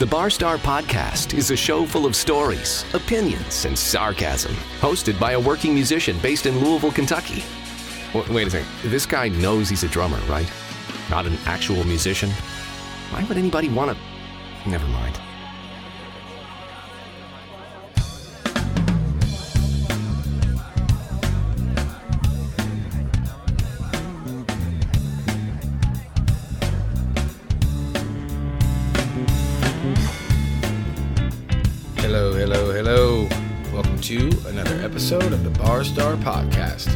The Bar Star Podcast is a show full of stories, opinions, and sarcasm, hosted by a working musician based in Louisville, Kentucky. W- wait a second, this guy knows he's a drummer, right? Not an actual musician? Why would anybody want to. Never mind. Star Podcast.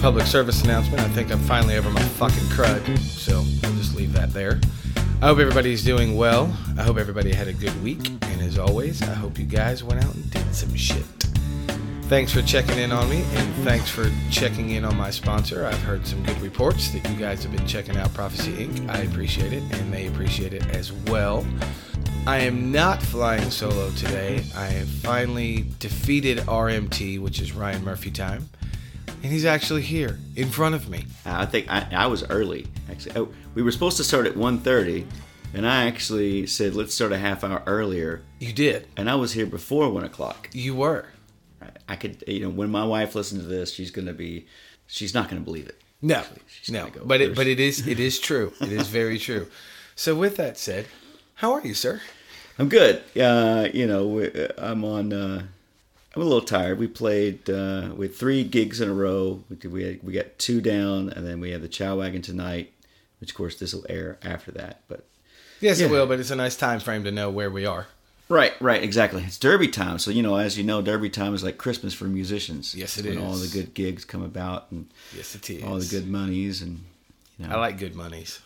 Public service announcement. I think I'm finally over my fucking crud, so I'll just leave that there. I hope everybody's doing well. I hope everybody had a good week. And as always, I hope you guys went out and did some shit. Thanks for checking in on me, and thanks for checking in on my sponsor. I've heard some good reports that you guys have been checking out Prophecy Ink. I appreciate it, and they appreciate it as well. I am not flying solo today. I have finally defeated RMT, which is Ryan Murphy time, and he's actually here in front of me. Uh, I think I, I was early. Actually, oh, we were supposed to start at 1.30, and I actually said let's start a half hour earlier, You did. and I was here before one o'clock. You were. I, I could, you know, when my wife listens to this, she's gonna be, she's not gonna believe it. No, She's no, go but it, but it is it is true. It is very true. So with that said, how are you, sir? I'm good. Uh, you know, I'm on. Uh, I'm a little tired. We played uh, with three gigs in a row. We we had, we got two down, and then we have the Chow Wagon tonight, which of course this will air after that. But Yes, Yeah. it will, but it's a nice time frame to know where we are. Right, right, exactly. It's Derby time, so you know, as you know, Derby time is like Christmas for musicians. Yes, it when All the good gigs come about, and Yes, it is. all the good monies, and you know, I like good monies.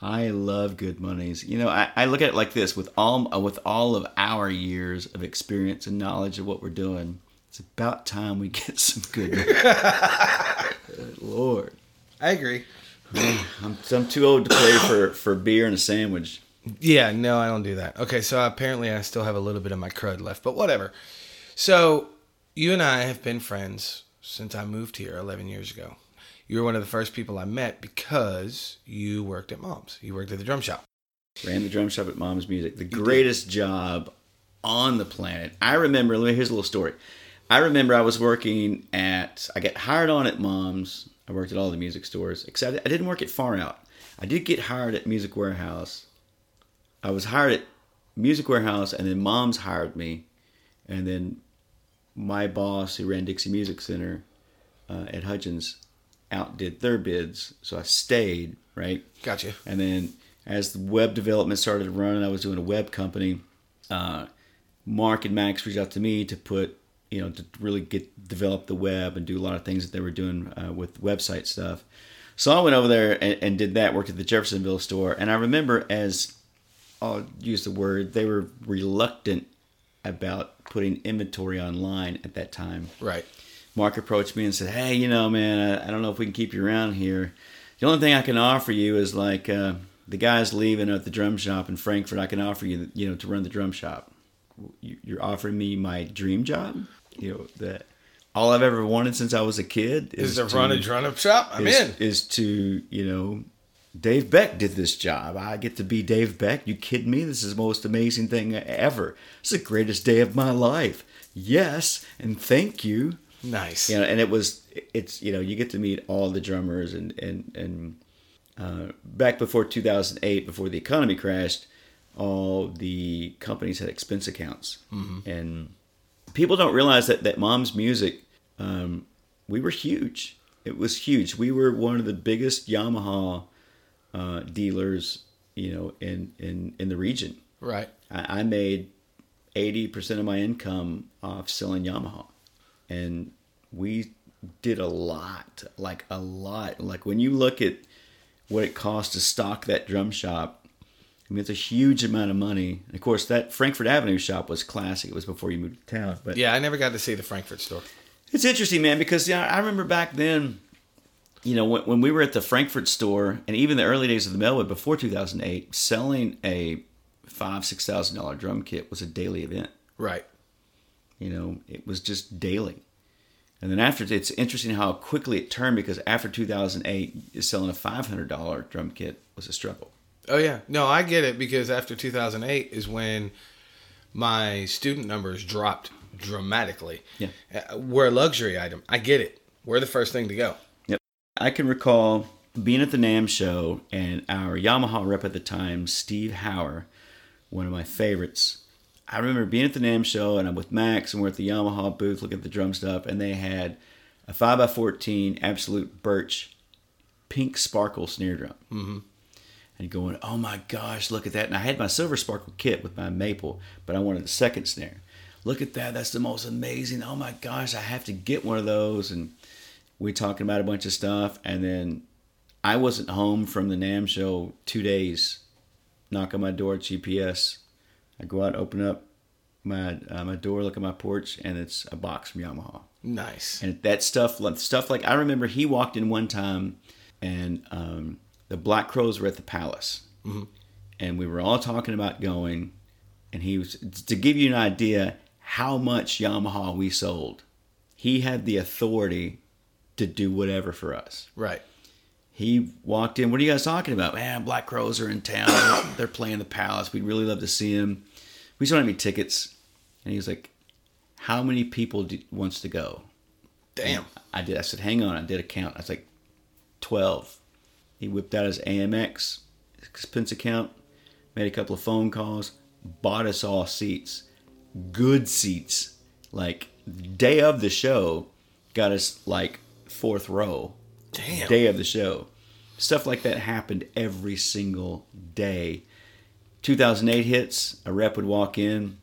I love good monies. You know, I, I look at it like this: with all uh, with all of our years of experience and knowledge of what we're doing, it's about time we get some good. Good Lord, I agree. I'm I'm too old to play for for beer and a sandwich. Yeah, no, I don't do that. Okay, so apparently I still have a little bit of my crud left, but whatever. So you and I have been friends since I moved here 11 years ago. You were one of the first people I met because you worked at Mom's. You worked at the drum shop. Ran the drum shop at Mom's Music. The greatest job on the planet. I remember, here's a little story. I remember I was working at, I got hired on at Mom's. I worked at all the music stores, except I didn't work at Far Out. I did get hired at Music Warehouse. I was hired at Music Warehouse, and then Mom's hired me. And then my boss, who ran Dixie Music Center uh, at Hudgens, outdid their bids. So I stayed, right? Gotcha. And then as the web development started running, I was doing a web company. Uh, Mark and Max reached out to me to put, you know, to really get develop the web and do a lot of things that they were doing uh, with website stuff. So I went over there and, and did that. Worked at the Jeffersonville store, and I remember as I'll use the word they were reluctant about putting inventory online at that time. Right. Mark approached me and said, "Hey, you know, man, I, I don't know if we can keep you around here. The only thing I can offer you is like uh, the guy's leaving at the drum shop in Frankfort. I can offer you, you know, to run the drum shop. You- You're offering me my dream job. You know that all I've ever wanted since I was a kid Is is, to, run a drum shop? I'm is, in. is to you know." Dave Beck did this job. I get to be Dave Beck. You kidding me? This is the most amazing thing ever. It's the greatest day of my life. Yes, and thank you Nice. you know, and it was it's you know you get to meet all the drummers and and and uh, back before 2008 before the economy crashed all the companies had expense accounts and people don't realize that that mom's music um, we were huge it was huge we were one of the biggest yamaha uh, dealers you know in in in the region Right. I, I made 80% of my income off selling Yamaha. And we did a lot, like a lot. Like when you look at what it cost to stock that drum shop, I mean, it's a huge amount of money. And of course, that Frankfort Avenue shop was classic. It was before you moved to town. But Yeah, I never got to see the Frankfort store. it's interesting, man, because yeah, I remember back then, you know, when, when we were at the Frankfort store, and even the early days of the Melwood before 2008, selling a five six thousand dollar drum kit was a daily event. Right. You know, it was just daily. And then after, it's interesting how quickly it turned because after 2008, selling a $500 drum kit was a struggle. Oh yeah, no, I get it because after 2008 is when my student numbers dropped dramatically. Yeah. Uh, we're a luxury item. I get it. We're the first thing to go. Yep. I can recall being at the NAMM show and our Yamaha rep at the time, Steve Hauer, one of my favorites. I remember being at the NAMM show and I'm with Max and we're at the Yamaha booth looking at the drum stuff and they had a 5x14 Absolute Birch pink sparkle snare drum. Mm-hmm. And going, oh my gosh, look at that. And I had my silver sparkle kit with my maple, but I wanted the second snare. Look at that. That's the most amazing. Oh my gosh, I have to get one of those. And we're talking about a bunch of stuff. And then I wasn't home from the NAMM show two days. Knock on my door at GPS. I go out, open up my uh, my door, look at my porch, and it's a box from Yamaha. Nice. And that stuff, like stuff like I remember, he walked in one time, and um, the Black Crowes were at the Palace, and we were all talking about going, and he was to give you an idea how much Yamaha we sold. He had the authority to do whatever for us Right. He walked in. What are you guys talking about? Man, Black Crowes are in town. They're playing the Palace. We'd really love to see them. We just don't have any tickets. And he was like, "How many people do, wants to go?" Damn. I did. I said, "Hang on." I did a count. I was like, 12. He whipped out his AmEx expense account, made a couple of phone calls, bought us all seats, good seats. Like day of the show, got us like fourth row Damn. day of the show. Stuff like that happened every single day. 2008 hits, a rep would walk in,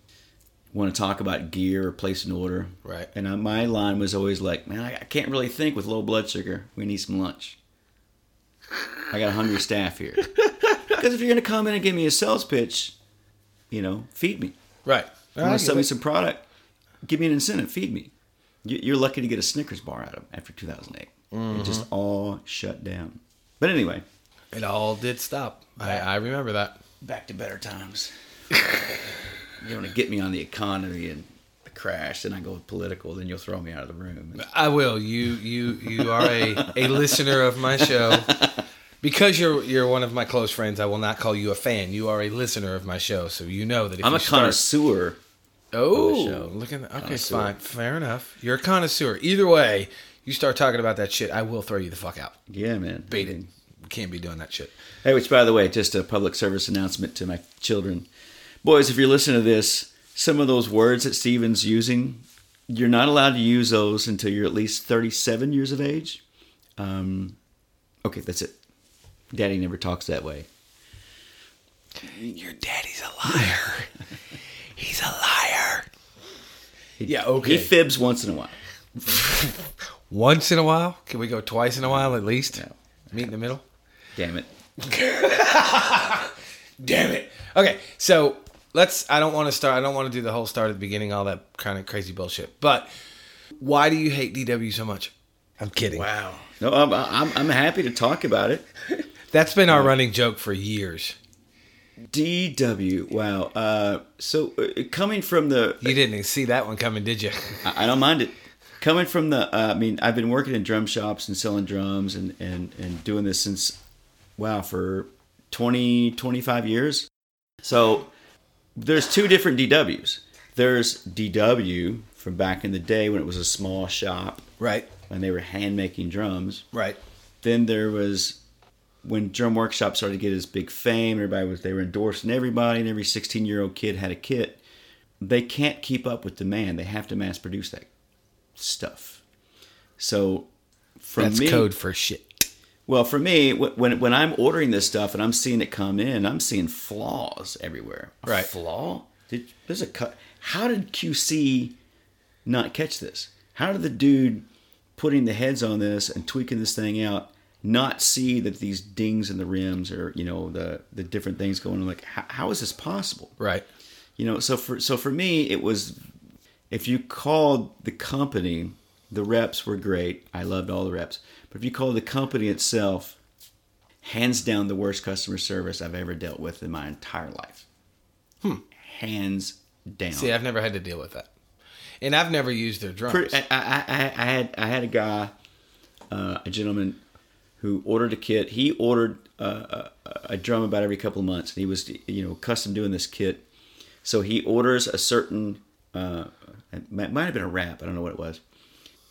want to talk about gear or place an order. Right. And uh, my line was always like, man, I, can't really think with low blood sugar. We need some lunch. I got a hungry staff here. Because if you're going to come in and give me a sales pitch, you know, feed me. Right. You want to sell me some product? Give me an incentive. Feed me. You- You're lucky to get a Snickers bar out of them after 2008. It just mm-hmm. all shut down. But anyway, It all did stop. I, I remember that. back to better times. you want to get me on the economy and the crash, and I go political, then you'll throw me out of the room. I will. You you you are a, a listener of my show. Because you're you're one of my close friends, I will not call you a fan. You are a listener of my show, so you know that if I'm a start, connoisseur. Oh, show. look at that. Okay, fine, fair enough. You're a connoisseur. Either way, you start talking about that shit, I will throw you the fuck out. Yeah, man. It. Can't be doing that shit. Hey, which by the way, just a public service announcement to my children. Boys, if you're listening to this, some of those words that Steven's using, you're not allowed to use those until you're at least 37 years of age. Um, okay, that's it. Daddy never talks that way. Your daddy's a liar. He's a liar. He, Yeah, okay. He fibs once in a while. Once in a while? Can we go twice in a while at least? No. Meet in the middle? Damn it. Damn it. Okay, so let's. I don't want to start. I don't want to do the whole start at the beginning, all that kind of crazy bullshit. But why do you hate DW so much? I'm kidding. Wow. No, I'm, I'm, I'm happy to talk about it. That's been our running joke for years. DW. Wow. Uh, so uh, coming from the You didn't see that one coming, did you? I I don't mind it. Coming from the, uh, I mean, I've been working in drum shops and selling drums and, and, and doing this since, wow, for 20, 25 years. So there's two different DWs. There's DW from back in the day when it was a small shop Right. and they were hand making drums. Right. Then there was when Drum Workshop started to get his big fame. Everybody was they were endorsing everybody, and every 16 year old kid had a kit. They can't keep up with demand. They have to mass produce that stuff. So, from That's me, code for shit. well, for me, when when I'm ordering this stuff and I'm seeing it come in, I'm seeing flaws everywhere. A Right. Flaw? Did, there's a cut. How did QC not catch this? How did the dude putting the heads on this and tweaking this thing out not see that these dings in the rims or you know the the different things going on? Like, how, how is this possible? Right. you know so for so for me it was if you called the company the reps were great i loved all the reps but if you called the company itself hands down the worst customer service i've ever dealt with in my entire life hands down See, I've never had to deal with that. And I've never used their drums. I, I, I, I had I had a guy, uh, a gentleman, who ordered a kit. He ordered uh, a, a drum about every couple of months, and he was you know custom doing this kit. So he orders a certain, uh, it might might have been a wrap. I don't know what it was.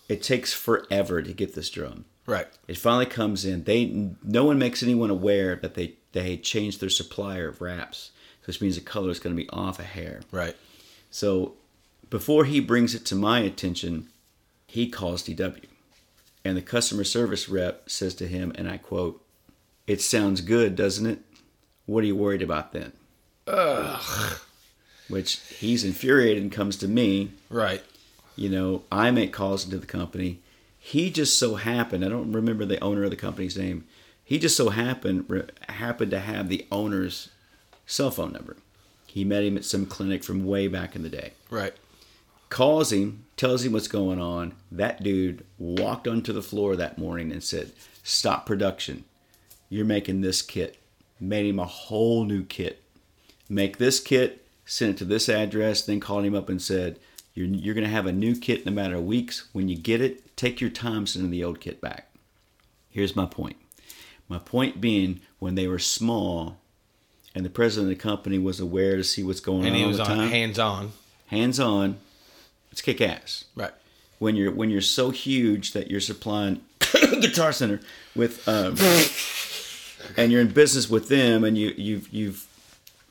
It takes forever to get this drum. Right. It finally comes in. They no one makes anyone aware that they they changed their supplier of wraps, which means the color is going to be off a hair. Right. So before he brings it to my attention, he calls DW. And the customer service rep says to him, and I quote, It sounds good, doesn't it? What are you worried about then? Ugh. Which he's infuriated and comes to me. Right. You know, I make calls into the company. He just so happened, I don't remember the owner of the company's name. He just so happened re- happened to have the owner's cell phone number. He met him at some clinic from way back in the day. Right. calls him, tells him what's going on. That dude walked onto the floor that morning and said, Stop production. You're making this kit. Made him a whole new kit. Make this kit, send it to this address, then called him up and said, You're, you're going to have a new kit in a matter of weeks. When you get it, take your time sending the old kit back. Here's my point. My point being, when they were small and the president of the company was aware to see what's going And on he all was on hands on. hands on, it's kick ass. Right. When you're when you're so huge that you're supplying Guitar Center with, um, and you're in business with them, and you you've you've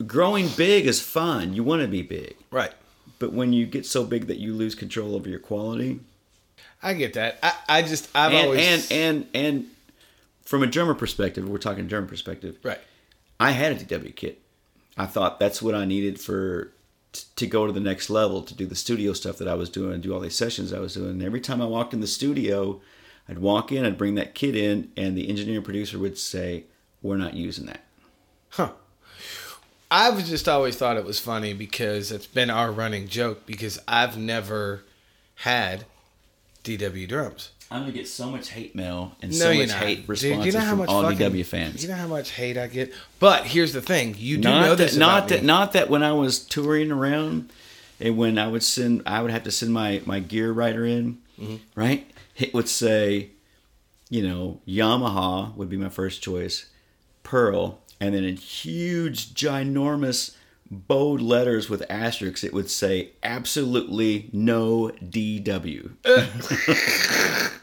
growing big is fun. You want to be big, Right. but when you get so big that you lose control over your quality, I get that. I, I just I've and always and and and from a drummer perspective, we're talking German perspective. right. I had a DW kit. I thought that's what I needed for t- to go to the next level, to do the studio stuff that I was doing, and do all these sessions I was doing. And every time I walked in the studio, I'd walk in, I'd bring that kit in, and the engineer producer would say, "We're not using that." Huh. I've just always thought it was funny because it's been our running joke because I've never had DW drums. I'm gonna get so much hate mail and No, so much not. hate Dude, responses you know how from much all fucking, DW fans. You know how much hate I get. But here's the thing: you do not know that, this not about that, me. not that when I was touring around, and when I would send, I would have to send my my gear writer in, Mm-hmm. right? It would say, you know, Yamaha would be my first choice, Pearl, and then in huge, ginormous, bold letters with asterisks, it would say absolutely no DW.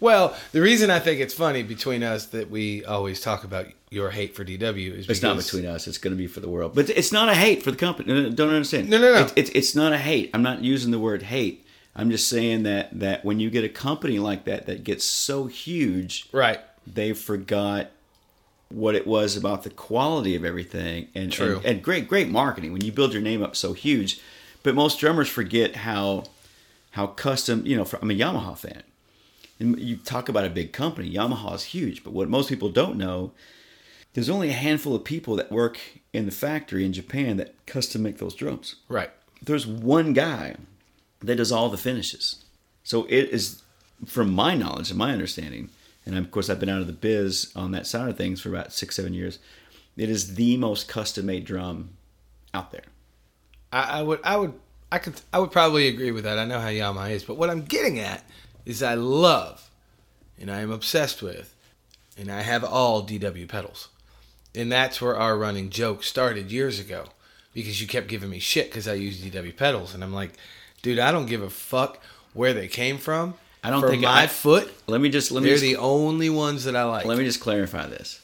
Well, the reason I think it's funny between us that we always talk about your hate for DW is It's not between us. It's going to be for the world. But it's not a hate for the company. No, no, Don't understand. No, no, no. It's, it's, it's not a hate. I'm not using the word hate. I'm just saying that that when you get a company like that that gets so huge, right. they forgot what it was about the quality of everything and, True. and and great great marketing when you build your name up so huge. But most drummers forget how how custom. You know, for, I'm a Yamaha fan. And you talk about a big company. Yamaha is huge, but what most people don't know, there's only a handful of people that work in the factory in Japan that custom make those drums. Right. There's one guy that does all the finishes. So it is, from my knowledge and my understanding, and of course I've been out of the biz on that side of things for about six, seven years. It is the most custom made drum out there. I, I would I would I could I would probably agree with that. I know how Yamaha is, but what I'm getting at is I love and I am obsessed with and I have all DW pedals. And that's where our running joke started years ago because you kept giving me shit cuz I use DW pedals and I'm like, dude, I don't give a fuck where they came from. I don't For think my I- foot. Let me just let me They're just, the only ones that I like. let me just clarify this.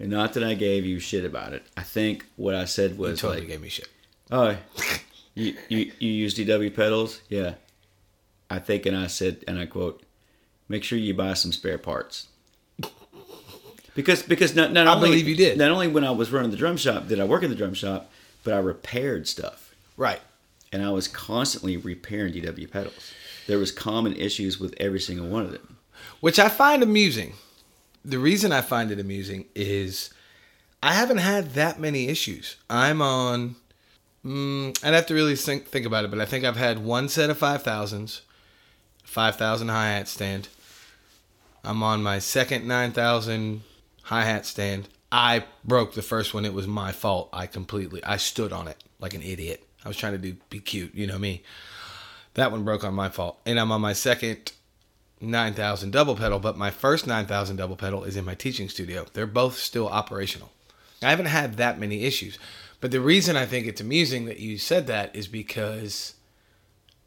And not that I gave you shit about it. I think what I said was you totally like, gave me shit. Oh, you, you you use DW pedals? Yeah. I think, and I said, and I quote, make sure you buy some spare parts. Because because not, not I only believe you did. not only when I was running the drum shop did I work in the drum shop, but I repaired stuff, Right. and I was constantly repairing DW pedals. There was common issues with every single one of them. which I find amusing. The reason I find it amusing is I haven't had that many issues. I'm on. Mm, I'd have to really think think about it, but I think I've had one set of five thousands, five thousand hi hat stand. I'm on my second nine thousand hi hat stand. I broke the first one. It was my fault. I completely. I stood on it like an idiot. I was trying to do be cute, you know me. That one broke on my fault, and I'm on my second 9000 double pedal, but my first 9000 double pedal is in my teaching studio. They're both still operational. I haven't had that many issues. But the reason I think it's amusing that you said that is because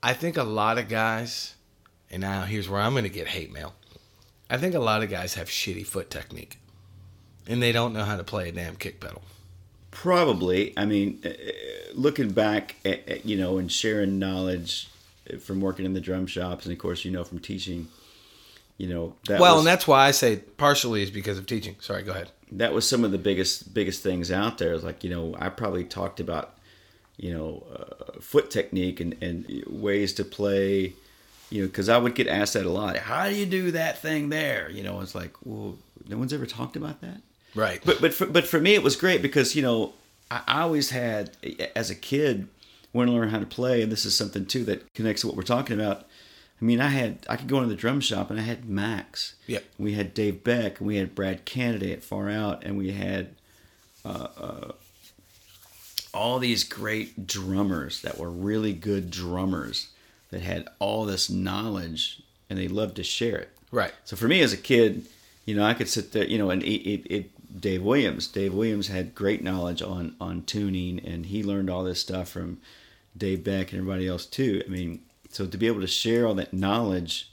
I think a lot of guys, and now here's where I'm going to get hate mail. I think a lot of guys have shitty foot technique and they don't know how to play a damn kick pedal. Probably. I mean, uh, uh looking back, at, at, you know, and sharing knowledge from working in the drum shops, and of course, you know, from teaching, you know, that well, was, and that's why I say partially is because of teaching. Sorry, go ahead. That was some of the biggest biggest things out there. Like you know, I probably talked about, you know, uh, foot technique and and ways to play. You know, because I would get asked that a lot. How do you do that thing there? You know, it's like, well, no one's ever talked about that. Right. But but for, but for me, it was great because you know I, I always had as a kid want to learn how to play, and this is something too that connects to what we're talking about. I mean, I had I could go into the drum shop and I had Max. Yep. We had Dave Beck, and we had Brad Kennedy at Far Out, and we had uh, uh, all these great drummers that were really good drummers that had all this knowledge and they loved to share it. Right. So for me as a kid, you know, I could sit there, you know, and it, it, it Dave Williams. Dave Williams had great knowledge on on tuning, and he learned all this stuff from Dave Beck and everybody else too. I mean, so to be able to share all that knowledge,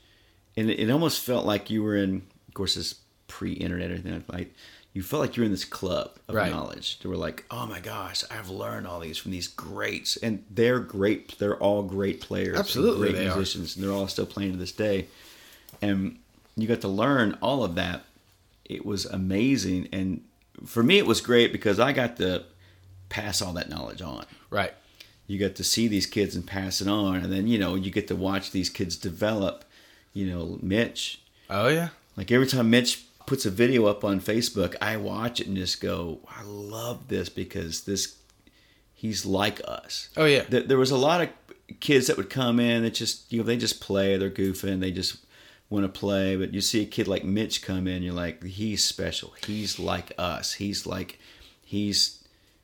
and it, it almost felt like you were in, of course, this pre-internet or anything like. You felt like you were in this club of right. knowledge. They were like, "Oh my gosh, I've learned all these from these greats, and they're great. They're all great players, absolutely, great musicians, are. and they're all still playing to this day." And you got to learn all of that it was amazing. And for me, it was great because I got to pass all that knowledge on. Right. You get to see these kids and pass it on. And then, you know, you get to watch these kids develop. You know, Mitch. Oh, yeah. Like every time Mitch puts a video up on Facebook, I watch it and just go, I love this because this, he's like us. Oh, yeah. There was a lot of kids that would come in that just, you know, they just play, they're goofing, they just want to play, but you see a kid like Mitch come in, you're like, he's special. He's like us. He's like, he's.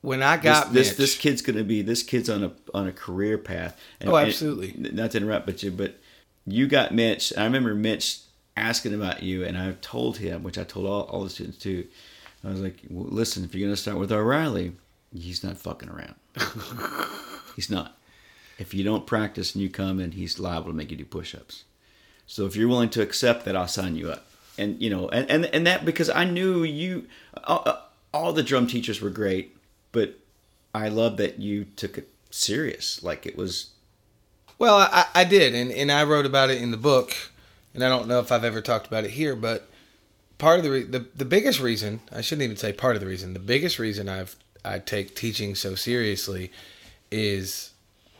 When I got this, this, this kid's gonna be this kid's on a on a career path. And, oh, absolutely. And, not to interrupt, but you, but you got Mitch. I remember Mitch asking about you, and I told him, which I told all, all the students too. I was like, well, listen, if you're gonna start with O'Reilly, he's not fucking around. he's not. If you don't practice and you come in, he's liable to make you do push-ups. So if you're willing to accept that, I'll sign you up. And you know, and and, and that because I knew you, all, all the drum teachers were great, but I love that you took it serious, like it was. Well, I, I did, and and I wrote about it in the book, and I don't know if I've ever talked about it here, but part of the re- the the biggest reason I shouldn't even say part of the reason the biggest reason I've I take teaching so seriously is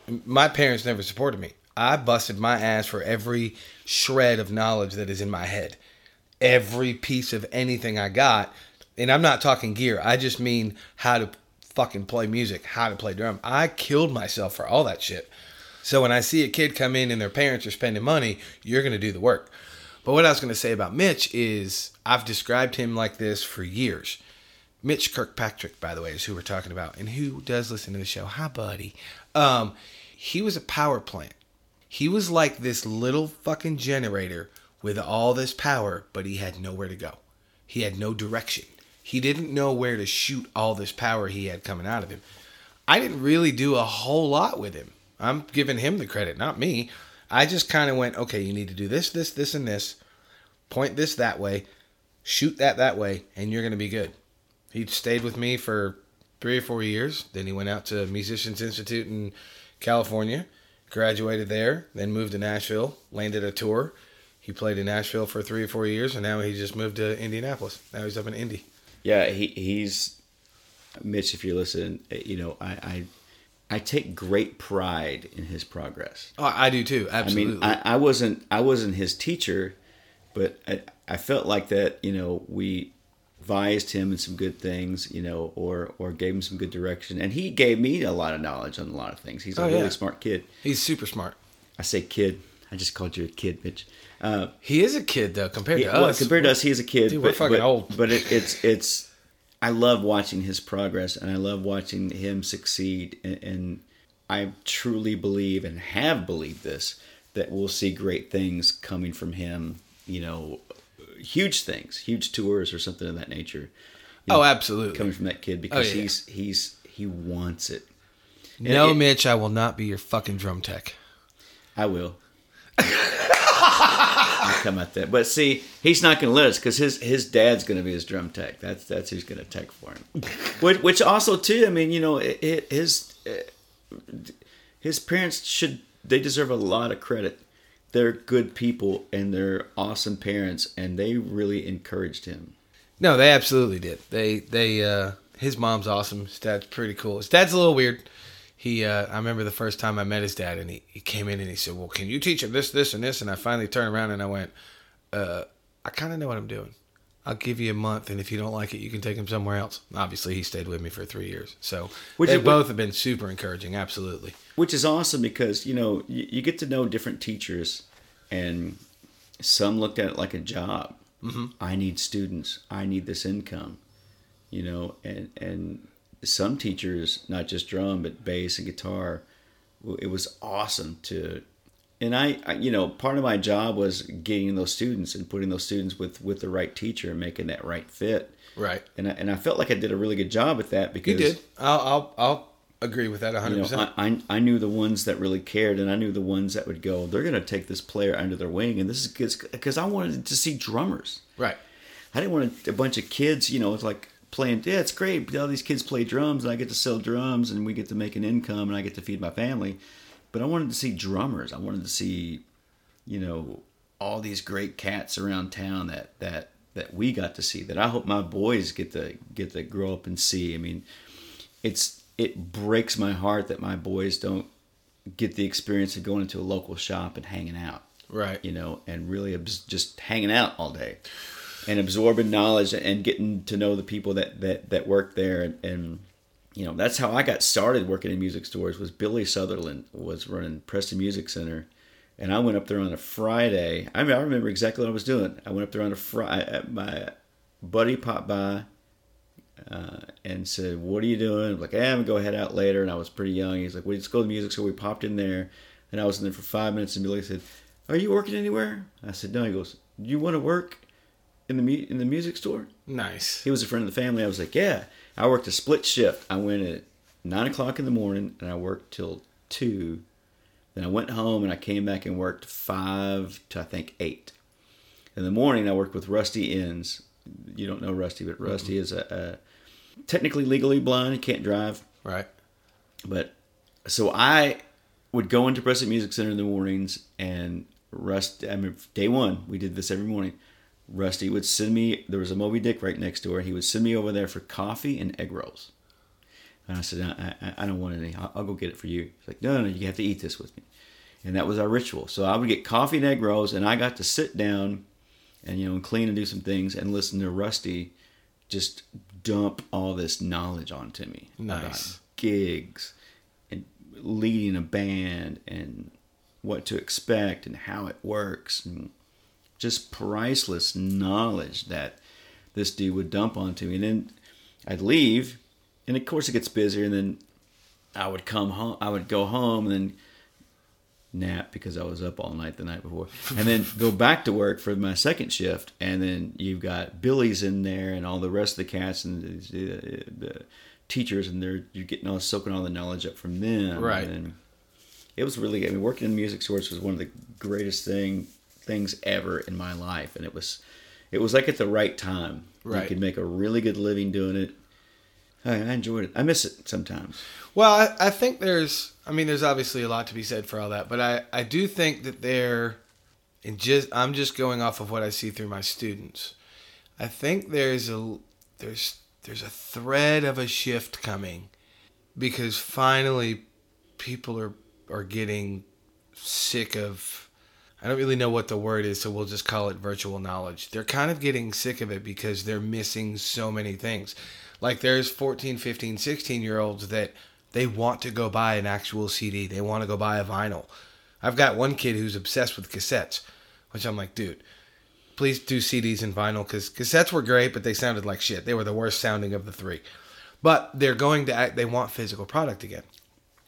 my parents never supported me. I busted my ass for every shred of knowledge that is in my head. Every piece of anything I got. And I'm not talking gear. I just mean how to fucking play music, how to play drum. I killed myself for all that shit. So when I see a kid come in and their parents are spending money, you're going to do the work. But what I was going to say about Mitch is I've described him like this for years. Mitch Kirkpatrick, by the way, is who we're talking about and who does listen to the show. Hi, buddy. Um, he was a power plant. He was like this little fucking generator with all this power, but he had nowhere to go. He had no direction. He didn't know where to shoot all this power he had coming out of him. I didn't really do a whole lot with him. I'm giving him the credit, not me. I just kind of went, okay, you need to do this, this, this, and this. Point this that way, shoot that that way, and you're going to be good. He stayed with me for three or four years. Then he went out to Musicians Institute in California graduated there, then moved to Nashville, landed a tour. He played in Nashville for three or four years, and now he just moved to Indianapolis. Now he's up in Indy. Yeah, he he's Mitch. If you're listening, eh, you know I I, I take great pride in his progress. Oh, I do too. Absolutely. I mean, I, I wasn't I wasn't his teacher, but I, I felt like that. You know, we advised him in some good things, you know, or or gave him some good direction. And he gave me a lot of knowledge on a lot of things. He's a oh, really yeah. smart kid. He's super smart. I say kid. I just called you a kid, Mitch. Uh, he is a kid though, compared he, to well, us. Compared to us, he is a kid. Dude, but, we're fucking but, old. But it, it's it's. I love watching his progress, and I love watching him succeed. And, and I truly believe, and have believed this, that we'll see great things coming from him you know, huge things, huge tours or something of that nature. Oh, absolutely. Coming from that kid because yeah. he's he's he wants it. no, it- Mitch, I will not be your fucking drum tech. I will. Come at that. But see, he's not going to let us because his his dad's going to be his drum tech. That's that's who's going to tech for him. which, which also too, I mean, you know, it, it, his his parents should they deserve a lot of credit. They're good people and they're awesome parents, and they really encouraged him. No, they absolutely did. They they uh his mom's awesome. His dad's pretty cool. His dad's a little weird. He uh I remember the first time I met his dad and he, he came in and he said, Well, can you teach him this, this, and this? And I finally turned around and I went, uh, I kinda know what I'm doing. I'll give you a month and if you don't like it you can take him somewhere else. Obviously he stayed with me for three years. So Which they is- both have been super encouraging, absolutely. which is awesome because you know you, you get to know different teachers and some looked at it like a job mm-hmm. i need students i need this income you know and and some teachers not just drum but bass and guitar it was awesome to and I, I you know part of my job was getting those students and putting those students with with the right teacher and making that right fit Right. and I, and I felt like I did a really good job at that because You did. I'll I'll I'll agree with that hundred you know, I I knew the ones that really cared, and I knew the ones that would go. They're going to take this player under their wing, and this is because I wanted to see drummers. Right. I didn't want a bunch of kids. You know, it's like playing. Yeah, it's great. All these kids play drums, and I get to sell drums, and we get to make an income, and I get to feed my family. But I wanted to see drummers. I wanted to see, you know, all these great cats around town that that that we got to see. That I hope my boys get to get to grow up and see. I mean, it's it breaks my heart that my boys don't get the experience of going into a local shop and hanging out Right. you know, and really just hanging out all day and absorbing knowledge and getting to know the people that that that work there and, and you know that's how I got started working in music stores was Billy Sutherland was running Preston Music Center and I went up there on a Friday I mean I remember exactly what I was doing I went up there on a Friday my buddy popped by uh, and said, "What are you doing?" I'm like, "Eh, I'm gonna go head out later." And I was pretty young. He's like, "We just go to the music store." We popped in there, and I was in there for five minutes. And Billy said, "Are you working anywhere?" I said, "No." He goes, "Do you want to work in the mu- in the music store?" Nice. He was a friend of the family. I was like, "Yeah." I worked a split shift. I went at nine o'clock in the morning, and I worked till two. Then I went home, and I came back and worked five to I think eight. In the morning, I worked with Rusty Inns. You don't know Rusty, but Rusty is a, a technically legally blind. He can't drive. Right. But so I would go into Preston Music Center in the mornings, and Rust. I mean, day one, we did this every morning. Rusty would send me. There was a Moby Dick right next door. He would send me over there for coffee and egg rolls. And I said, I, I, I don't want any. I'll, I'll go get it for you. He's like, no, no, no, you have to eat this with me. And that was our ritual. So I would get coffee and egg rolls, and I got to sit down and you know and clean and do some things and listen to Rusty just dump all this knowledge onto me Nice. about gigs and leading a band and what to expect and how it works and just priceless knowledge that this dude would dump onto me and then I'd leave and of course it gets busier and then I would come home I would go home and then nap because I was up all night the night before, and then go back to work for my second shift. And then you've got Billy's in there and all the rest of the cats and the, the teachers, and they're you're getting all soaking all the knowledge up from them. Right. And it was really I mean working in music stores was one of the greatest thing things ever in my life, and it was it was like at the right time. Right. You could make a really good living doing it. I, I enjoyed it. I miss it sometimes. Well, I, I think there's, I mean, there's obviously a lot to be said for all that, but I, I do think that there, and just, I'm just going off of what I see through my students. I think there's a, there's, there's a thread of a shift coming, because finally, people are are getting sick of. I don't really know what the word is, so we'll just call it virtual knowledge. They're kind of getting sick of it because they're missing so many things. Like there's 14, 15, 16 year olds that they want to go buy an actual CD. They want to go buy a vinyl. I've got one kid who's obsessed with cassettes, which I'm like, dude, please do CDs and vinyl because cassettes were great, but they sounded like shit. They were the worst sounding of the three. But they're going to act, they want physical product again.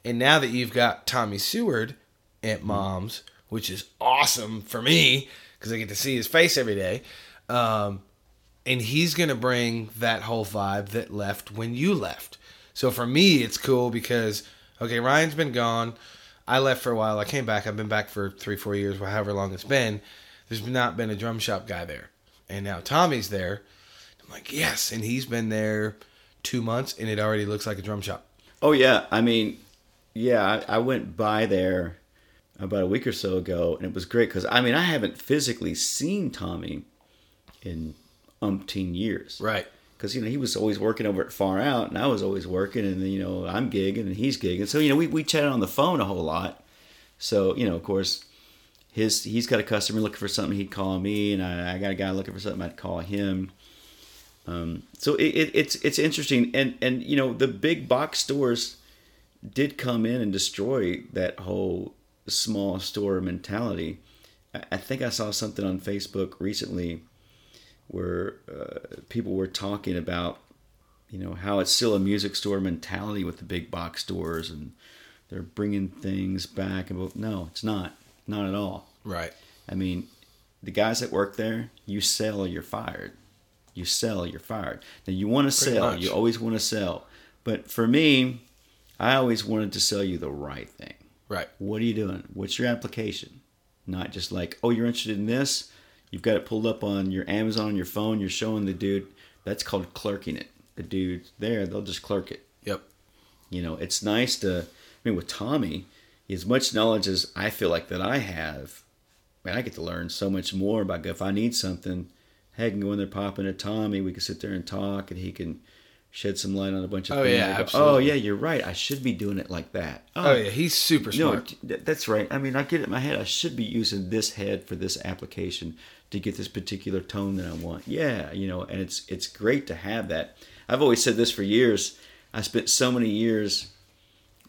And now that you've got Tommy Seward at Mom's, which is awesome for me because I get to see his face every day. Um, and he's going to bring that whole vibe that left when you left. So for me, it's cool because, okay, Ryan's been gone. I left for a while. I came back. I've been back for three, four years, however long it's been. There's not been a drum shop guy there. And now Tommy's there. I'm like, yes. And he's been there two months and it already looks like a drum shop. Oh yeah, I mean, yeah, I, I went by there about a week or so ago, and it was great because I mean I haven't physically seen Tommy in umpteen years, Right. Because you know he was always working over at Far Out, and I was always working, and then, you know I'm gigging and he's gigging, so you know we we chatted on the phone a whole lot. So you know, of course, his he's got a customer looking for something, he'd call me, and I, I got a guy looking for something, I'd call him. Um, so it, it, it's it's interesting, and and you know the big box stores did come in and destroy that whole small store mentality. I, think I saw something on Facebook recently where uh, people were talking about you know how it's still a music store mentality with the big box stores and they're bringing things back and no it's not not at all Right. I mean, the guys that work there, you sell you're fired. You sell, you're fired. Now you want to sell. much. You always want to sell. But for me, I always wanted to sell you the right thing. Right. What are you doing? What's your application? Not just like, oh, you're interested in this. You've got it pulled up on your Amazon on your phone. You're showing the dude. That's called clerking it. The dude there, they'll just clerk it. Yep. You know, it's nice to. I mean, with Tommy, as much knowledge as I feel like that I have, man, I get to learn so much more about if I need something. Hey, I can go in there, pop into Tommy. We can sit there and talk, and he can shed some light on a bunch of Oh, things. yeah, go, absolutely. Oh yeah, you're right. I should be doing it like that. Oh, oh yeah. He's super smart. th- that's right. I mean, I get it in my head. I should be using this head for this application to get this particular tone that I want. Yeah, you know, and it's it's great to have that. I've always said this for years. I spent so many years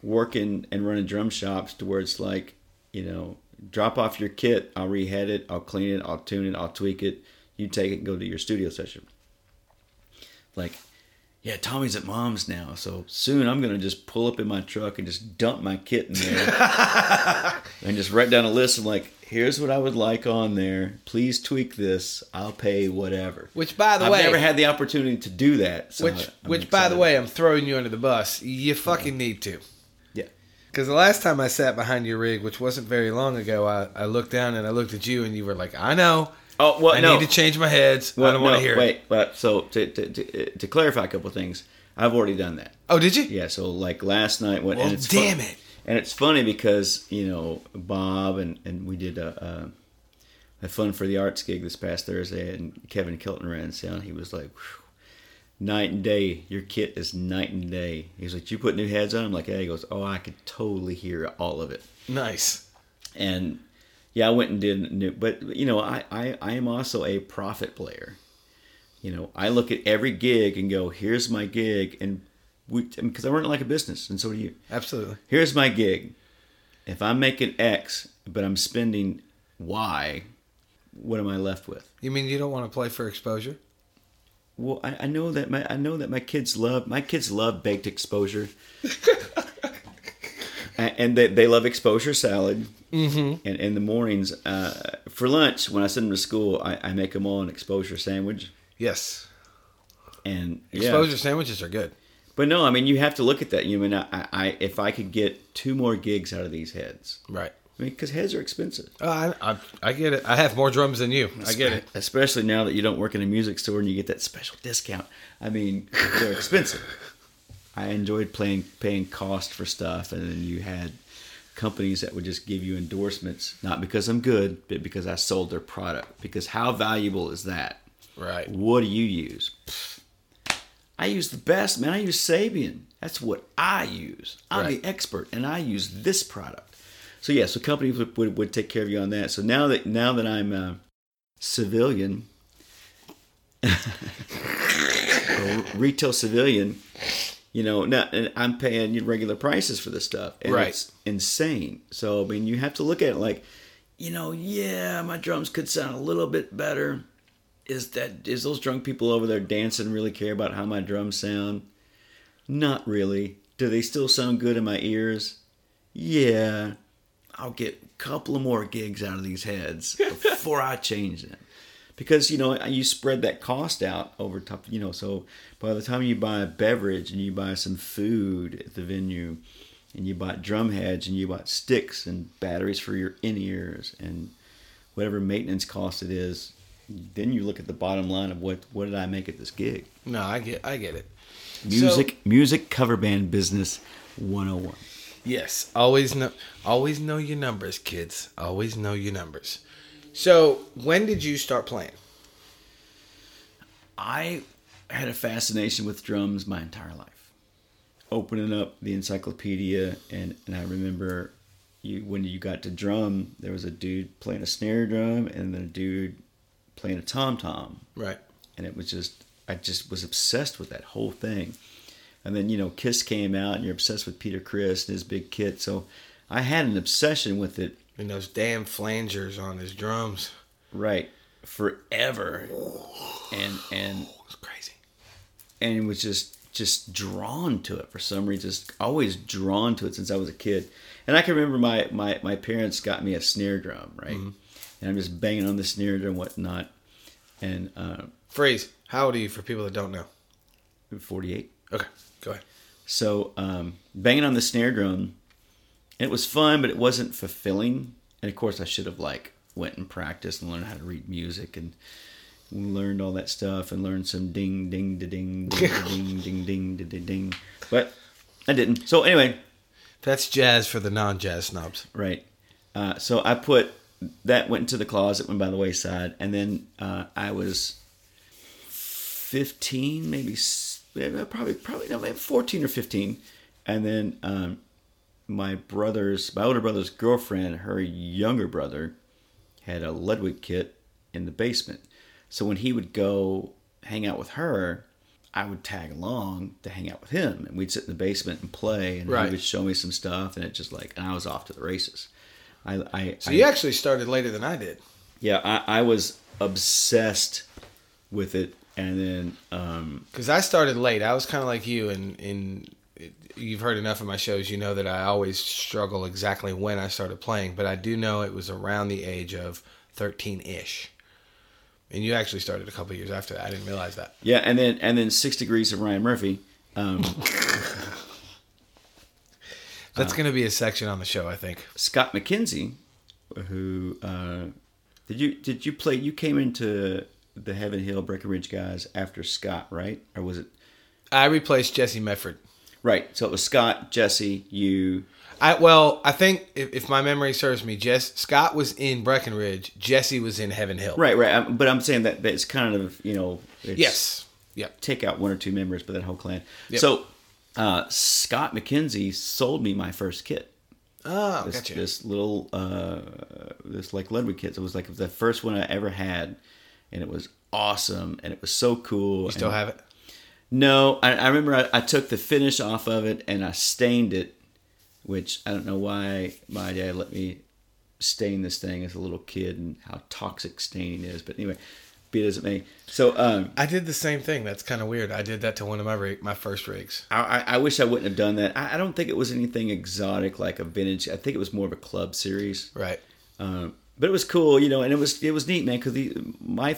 working and running drum shops to where it's like, you know, drop off your kit, I'll rehead it, I'll clean it, I'll tune it, I'll tweak it. You take it and go to your studio session. Like, yeah, Tommy's at mom's now, so soon I'm gonna just pull up in my truck and just dump my kit in there and just write down a list of like, here's what I would like on there. Please tweak this. I'll pay whatever. Which, by the way I've never had the opportunity to do that. So which, I'm which, by the way, I'm throwing you under the bus. You fucking uh-huh. need to. yeah, Because the last time I sat behind your rig, which wasn't very long ago, I, I looked down and I looked at you, and you were like, "I know. Oh well, I no. need to change my heads. I don't want to hear wait, it." But so to, to, to, to clarify a couple things, I've already done that. Oh, did you? Yeah. So like last night, when Well, and it's damn fun- it. And it's funny because you know Bob and and we did a, a, a Fund for the Arts gig this past Thursday, and Kevin Kilton ran sound. He was like. Night and day, your kit is night and day. He's like, you put new heads on. I'm like, yeah. He goes, oh, I could totally hear all of it Nice. and yeah, I went and did new, but you know, I, I, I am also a profit player. You know, I look at every gig and go, here's my gig, and we because I run it like a business, and so do you. Absolutely. Here's my gig. If I'm making X, but I'm spending Y, what am I left with? You mean you don't want to play for exposure? Well, I, I know that my I know that my kids love my kids love baked exposure, and they, they love exposure salad. Mm-hmm. And in the mornings, uh, for lunch, when I send them to school, I, I make them all an exposure sandwich. Yes. And yeah. Exposure sandwiches are good. but no, I mean you have to look at that. You mean I, I if I could get two more gigs out of these heads, Right. I mean because heads are expensive. Oh, I, I, I get it. I have more drums than you. I get it. Especially now that you don't work in a music store and you get that special discount. I mean, they're expensive. I enjoyed playing paying cost for stuff, and then you had companies that would just give you endorsements, not because I'm good, but because I sold their product. Because how valuable is that? Right. What do you use? Pfft. I use the best, man. I use Sabian. That's what I use. I'm Right. the expert, and I use this product. So yeah, so companies would, would, would take care of you on that. So now that now that I'm a civilian, or retail civilian, you know, now and I'm paying you regular prices for this stuff, and Right. it's insane. So I mean, you have to look at it like, you know, yeah, my drums could sound a little bit better. Is that is those drunk people over there dancing really care about how my drums sound? Not really. Do they still sound good in my ears? Yeah. I'll get a couple of more gigs out of these heads before I change them. Because you know you spread that cost out over top. You know, so by the time you buy a beverage and you buy some food at the venue, and you bought drum heads and you bought sticks and batteries for your in ears and whatever maintenance cost it is, then you look at the bottom line of what what did I make at this gig? No, I get I get it. Music music cover band business 101. Yes, always know always know your numbers, kids. Always know your numbers. So, when did you start playing? I had a fascination with drums my entire life. Opening up the encyclopedia and, and I remember you when you got to drum, there was a dude playing a snare drum and then a dude playing a tom tom. Right. And it was just I just was obsessed with that whole thing. And then, you know, Kiss came out and you're obsessed with Peter Criss and his big kit. So I had an obsession with it. And those damn flangers on his drums. Right. Forever. And and It's crazy. and it was just just drawn to it for some reason. Just always drawn to it since I was a kid. And I can remember my my, my parents got me a snare drum, right? And I'm just banging on the snare drum and whatnot. And uh, Phrase. How old are you for people that don't know? 48. Okay, go ahead. So um, banging on the snare drum, it was fun, but it wasn't fulfilling. And of course, I should have like went and practiced and learned how to read music and learned all that stuff and learned some ding ding da ding ding ding ding ding da ding ding. But I didn't. So anyway, That's jazz for the non-jazz snobs. right. Uh, so I put that went into the closet, went by the wayside, and then uh, I was fifteen, maybe probably probably no, maybe fourteen or fifteen, and then um, my brother's my older brother's girlfriend, her younger brother, had a Ludwig kit in the basement. So when he would go hang out with her, I would tag along to hang out with him, and we'd sit in the basement and play, and Right. he would show me some stuff, and it just like, and I was off to the races. I, I, So I you actually started later than I did. yeah, I, I was obsessed with it, and then um, Because I started late. I was kind of like you, and in you've heard enough of my shows, you know that I always struggle exactly when I started playing. But I do know it was around the age of thirteen ish. And you actually started a couple years after that. I didn't realize that. yeah, and then and then Six Degrees of Ryan Murphy. Um, That's going to be a section on the show, I think. Scott McKenzie, who uh, did you did you play? You came into the Heaven Hill Breckenridge guys after Scott, right? Or was it I replaced Jesse Medford. Right? So it was Scott, Jesse, you. I well, I think if, if my memory serves me, Jess Scott was in Breckenridge. Jesse was in Heaven Hill. Right, right. Um, But I'm saying that, that's kind of you know. It's, Yes. Yep. take out one or two members, but that whole clan. Yep. So uh, Scott McKenzie sold me my first kit. Oh, This, gotcha. this little uh, this like Ludwig kit. It was like the first one I ever had, and it was awesome, and it was so cool. You still and- have it? No, I, I remember I, I took the finish off of it and I stained it, which I don't know why my dad let me stain this thing as a little kid and how toxic staining is. But anyway, be it as it may. So um, I did the same thing. That's kind of weird. I did that to one of my rig, my first rigs. I, I I wish I wouldn't have done that. I, I don't think it was anything exotic like a vintage. I think it was more of a club series. Right. Um, but it was cool, you know, and it was it was neat, man. Because my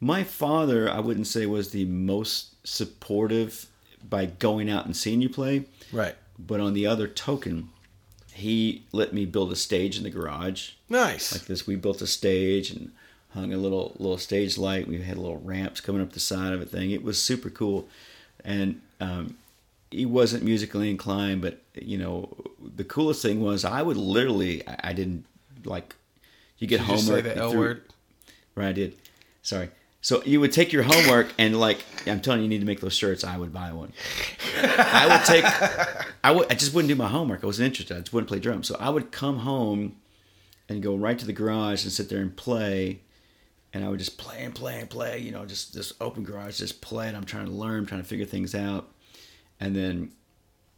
my father, I wouldn't say was the most supportive by going out and seeing you play. Right. But on the other token, he let me build a stage in the garage Nice. like this. We built a stage and hung a little little stage light. We had little ramps coming up the side of it. Thing. It was super cool, and um, he wasn't musically inclined, but you know the coolest thing was I would literally I, I didn't like you get Did you say the L through- word? Right, I did. Sorry. So you would take your homework and like I'm telling you, you need to make those shirts. I would buy one. I would take. I would. I just wouldn't do my homework. I wasn't interested. I just wouldn't play drums. So I would come home and go right to the garage and sit there and play. And I would just play and play and play. You know, just this open garage, just play. And I'm trying to learn, trying to figure things out. And then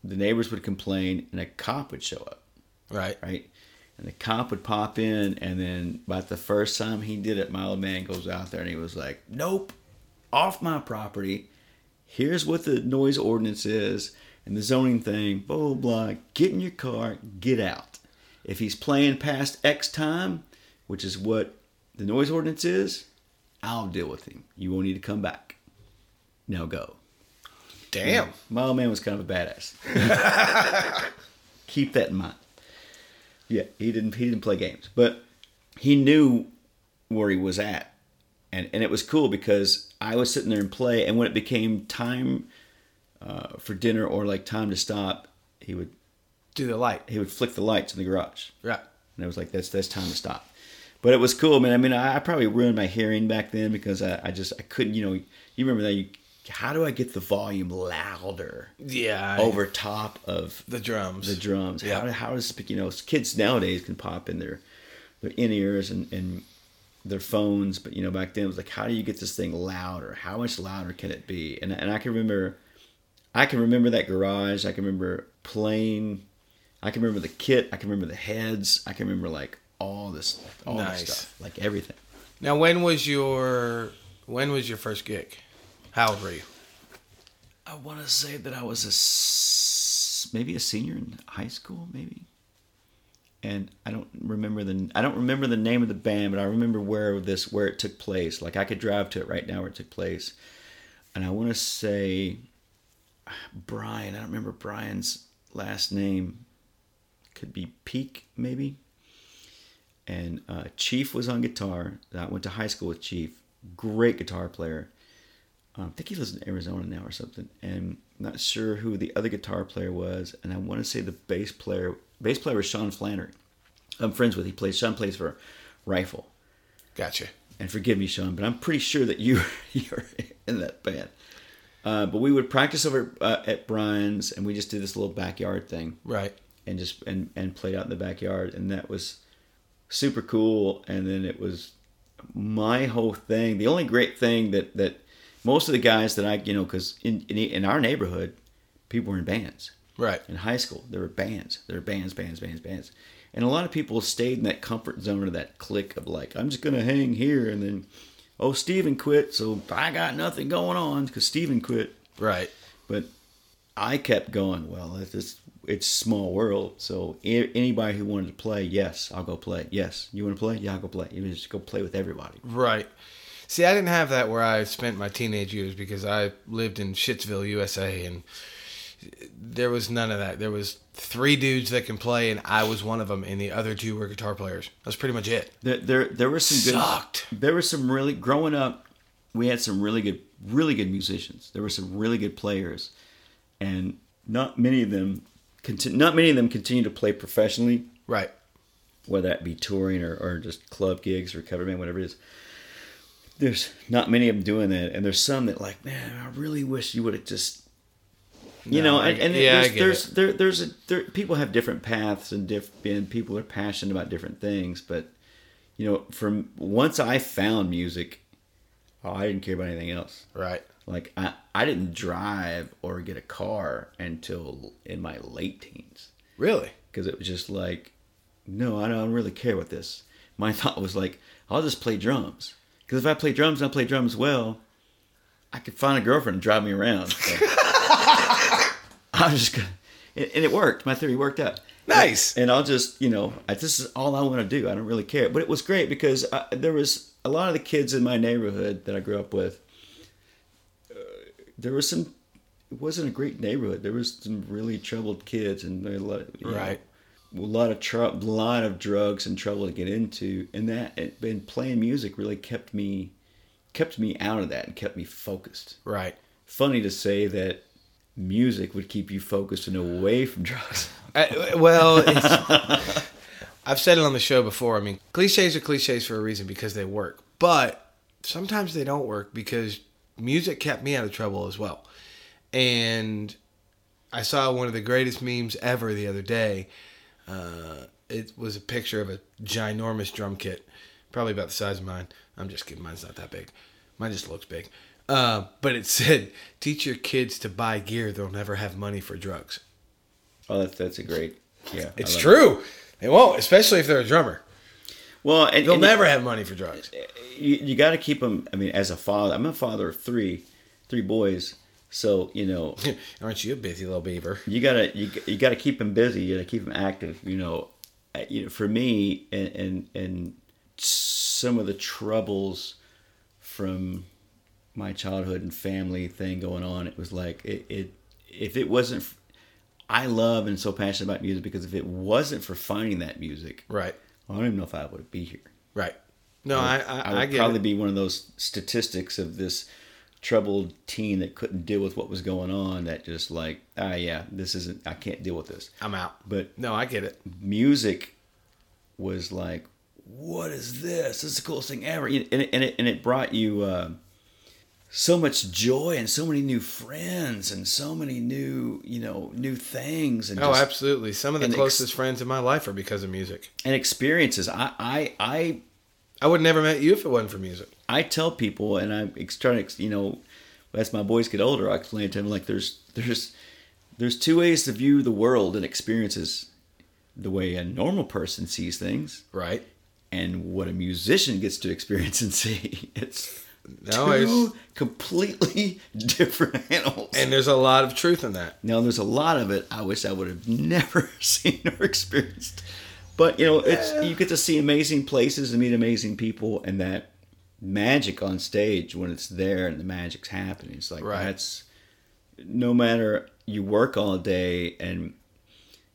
the neighbors would complain, and a cop would show up Right. right? And the cop would pop in, and then about the first time he did it, my old man goes out there and he was like, "Nope, off my property. Here's what the noise ordinance is and the zoning thing. Blah blah blah. Get in your car, get out." if he's playing past X time, which is what the noise ordinance is, I'll deal with him. You won't need to come back. Now go. Damn. My old man was kind of a badass. Keep that in mind. Yeah, he didn't he didn't play games, but he knew where he was at, and and it was cool because I was sitting there and play, and when it became time uh, for dinner or like time to stop, he would Do the light. he would flick the lights in the garage, Right. and it was like that's that's time to stop. But it was cool, man. I mean, I, I probably ruined my hearing back then because I, I just I couldn't, you know. You remember that? You, how do I get the volume louder Yeah. I- over top of the drums. the drums. Yeah. How, how does you know kids nowadays can pop in their their in ears and, and their phones, but you know back then it was like how do you get this thing louder? How much louder can it be? And and I can remember, I can remember that garage. I can remember playing. I can remember the kit. I can remember the heads. I can remember like all this all Nice. this stuff, like everything. Now, when was your when was your first gig? How old were you? I want to say that I was a maybe a senior in high school, maybe. And I don't remember the I don't remember the name of the band, but I remember where this where it took place. Like I could drive to it right now where it took place. And I want to say Brian. I don't remember Brian's last name. Could be Peak maybe. And uh, Chief was on guitar. I went to high school with Chief. Great guitar player. Um, I think he lives in Arizona now or something, and I'm not sure who the other guitar player was. And I want to say the bass player. Bass player was Sean Flannery. I'm friends with. He plays. Sean plays for Rifle. Gotcha. And forgive me, Sean, but I'm pretty sure that you you're in that band. Uh, but we would practice over uh, at Brian's, and we just did this little backyard thing Right. and just and and played out in the backyard and that was super cool and then it was my whole thing the only great thing that that most of the guys that i you know because in, in in our neighborhood people were in bands Right. in high school there were bands there were bands bands bands bands and a lot of people stayed in that comfort zone of that clique of like i'm just gonna hang here and then oh steven quit so i got nothing going on because steven quit Right. but I kept going. Well, it's it's small world. So anybody who wanted to play, yes, I'll go play. Yes, you want to play? Yeah, I'll go play. You just go play with everybody. Right. See, I didn't have that where I spent my teenage years because I lived in Shittsville, USA, and there was none of that. There was three dudes that can play, and I was one of them, and the other two were guitar players. That's pretty much it. There, there, there were some good. Sucked. There were some really growing up. We had some really good, really good musicians. There were some really good players, and not many of them. Conti- not many of them continue to play professionally. Right. whether that be touring or, or just club gigs or cover band, whatever it is. There's not many of them doing that, and there's some that like, man, I really wish you would have just, you No, know, I- and, yeah, there's there's there, there's a there, people have different paths and diff, and people are passionate about different things, but you know, from once I found music, oh, I didn't care about anything else. Right. Like I, I didn't drive or get a car until in my late teens Really? because it was just like, no, I don't really care about this. My thought was like, I'll just play drums because if I play drums and I play drums well, I could find a girlfriend and drive me around. So I was just gonna, and and it worked. My theory worked out. Nice. And I'll just, you know, I, this is all I want to do. I don't really care. But it was great because I, there was a lot of the kids in my neighborhood that I grew up with. Uh, there was some. It wasn't a great neighborhood. There was some really troubled kids, and there a lot, of, you know, Right. A lot of tr- lot of drugs and trouble to get into, and that and playing music really kept me kept me out of that and kept me focused. Right. Funny to say that music would keep you focused and away from drugs. I, well, it's, I've said it on the show before. I mean, cliches are cliches for a reason because they work, but sometimes they don't work because music kept me out of trouble as well. And I saw one of the greatest memes ever the other day. Uh, it was a picture of a ginormous drum kit, probably about the size of mine. I'm just kidding. Mine's not that big. Mine just looks big. Uh, but it said, "Teach your kids to buy gear; they'll never have money for drugs." Oh, that's that's a great. Yeah, It's true. They won't, especially if they're a drummer. Well, and, They'll and never have money for drugs. You, you got to keep them. I mean, as a father, I'm a father of three, three boys. So you know, Aren't you a busy little beaver? you gotta you, you gotta keep them busy. You gotta keep them active. You know, uh, you know, for me, and and, and some of the troubles from my childhood and family thing going on, it was like it. it if it wasn't, I love and so passionate about music because if it wasn't for finding that music, Right. I don't even know if I would be here. Right. No, I I, I I, would get probably it. be one of those statistics of this troubled teen that couldn't deal with what was going on. That just like, ah, yeah, this isn't. I can't deal with this. I'm out. But No, I get it. music was like, what is this? This is the coolest thing ever. And it, and it, and it brought you uh, so much joy and so many new friends and so many new, you know, new things and Oh, just- absolutely. Some of the and ex- closest friends in my life are because of music. and experiences. I, I, I I would never met you if it wasn't for music. I tell people, and I'm trying to, you know, as my boys get older, I explain to them like there's there's there's two ways to view the world and experiences the way a normal person sees things Right. and what a musician gets to experience and see. It's No, two completely different animals. And there's a lot of truth in that. Now, there's a lot of it I wish I would have never seen or experienced. But you know, it's you get to see amazing places and meet amazing people, and that magic on stage when it's there and the magic's happening. It's like Right. that's no matter you work all day and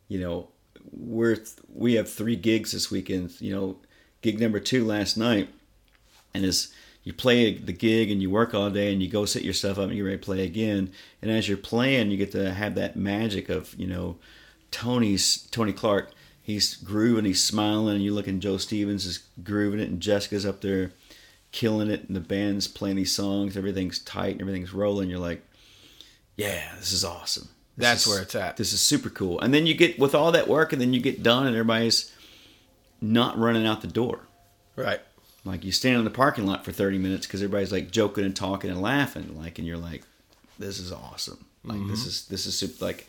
you know we're we have three gigs this weekend. You know, gig number two last night, and as you play the gig and you work all day and you go set yourself up and you're ready to play again. And as you're playing, you get to have that magic of you know Tony's Tony Clark. He's grooving, he's smiling, and you look and Joe Stevens is grooving it, and Jessica's up there killing it, and the band's playing these songs. Everything's tight and everything's rolling. You're like, yeah, this is awesome. This That's is- where it's at. This is super cool. And then you get with all that work, and then you get done, and everybody's not running out the door. Right. Like you stand in the parking lot for 30 minutes because everybody's like joking and talking and laughing, like, and you're like, this is awesome. Like Mm-hmm. this is this is super. Like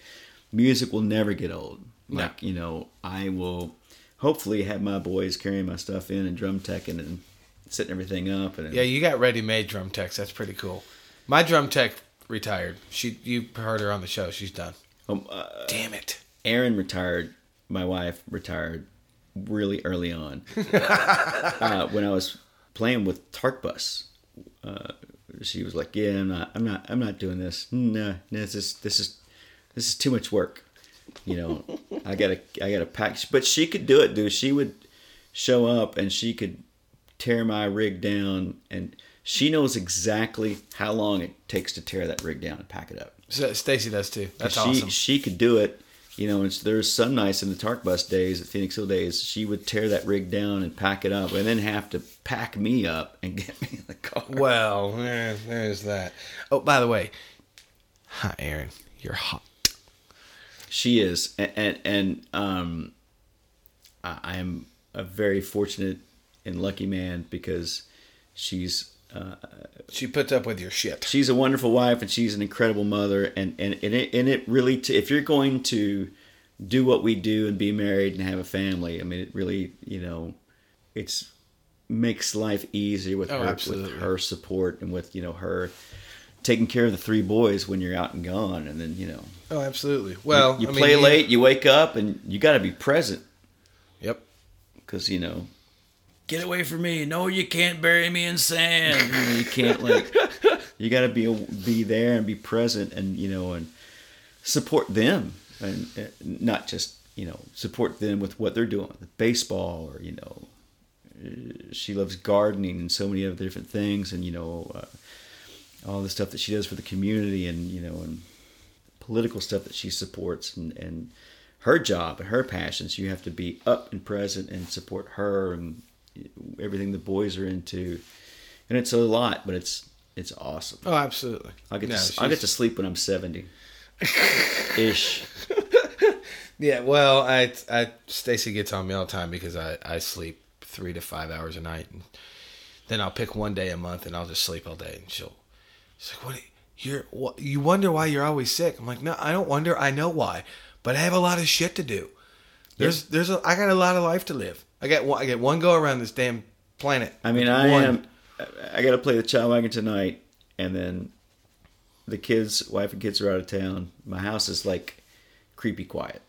music will never get old. No. Like you know, I will hopefully have my boys carrying my stuff in and drum teching and setting everything up. And Yeah, you got ready-made drum techs. That's pretty cool. My drum tech retired. She, you heard her on the show. She's done. um, uh, Damn it. Aaron retired. My wife retired really early on uh, when I was playing with Tark Bus. Uh, she was like, "Yeah, I'm not, I'm not, I'm not doing this. No, no, this is, this is, this is too much work. You know, I gotta, I gotta pack." But she could do it, dude. She would show up and she could tear my rig down, and she knows exactly how long it takes to tear that rig down and pack it up So, Stacy does too. That's she, awesome. She could do it. You know, it's, there's some nights in the Tark Bus days, at Phoenix Hill days, she would tear that rig down and pack it up, and then have to pack me up and get me in the car. Well, there's that. Oh, by the way, hi, Aaron. You're hot. She is, and and, and um, I am a very fortunate and lucky man because she's uh, She puts up with your shit. she's a wonderful wife and she's an incredible mother and and, and it and it really t- if you're going to do what we do and be married and have a family i mean it really you know it's makes life easier with Oh, her absolutely. with her support and with you know her taking care of the three boys when you're out and gone and then you know Oh, absolutely. Well, you I play you- late you wake up and you got to be present Yep. because you know get away from me. No you can't bury me in sand. You, can't like you got to be be there and be present and you know and support them. And uh, not just you know support them with what they're doing with baseball or you know uh, she loves gardening and so many other different things and you know uh, all the stuff that she does for the community and you know and political stuff that she supports and, and her job and her passions. You have to be up and present and support her and everything the boys are into and it's a lot but it's it's awesome Oh, absolutely. i'll get No, to, i'll get to sleep when i'm 70 ish Yeah, well, I, I, Stacy gets on me all the time because I, I sleep three to five hours a night, and then I'll pick one day a month and I'll just sleep all day, and she'll, she's like, "What? You're what? You wonder why you're always sick?" I'm like, "No, I don't wonder. I know why, but I have a lot of shit to do. There's, there's, a, I got a lot of life to live. I got, one, I get one go around this damn planet. i mean i One. am i gotta play the child wagon tonight and then the kids wife and kids are out of town my house is like creepy quiet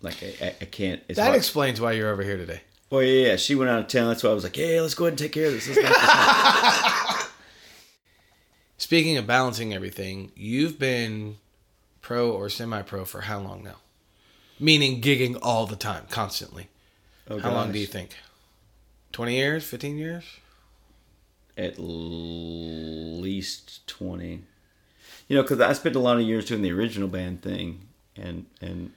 Like I, I, can't. It's That hard. explains why you're over here today. Well, yeah, yeah. She went out of town. That's why I was like, "Hey, let's go ahead and take care of this." Let's this. Speaking of balancing everything, you've been pro or semi-pro for how long now? Meaning gigging all the time, constantly. Oh, how long do you think? 20 years, 15 years? At l- least twenty. You know, because I spent a lot of years doing the original band thing, and and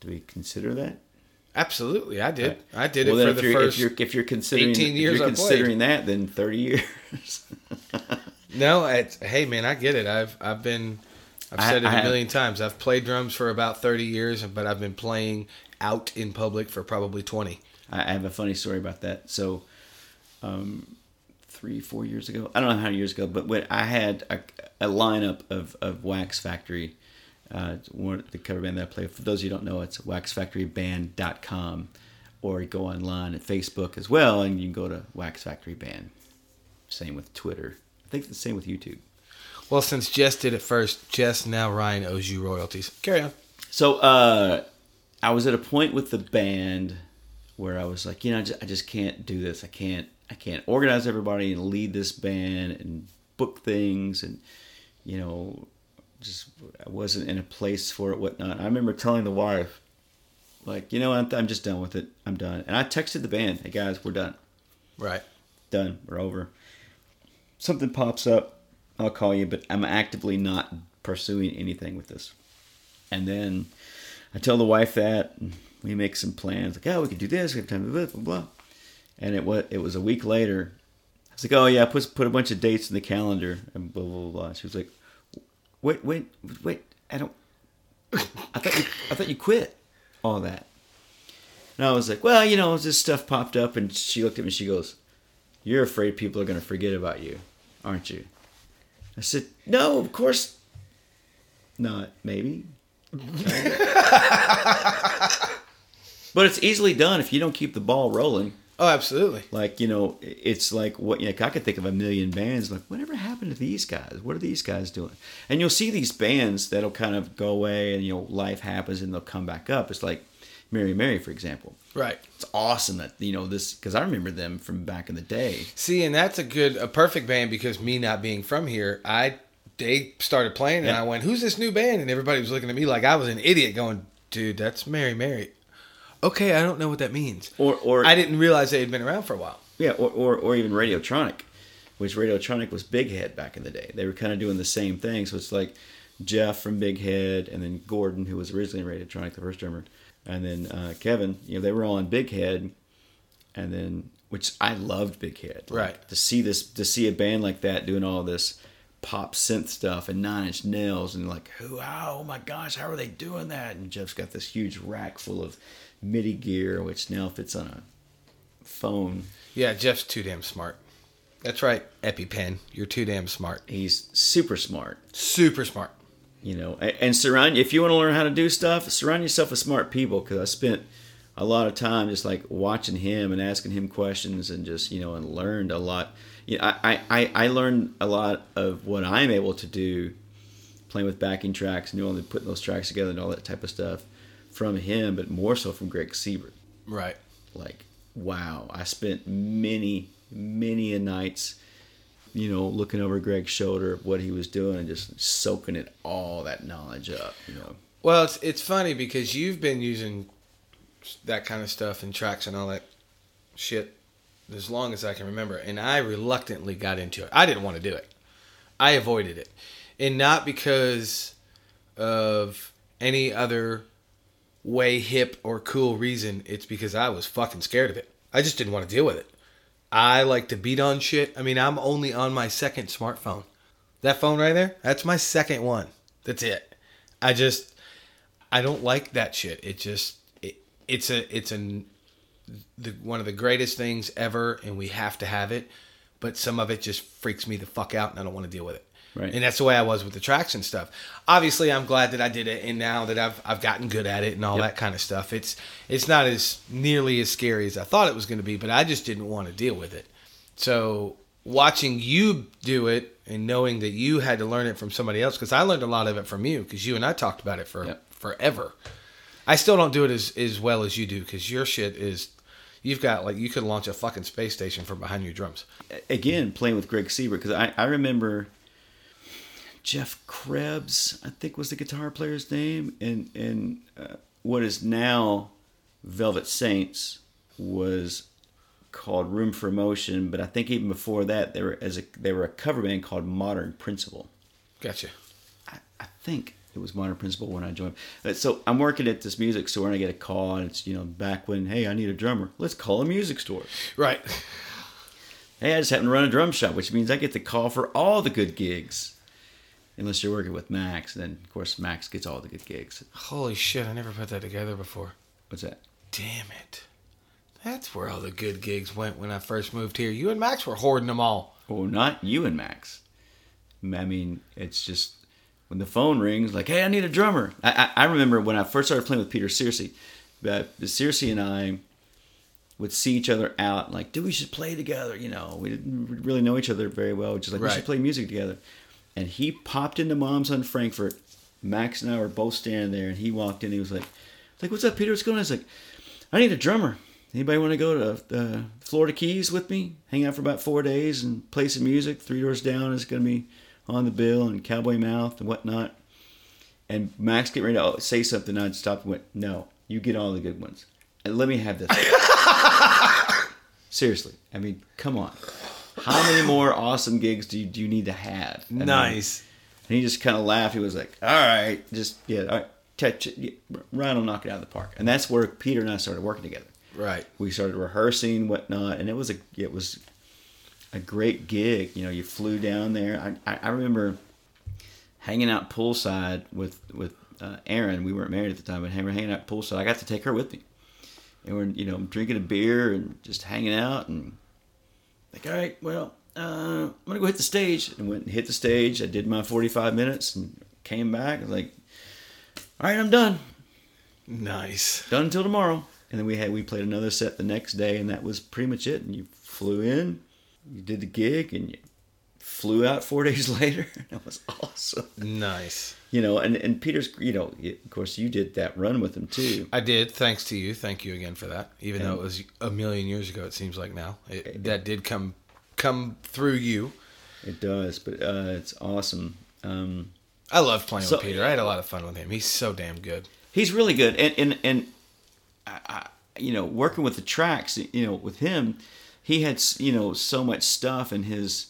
do we consider that? Absolutely, I did. I did well, it for if the you're, first if you're if you're considering 18 years if you're I considering that, then thirty years. No, it's, hey man, I get it. I've I've been I've I- said it I a have- million times. I've played drums for about 30 years, but I've been playing out in public for probably 20. I have a funny story about that. So, um, three, four years ago, I don't know how many years ago, but when I had a, a lineup of, of Wax Factory, uh, one the cover band that I play. For those of you who don't know, it's waxfactoryband.com, or you go online at Facebook as well, and you can go to Wax Factory Band. Same with Twitter. I think it's the same with YouTube. Well, since Jess did it first, Jess now Ryan owes you royalties. Carry on. So uh, I was at a point with the band where I was like, you know, I just, I just can't do this. I can't I can't organize everybody and lead this band and book things and you know just I wasn't in a place for it whatnot. I remember telling the wife like, you know, I'm, I'm just done with it. I'm done. And I texted the band, hey guys, we're done. Right. Done. We're over. Something pops up, I'll call you, but I'm actively not pursuing anything with this. And then I tell the wife that, we make some plans. Like, oh, we could do this. We have time to blah blah blah. And it was it was a week later. I was like, oh yeah, put put a bunch of dates in the calendar and blah blah blah. She was like, wait wait wait, I don't. I thought you I thought you quit all that. And I was like, well, you know, this stuff popped up, and she looked at me. and She goes, "You're afraid people are going to forget about you, aren't you?" I said, "No, of course not. Maybe." but it's easily done if you don't keep the ball rolling. Oh, absolutely. Like you know, it's like what you know, I could think of a million bands. Like, whatever happened to these guys? What are these guys doing? And you'll see these bands that'll kind of go away, and you know, life happens, and they'll come back up. It's like Mary Mary, for example. Right. It's awesome that you know this because I remember them from back in the day. See, and that's a good, a perfect band because me not being from here, I they started playing and Yeah. I went, "Who's this new band?" And everybody was looking at me like I was an idiot, going, "Dude, that's Mary Mary." Okay, I don't know what that means. Or or I didn't realize they had been around for a while. yeah, or, or or even Radiotronic, which Radiotronic was Big Head back in the day. They were kind of doing the same thing. So it's like Jeff from Big Head, and then Gordon, who was originally in Radiotronic, the first drummer, and then uh, Kevin. You know, they were all in Big Head, and then which I loved Big Head. Like, Right. To see this, to see a band like that doing all this pop synth stuff and Nine Inch Nails, and like, who? Oh my gosh, how are they doing that? And Jeff's got this huge rack full of MIDI gear, which now fits on a phone. Yeah, Jeff's too damn smart. That's right, EpiPen. You're too damn smart. He's super smart. Super smart. you know and surround if you want to learn how to do stuff surround yourself with smart people because i spent a lot of time just like watching him and asking him questions and just you know and learned a lot you know, I, I i learned a lot of what i'm able to do playing with backing tracks and doing putting those tracks together and all that type of stuff from him but more so from greg siebert Right. like wow i spent many many a nights you know looking over greg's shoulder of what he was doing and just soaking it all that knowledge up you know Well, it's it's funny because you've been using that kind of stuff and tracks and all that shit as long as I can remember, and I reluctantly got into it. I didn't want to do it. I avoided it, and not because of any other way hip or cool reason. It's because I was fucking scared of it. I just didn't want to deal with it. I like to beat on shit. I mean, I'm only on my second smartphone. That phone right there, that's my second one. That's it. I just I don't like that shit. It just it, it's a it's a the, one of the greatest things ever, and we have to have it. But some of it just freaks me the fuck out, and I don't want to deal with it. Right. And that's the way I was with the tracks and stuff. Obviously, I'm glad that I did it, and now that I've I've gotten good at it and all Yep. that kind of stuff, it's it's not as nearly as scary as I thought it was going to be. But I just didn't want to deal with it. So watching you do it and knowing that you had to learn it from somebody else, because I learned a lot of it from you, because you and I talked about it for Yep. forever. I still don't do it as as well as you do because your shit is. You've got like you could launch a fucking space station from behind your drums. again playing with Greg Sieber because I, I remember Jeff Krebs I think was the guitar player's name and and uh, what is now Velvet Saints was called Room for Emotion but I think even before that they were as a they were a cover band called Modern Principle Gotcha. I, I think it was minor Principle when I joined. Uh, So I'm working at this music store and I get a call and it's you know back when hey I need a drummer let's call a music store Right. Hey, I just happen to run a drum shop, which means I get the call for all the good gigs. Unless you're working with Max, then of course Max gets all the good gigs. Holy shit! I never put that together before. What's that? Damn it. That's where all the good gigs went when I first moved here. You and Max were hoarding them all. Well, not you and Max. I mean, it's just when the phone rings, like, hey, I need a drummer. I, I, I remember when I first started playing with Peter Searcy, that Searcy and I would see each other out, like, dude, we should play together. You know, we didn't really know each other very well, just like, we Right. should play music together. And he popped into Mom's on Frankfort. Max and I were both standing there, and he walked in. He was like, like, what's up, Peter? What's going on? I was like, I need a drummer. Anybody want to go to uh, Florida Keys with me? Hang out for about four days and play some music. Three Doors Down is going to be on the bill, and Cowboy Mouth and whatnot. And Max get ready to say something. I stopped and went, No, you get all the good ones. And let me have this. Seriously. I mean, come on. How many more awesome gigs do you, do you need to have? I mean, Nice. and he just kind of laughed. He was like, "All right, just yeah, all right, touch it. Yeah, Ryan will knock it out of the park." And that's where Peter and I started working together. Right. We started rehearsing, whatnot, and it was a it was a great gig. You know, you flew down there. I I, I remember hanging out poolside with with uh, Aaron. We weren't married at the time, but we were hanging out poolside. I got to take her with me, and we're you know drinking a beer and just hanging out and like, all right, well, uh, I'm gonna go hit the stage, and went and hit the stage. I did my 45 minutes and came back. I was like, all right, I'm done, Nice. done until tomorrow. And then we had we played another set the next day, and that was pretty much it. And you flew in, you did the gig, and you flew out four days later. that was awesome. Nice. You know, and and Peter's, you know, of course, you did that run with him too. I did. Thanks to you. Thank you again for that. Even though it was a million years ago, it seems like now it, that did come come through you. It does, but uh, it's awesome. Um, I love playing So- with Peter. I had a lot of fun with him. He's so damn good. he's really good and and and I, I, you know working with the tracks you know with him he had you know so much stuff in his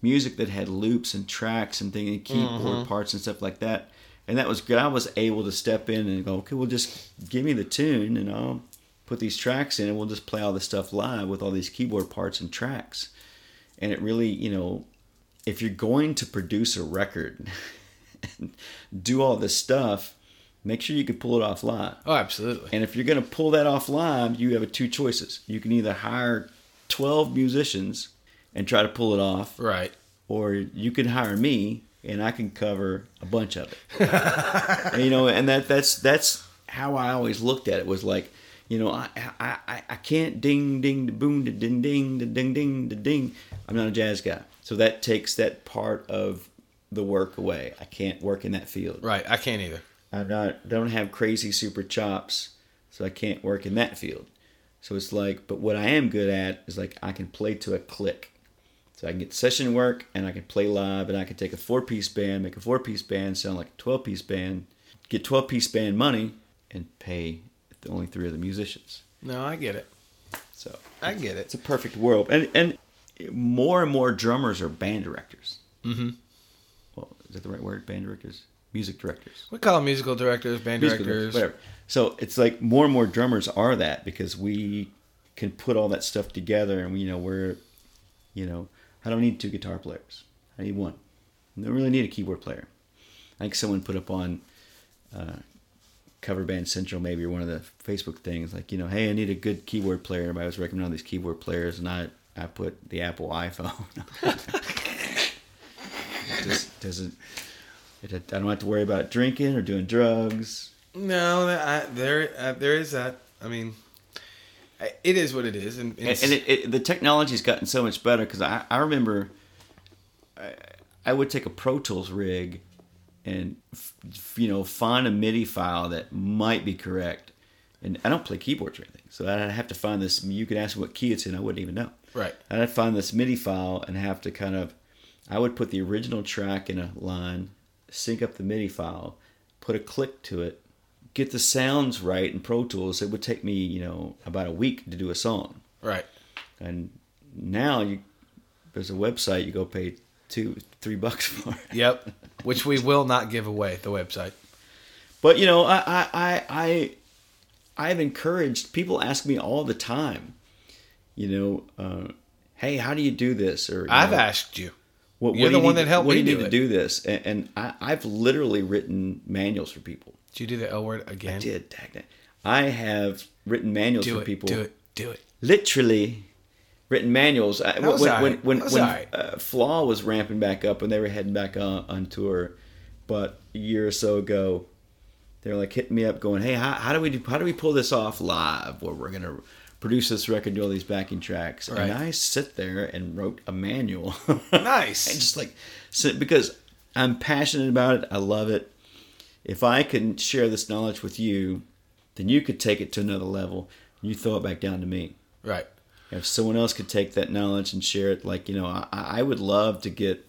music that had loops and tracks and things and keyboard mm-hmm. parts and stuff like that. And that was good. I was able to step in and go okay well just give me the tune and i'll put these tracks in and we'll just play all this stuff live with all these keyboard parts and tracks. And it really you know if you're going to produce a record and do all this stuff make sure you can pull it off live. Oh, absolutely. and if you're going to pull that off live, you have two choices. You can either hire 12 musicians and try to pull it off, Right. or you can hire me and I can cover a bunch of it. And, you know, and that that's that's how I always looked at it was like, you know, I I, I, I can't ding ding da boom da ding ding da ding ding da ding. I'm not a jazz guy. So that takes that part of the work away. I can't work in that field. Right. I can't either. I'm not don't have crazy super chops, so I can't work in that field. So it's like, but what I am good at is like I can play to a click. So I can get session work and I can play live and I can take a four piece band, make a four piece band sound like a twelve piece band, get twelve piece band money and pay the only three of the musicians. No, I get it. So I get it. it's a perfect world. And and more and more drummers are band directors. Mm-hmm. Well, is that the right word? Band directors? Music directors. We call them musical directors, band musical directors. whatever. So it's like more and more drummers are that because we can put all that stuff together, and we you know we're, you know, I don't need two guitar players. I need one. I don't really need a keyboard player. I think someone put up on uh, Cover Band Central maybe or one of the Facebook things like you know, hey, I need a good keyboard player. Everybody was recommending all these keyboard players, and I I put the Apple iPhone. it just doesn't. It, I don't have to worry about drinking or doing drugs. No, I, there uh, there is that. I mean, it is what it is, and, and, it's- and it, it, the technology's gotten so much better because I, I remember I, I would take a Pro Tools rig and f- you know find a MIDI file that might be correct. And I don't play keyboards or anything, so I'd have to find this. You could ask me what key it's in, I wouldn't even know. Right. And I'd find this MIDI file and have to kind of. I would put the original track in a line, sync up the MIDI file, put a click to it, get the sounds right in Pro Tools. It would take me, you know, about a week to do a song. Right. And now you, there's a website you go pay two, three bucks for. Yep. Which we will not give away the website. But you know, I, I, I, I I've encouraged people ask me all the time. You know, uh, hey, how do you do this? Or I've know, asked you. What, You're what the one that to- helped What me do you need it. to do this? And, and I, I've literally written manuals for people. Did you do the L word again? I did dag it. I have written manuals Do for it. people. Do it. Do it. Literally written manuals. Was when all when when, That when right. uh, Flaw was ramping back up and they were heading back on, on tour, but a year or so ago, they were like hitting me up, going, "Hey, how, how do we do, how do we pull this off live? Where we're gonna produce this record, do all these backing tracks?" Right. And I sit there and wrote a manual. Nice. and just like so, because I'm passionate about it. I love it. If I can share this knowledge with you, then you could take it to another level. You throw it back down to me. Right. If someone else could take that knowledge and share it, like you know, I, I would love to get.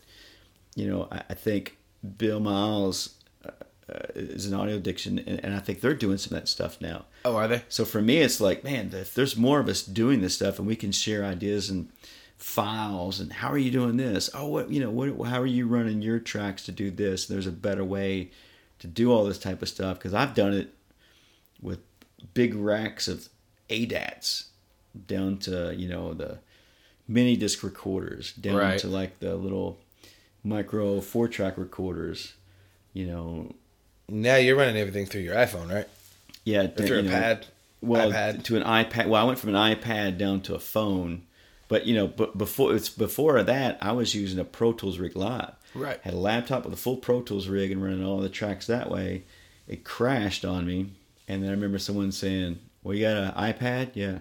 You know, I, I think Bill Miles Uh, is an audio addiction, and, and I think they're doing some of that stuff now. Oh, are they? So for me, it's like, man, if there's more of us doing this stuff, and we can share ideas and files, and how are you doing this? Oh, what you know, what, how are you running your tracks to do this? There's a better way to do all this type of stuff because I've done it with big racks of ADATs down to you know the mini disc recorders, down Right. to like the little micro four track recorders. You know, Now you're running everything through your iPhone, right? yeah, Or through you a know, pad. well iPad. to an iPad. Well, I went from an iPad down to a phone, but you know, but before it's before that, I was using a Pro Tools rig live. Right. Had a laptop with a full Pro Tools rig and running all the tracks that way. It crashed on me, and then I remember someone saying, "Well, you got an iPad? Yeah.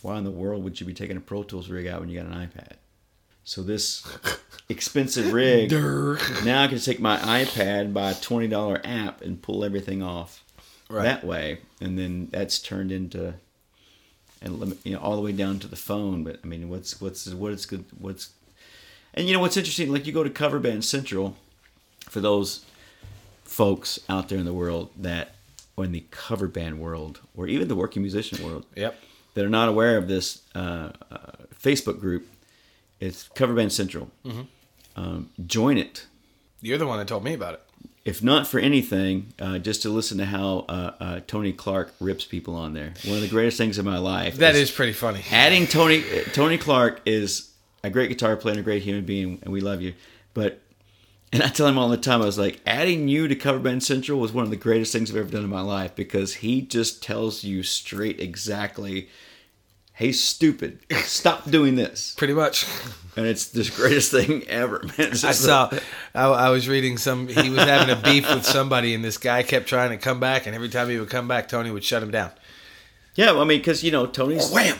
Why in the world would you be taking a Pro Tools rig out when you got an iPad?" So this expensive rig now I can take my iPad, buy a twenty dollar app, and pull everything off Right. that way, and then that's turned into and you know all the way down to the phone. But I mean, what's what's what is good? What's and you know what's interesting? Like you go to Cover Band Central for those folks out there in the world that, or in the cover band world, or even the working musician world, Yep. that are not aware of this uh, uh, Facebook group. It's Cover Band Central. Um, join it You're the one that told me about it. if not for anything, uh, just to listen to how uh, uh, Tony Clark rips people on there. One of the greatest things in my life. That is pretty funny. adding Tony. Tony Clark is a great guitar player and a great human being, and we love you. But and I tell him all the time, I was like, adding you to Cover Band Central was one of the greatest things I've ever done in my life because he just tells you straight exactly, "Hey, stupid, stop doing this," Pretty much. and it's the greatest thing ever. Man. I saw. I, I was reading some. He was having a beef with somebody, and this guy kept trying to come back. And every time he would come back, Tony would shut him down. yeah, well, I mean, because you know Tony's Wham!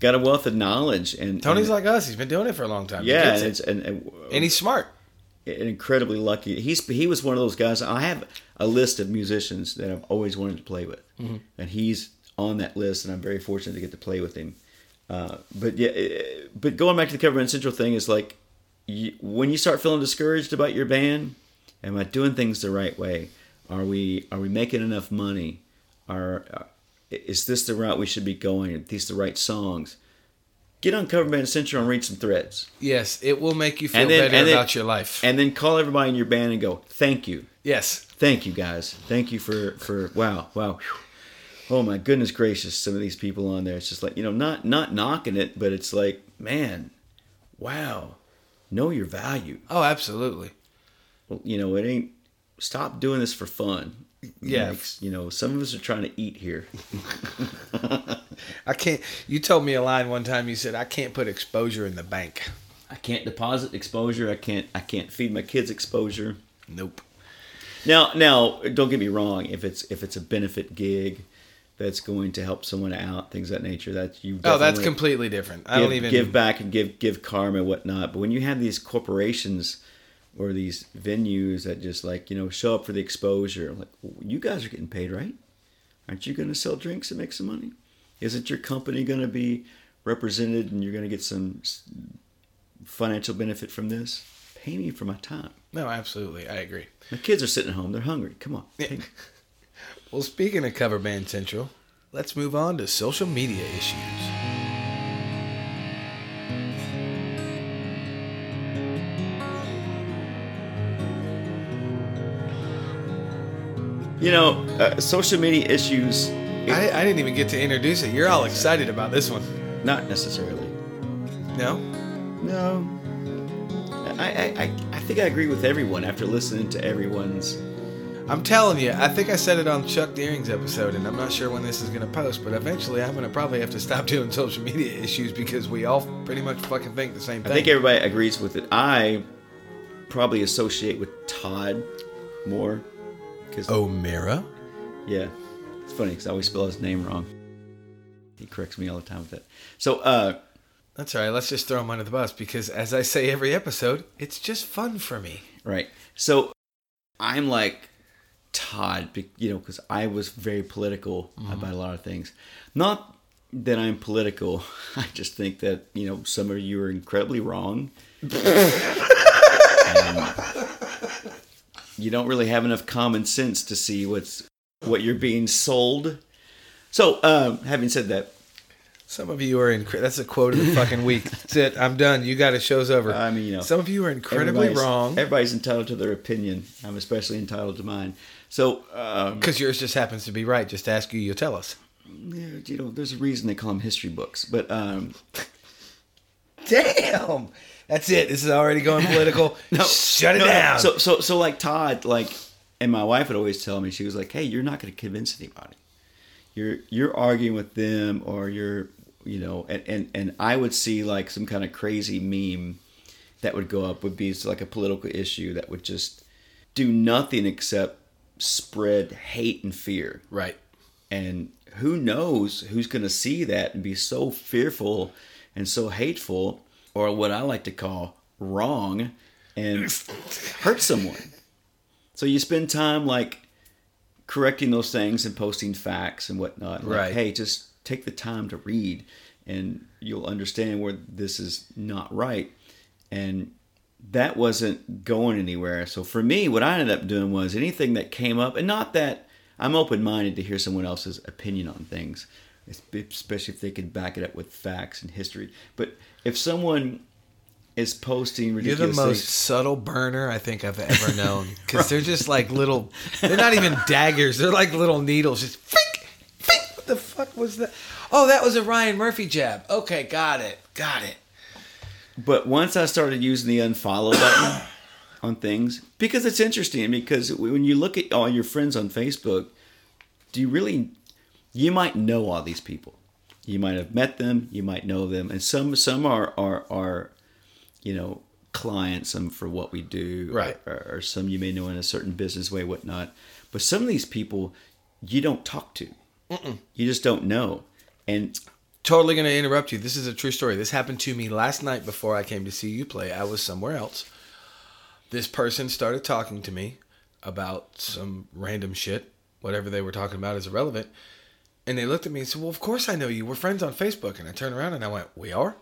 got a wealth of knowledge, and Tony's and, like us. He's been doing it for a long time. Yeah, and, it. and, and, and he's smart. and incredibly lucky. He's he was one of those guys. I have a list of musicians that I've always wanted to play with, Mm-hmm. and he's on that list, and I'm very fortunate to get to play with him. Uh, but yeah, but going back to the Cover Band Central thing is like you, when you start feeling discouraged about your band, am I doing things the right way? Are we are we making enough money? Are uh, is this the route we should be going? Are these the right songs? Get on Cover Band Central and read some threads. Yes, it will make you feel then- better then- about your life. and then call everybody in your band and go, "Thank you, yes. thank you, guys, thank you for for wow, wow. Oh my goodness gracious, some of these people on there. It's just like you know, not not knocking it, but it's like, man, wow, know your value. Oh, absolutely. Well, you know, it ain't. Stop doing this for fun. Yeah. Like, you know, some of us are trying to eat here. I can't. You told me a line one time. You said I can't put exposure in the bank. I can't deposit exposure. I can't. I can't feed my kids exposure. Nope. Now, now, don't get me wrong. If it's if it's a benefit gig that's going to help someone out, things of that nature, that you Oh, that's completely different. I give, don't even give back and give give karma and whatnot. But when you have these corporations or these venues that just like you know show up for the exposure. Like you guys are getting paid, right? Aren't you going to sell drinks and make some money? Isn't your company going to be represented and you're going to get some financial benefit from this? Pay me for my time. No, absolutely. I agree. My kids are sitting at home; they're hungry. Come on. me. Well, speaking of Cover Band Central, let's move on to social media issues. You know, uh, social media issues. I, I didn't even get to introduce it. You're all excited about this one. Not necessarily. No? No. I, I, I, I think I agree with everyone after listening to everyone's. I'm telling you, I think I said it on Chuck Deering's episode, and I'm not sure when this is going to post, but eventually I'm going to probably have to stop doing social media issues because we all pretty much fucking think the same thing. I think everybody agrees with it. I probably associate with Todd more. Cause, O'Mara? yeah. It's funny because I always spell his name wrong. He corrects me all the time with that. So, uh, That's all right. Let's just throw him under the bus because, as I say every episode, it's just fun for me. Right. So I'm like Todd, you know, because I was very political about a lot of things. Not that I'm political. I just think that you know some of you are incredibly wrong. And you don't really have enough common sense to see what's what you're being sold. So, um, having said that, Some of you are incre- That's a quote of the fucking week. That's it. I'm done. You got it. Show's over. I mean, you know, some of you are incredibly everybody's- wrong Everybody's entitled to their opinion. I'm especially entitled to mine. So, um, because yours just happens to be right. Just ask you, you'll tell us. Yeah, you know, there's a reason they call them history books. But um, Damn. That's it. This is already going political. No, shut it no, no. down. So, so, so, like Todd, like, and my wife would always tell me, she was like, "Hey, you're not going to convince anybody. You're you're arguing with them, or you're, you know." And and and I would see like some kind of crazy meme that would go up would be like a political issue that would just do nothing except spread hate and fear. right. and who knows who's going to see that and be so fearful and so hateful or what i like to call wrong and hurt someone so you spend time like correcting those things and posting facts and whatnot like, Right. hey just take the time to read and you'll understand where this is not right and that wasn't going anywhere. So for me, what I ended up doing was anything that came up, and not that I'm open minded to hear someone else's opinion on things, especially if they could back it up with facts and history. But if someone is posting You're ridiculous the most things, subtle burner I think I've ever known. Because they're just like little, they're not even daggers. They're like little needles. Just fink, fink. What the fuck was that? Oh, that was a Ryan Murphy jab. Okay, got it. Got it. But once I started using the unfollow button on things, because it's interesting, because when you look at all your friends on Facebook, do you really, you might know all these people. You might have met them, you might know them, and some some are are are, you know, clients some for what we do, Right. Or, or some you may know in a certain business way, whatnot. But some of these people you don't talk to, you just don't know, and Totally going to interrupt you. This is a true story. This happened to me last night before I came to see you play. I was somewhere else. This person started talking to me about some random shit. Whatever they were talking about is irrelevant. And they looked at me and said, Well, of course I know you. We're friends on Facebook. And I turned around and I went, We are?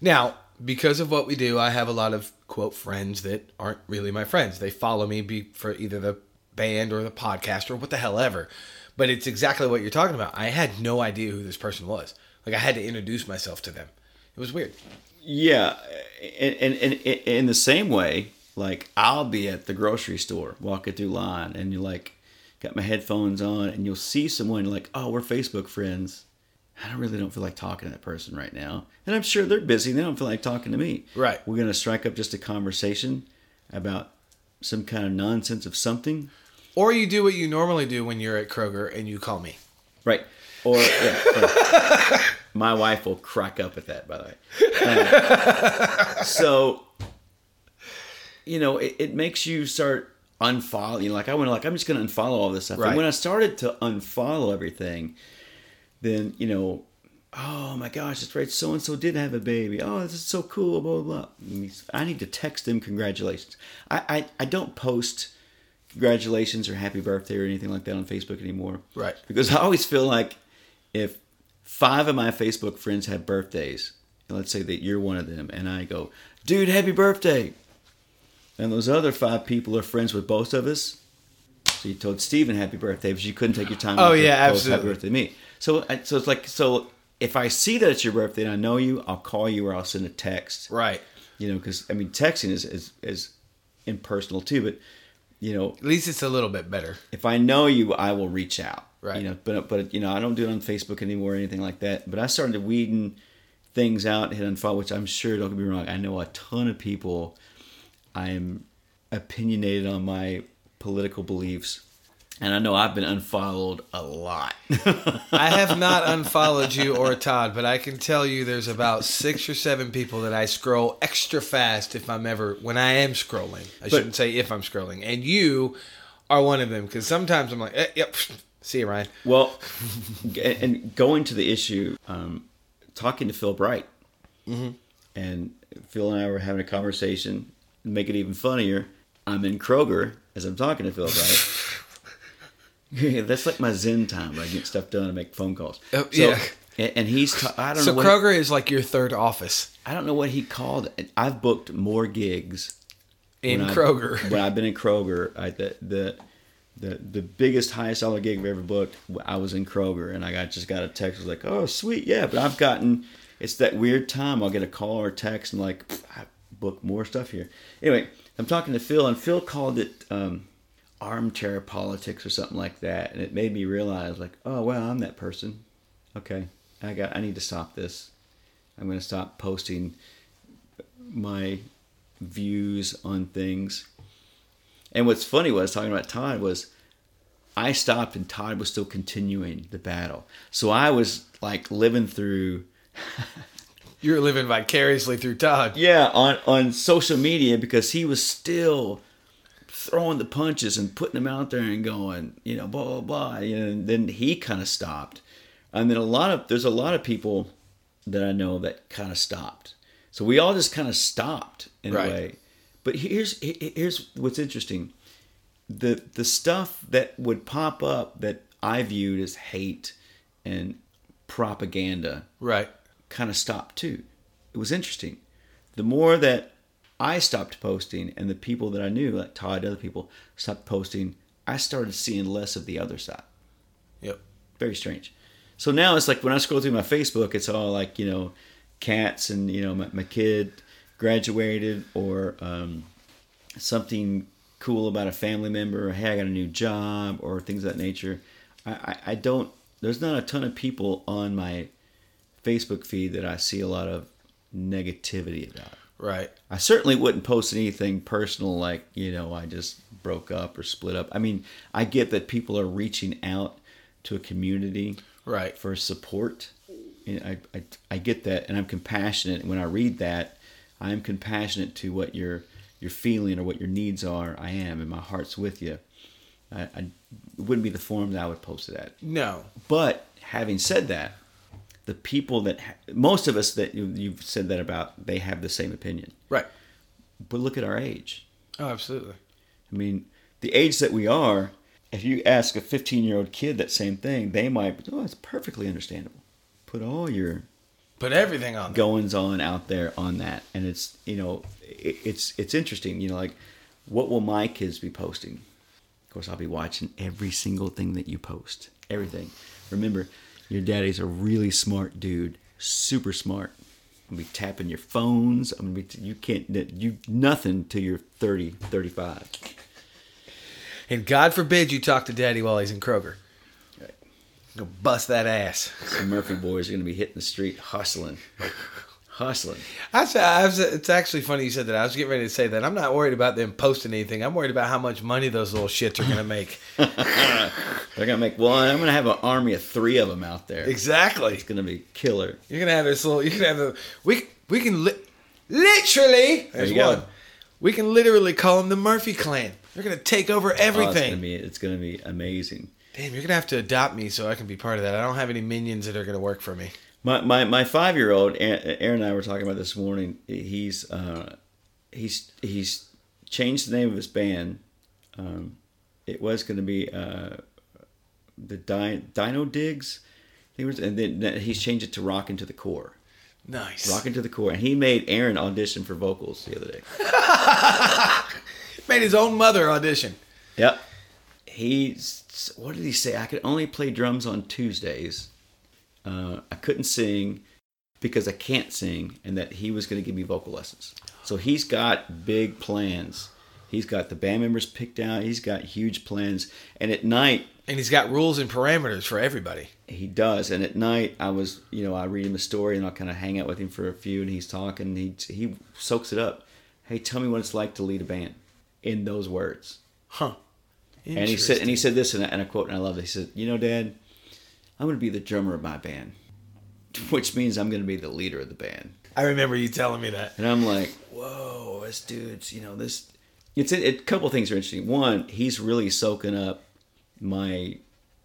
Now, because of what we do, I have a lot of, quote, friends that aren't really my friends. They follow me be for either the band or the podcast or what the hell ever. But it's exactly what you're talking about. I had no idea who this person was. Like, I had to introduce myself to them. It was weird. Yeah, and, and, and in the same way, like I'll be at the grocery store walking through line, and you're like, got my headphones on, and you'll see someone like, oh, we're Facebook friends. I really don't feel like talking to that person right now, and I'm sure they're busy. They don't feel like talking to me. Right. We're gonna strike up just a conversation about some kind of nonsense of something. Or you do what you normally do when you're at Kroger and you call me. Right. Or yeah, my wife will crack up at that. By the way, Uh, so you know it, it makes you start unfollow. You know, like I went like I'm just going to unfollow all this stuff. Right. And when I started to unfollow everything, then you know oh my gosh, that's right, so and so did have a baby. Oh, this is so cool, blah, blah, blah. I need to text them congratulations. I, I, I don't post congratulations or happy birthday or anything like that on Facebook anymore. Right. Because I always feel like if five of my Facebook friends have birthdays, and let's say that you're one of them, and I go, dude, happy birthday. And those other five people are friends with both of us. So you told Steven happy birthday, but you couldn't take your time. Oh, yeah, post Happy birthday to me. So, so it's like, so if I see that it's your birthday and I know you, I'll call you or I'll send a text Right. you know because i mean texting is, is is impersonal too but you know At least it's a little bit better. if i know you i will reach out Right. you know but but you know i don't do it on facebook anymore or anything like that but i started weeding things out hit unfollow which i'm sure don't get me wrong i know a ton of people i'm opinionated on my political beliefs and i know i've been unfollowed a lot I have not unfollowed you or Todd, but I can tell you there's about six or seven people that I scroll extra fast if I'm ever when I am scrolling. I shouldn't say if I'm scrolling, and you are one of them because sometimes I'm like, eh, yep, see you, Ryan. Well, and going to the issue, um, talking to Phil Bright, and Phil and I were having a conversation. Make it even funnier. I'm in Kroger as I'm talking to Phil Bright. That's like my Zen time. Where I get stuff done and make phone calls. Oh, yeah. And, and he's. ta- I don't So know. What, Kroger is like your third office I don't know what he called it. I've booked more gigs in when I- Kroger. when I've been in Kroger, I, the, the the the biggest highest dollar gig I've ever booked, I was in Kroger, and I got just got a text was like, "Oh, sweet, yeah." But I've gotten it's that weird time. I'll get a call or a text, and like, "Pff, I booked more stuff here. Anyway, I'm talking to Phil, and Phil called it um, armchair politics or something like that, and it made me realize, like, oh well, I'm that person. Okay, I got I need to stop this. I'm going to stop posting my views on things. And what's funny was talking about Todd was I stopped and Todd was still continuing the battle. So I was like living through You're living vicariously through Todd. yeah, on on social media because he was still throwing the punches and putting them out there and going, you know, blah blah blah. And then he kind of stopped. And then a lot of there's a lot of people that I know that kind of stopped. So we all just kind of stopped in Right. a way. But here's here's what's interesting. The the stuff that would pop up that I viewed as hate and propaganda Right. kind of stopped too. It was interesting. The more that I stopped posting and the people that I knew, like Todd, other people, stopped posting, I started seeing less of the other side. Yep. Very strange. So now it's like when I scroll through my Facebook, it's all like, you know, cats and, you know, my, my kid graduated or um, something cool about a family member or, hey, I got a new job or things of that nature. I, I, I don't, there's not a ton of people on my Facebook feed that I see a lot of negativity about. Right. I certainly wouldn't post anything personal like, you know, I just broke up or split up. I mean, I get that people are reaching out to a community Right. for support. And I, I, I get that, and I'm compassionate. When I read that, I am compassionate to what you're, you're feeling or what your needs are. I am, and my heart's with you. I, I, it wouldn't be the form that I would post it at. No. But having said that, the people that ha- most of us that you, you've said that about, they have the same opinion. Right. But look at our age. Oh, absolutely. I mean, the age that we are, if you ask a 15 year old kid that same thing, they might, oh, it's perfectly understandable. Put all your Put everything on. goings on out there on that, and it's you know, it, it's it's interesting. You know, like what will my kids be posting? Of course, I'll be watching every single thing that you post. Everything. Remember, your daddy's a really smart dude, super smart. I'm gonna be tapping your phones. I'm gonna be you can't you nothing till you're 30, 35. And God forbid you talk to Daddy while he's in Kroger. Right. Go bust that ass. The Murphy boys are gonna be hitting the street hustling, hustling. That's, I was, it's actually funny you said that. I was getting ready to say that. I'm not worried about them posting anything. I'm worried about how much money those little shits are going to make. They're gonna make one. I'm gonna have an army of three of them out there. exactly. It's gonna be killer. You're going to have this little, you're going to have the, we, we can li- literally, there's go. one. We can literally call them the Murphy clan. They're going to take over Oh, it's gonna everything. be it's gonna be amazing. Damn, you're gonna have to adopt me so I can be part of that. I don't have any minions that are gonna work for me. My my, my five year old Aaron and I were talking about this morning. He's uh, he's he's changed the name of his band. Um, it was going to be uh, the Di- Dino Digs, was, and then he's changed it to Rockin' to the Core. Nice. Rockin' to the Core, and he made Aaron audition for vocals the other day. made his own mother audition. Yep. He's what did he say? I could only play drums on Tuesdays. Uh, I couldn't sing because I can't sing, and that he was going to give me vocal lessons. So he's got big plans. He's got the band members picked out. He's got huge plans. And at night, and he's got rules and parameters for everybody. He does. And at night, I was, you know, I read him a story and I'll kind of hang out with him for a few, and he's talking. he he soaks it up. Hey, tell me what it's like to lead a band in those words. Huh. And he said, and he said this, and I, and I quote, and I love it. He said, "You know, Dad, I'm going to be the drummer of my band, which means I'm going to be the leader of the band." I remember you telling me that. And I'm like, "Whoa, this dude's, you know, this." It's a, a couple things are interesting. One, he's really soaking up my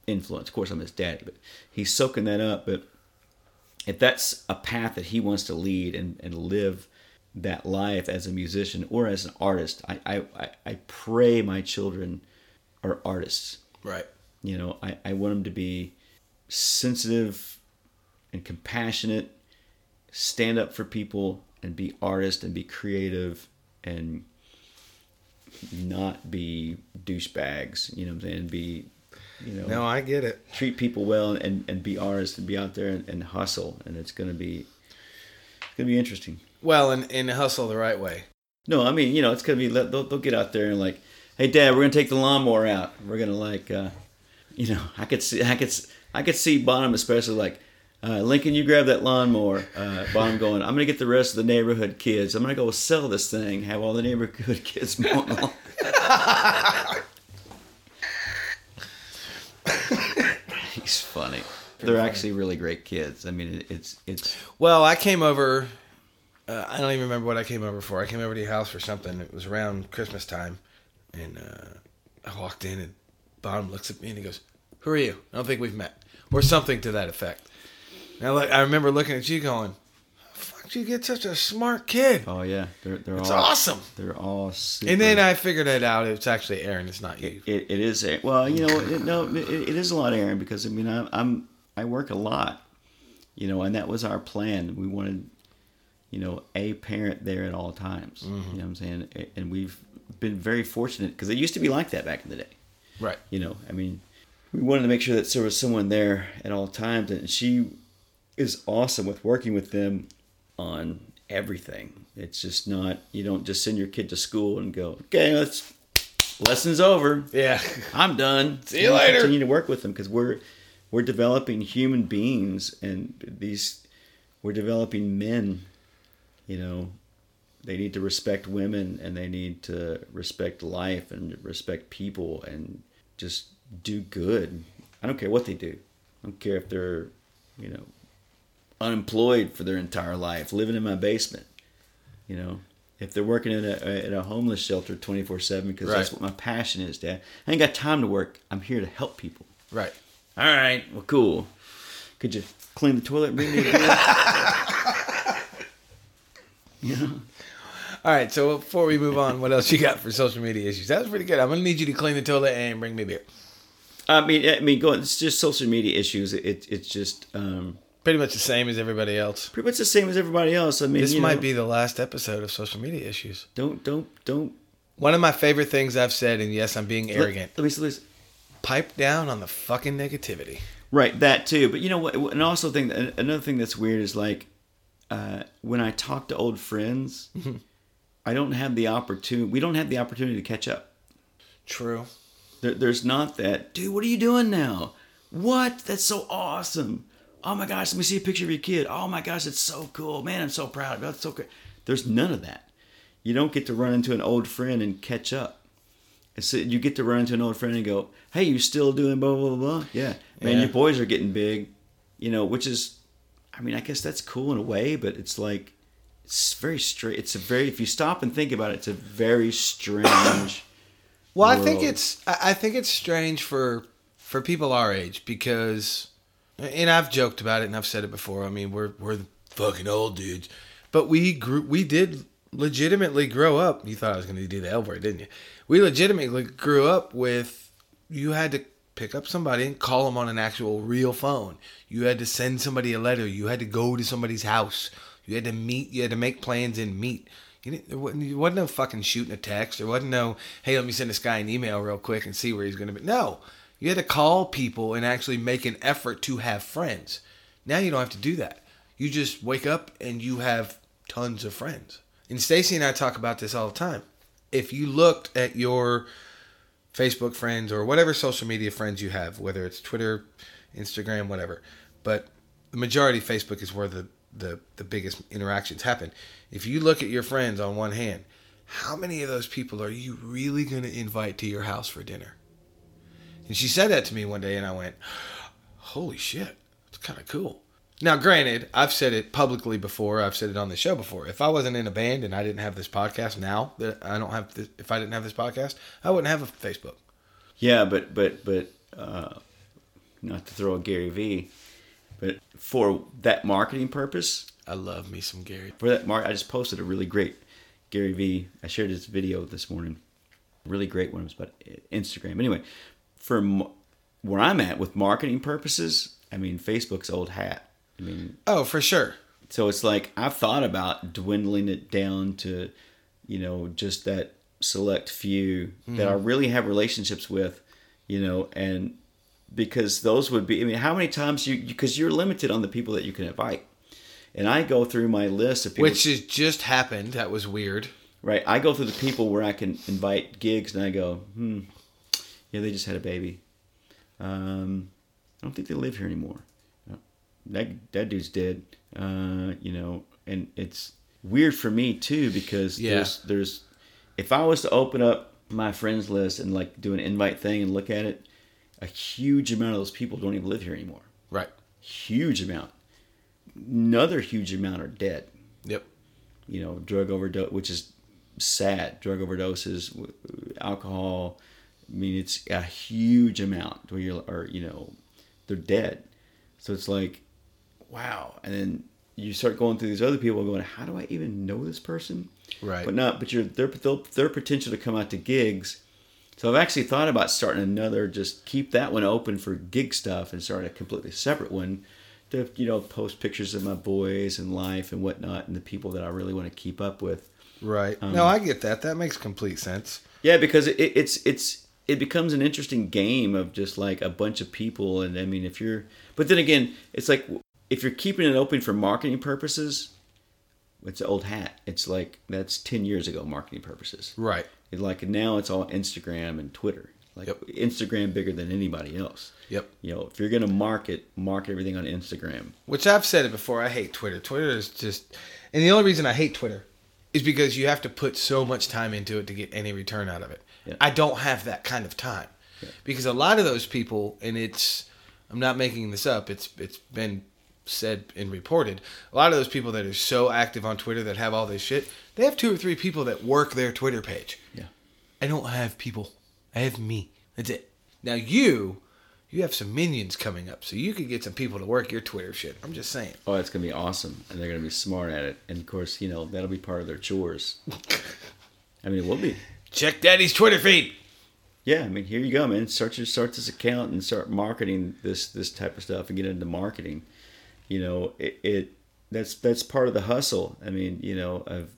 influence. Of course, I'm his dad, but he's soaking that up. But if that's a path that he wants to lead and, and live that life as a musician or as an artist, I, I, I pray my children are artists. Right. You know, I, I want them to be sensitive and compassionate, stand up for people and be artist and be creative and not be douchebags, you know what I'm saying? Be, you know. No, I get it. Treat people well and, and be artists and be out there and, and hustle. And it's going to be, it's to be interesting. Well, and, and hustle the right way. No, I mean, you know, it's going to be, they'll, they'll get out there and like, hey, dad, we're going to take the lawnmower out. We're going to like, uh, you know, I could see, I could, I could see Bonham especially like, uh, Lincoln, you grab that lawnmower. Uh, Bonham going, I'm going to get the rest of the neighborhood kids. I'm going to go sell this thing, have all the neighborhood kids mowing along. He's funny. They're actually really great kids. I mean, it's it's. Well, I came over. Uh, I don't even remember what I came over for. I came over to your house for something. It was around Christmas time, and uh, I walked in, and Bonham looks at me and he goes, "Who are you? I don't think we've met," or something to that effect. Now, like, I remember looking at you going, "Fuck, you get such a smart kid." Oh yeah, they're they're it's all awesome. They're all super. And then I figured it out. It's actually Aaron. It's not you. It, it is. Aaron. Well, you know, it, no, it, it is a lot, of Aaron, because I mean, I, I'm I work a lot, you know, and that was our plan. We wanted, you know, a parent there at all times. Mm-hmm. You know what I'm saying? And we've been very fortunate because it used to be like that back in the day. Right. You know, I mean, we wanted to make sure that there was someone there at all times, and she is awesome with working with them on everything. It's just not you don't just send your kid to school and go, okay, let's lessons over. Yeah, I'm done. See you later. Continue to work with them because we're we're developing human beings and these we're developing men. You know, they need to respect women and they need to respect life and respect people and just do good. I don't care what they do. I don't care if they're, you know, unemployed for their entire life, living in my basement. You know, if they're working in a, in a homeless shelter 24 7 because right. that's what my passion is, Dad. I ain't got time to work. I'm here to help people. Right. All right. Well, cool. Could you clean the toilet bring me a yeah. All right. So before we move on, what else you got for social media issues? That was pretty good. I'm gonna need you to clean the toilet and bring me beer. I mean, I mean, go. It's just social media issues. It, it's just um, pretty much the same as everybody else. Pretty much the same as everybody else. I mean, this might know, be the last episode of social media issues. Don't, don't, don't. One of my favorite things I've said, and yes, I'm being arrogant. Let, let me say this: pipe down on the fucking negativity. Right, that too. But you know what? And also, thing another thing that's weird is like uh, when I talk to old friends, mm-hmm. I don't have the opportunity. We don't have the opportunity to catch up. True. There, there's not that, dude. What are you doing now? What? That's so awesome oh my gosh, let me see a picture of your kid. Oh my gosh, it's so cool. Man, I'm so proud. That's so good. There's none of that. You don't get to run into an old friend and catch up. So you get to run into an old friend and go, hey, you still doing blah, blah, blah? Yeah. Man, yeah. your boys are getting big, you know, which is, I mean, I guess that's cool in a way, but it's like, it's very straight. It's a very, if you stop and think about it, it's a very strange. Well, world. I think it's, I think it's strange for for people our age because, and I've joked about it and I've said it before. I mean, we're we're fucking old dudes, but we grew. We did legitimately grow up. You thought I was going to do the L word, didn't you? We legitimately grew up with you had to pick up somebody and call them on an actual real phone. You had to send somebody a letter. You had to go to somebody's house. You had to meet. You had to make plans and meet. Didn't, there wasn't, there wasn't no fucking shooting a text. There wasn't no, hey, let me send this guy an email real quick and see where he's going to be. No. You had to call people and actually make an effort to have friends. Now you don't have to do that. You just wake up and you have tons of friends. And Stacy and I talk about this all the time. If you looked at your Facebook friends or whatever social media friends you have, whether it's Twitter, Instagram, whatever, but the majority Facebook is where the, the, the biggest interactions happen. If you look at your friends on one hand, how many of those people are you really going to invite to your house for dinner? And she said that to me one day, and I went, Holy shit, it's kind of cool. Now, granted, I've said it publicly before. I've said it on the show before. If I wasn't in a band and I didn't have this podcast now, that I don't have, this, if I didn't have this podcast, I wouldn't have a Facebook. Yeah, but but but uh, not to throw a Gary V, but for that marketing purpose, I love me some Gary. for that mark, I just posted a really great Gary V. I shared this video this morning. Really great one. It was about Instagram. Anyway, for m- where I'm at with marketing purposes, I mean Facebook's old hat. I mean, Oh, for sure. so it's like I've thought about dwindling it down to, you know, just that select few that mm-hmm. I really have relationships with, you know, and because those would be. I mean, how many times you because you're limited on the people that you can invite, and I go through my list of people. Which has just happened. That was weird. Right. I go through the people where I can invite gigs and I go, hmm, yeah, they just had a baby. Um, I don't think they live here anymore. Uh, That, that dude's dead. Uh, you know, and it's weird for me too because Yeah. there's, there's, if I was to open up my friends list and like do an invite thing and look at it, a huge amount of those people don't even live here anymore. Right. Huge amount. Another huge amount are dead Yep. you know, drug overdose, which is sad. Drug overdoses, alcohol. I mean, it's a huge amount where you're, or you know, they're dead. So it's like, wow. And then you start going through these other people, going, how do I even know this person? Right. But not, but you're their their potential to come out to gigs. So I've actually thought about starting another, just keep that one open for gig stuff and start a completely separate one to, you know, post pictures of my boys and life and whatnot and the people that I really want to keep up with. Right. Um, no, I get that. That makes complete sense. Yeah, because it, it's it's it becomes an interesting game of just like a bunch of people, and I mean, if you're, but then again, it's like if you're keeping it open for marketing purposes, it's an old hat. It's like that's ten years ago, marketing purposes. Right. It, like now, it's all Instagram and Twitter. Like Yep. Instagram bigger than anybody else. Yep. You know, if you're gonna market, market everything on Instagram. Which I've said it before. I hate Twitter. Twitter is just, and the only reason I hate Twitter is because you have to put so much time into it to get any return out of it. Yeah. I don't have that kind of time because a lot of those people, and it's, I'm not making this up. It's it's been said and reported. A lot of those people that are so active on Twitter that have all this shit, they have two or three people that work their Twitter page. I don't have people. I have me. That's it. Now you, you have some minions coming up, so you could get some people to work your Twitter shit. I'm just saying. Oh, that's gonna be awesome, and they're gonna be smart at it. And of course, you know that'll be part of their chores. I mean, it will be. Check Daddy's Twitter feed. Yeah, I mean, here you go, man. Start your start this account and start marketing this this type of stuff and get into marketing. You know, it, it that's that's part of the hustle. I mean, you know, of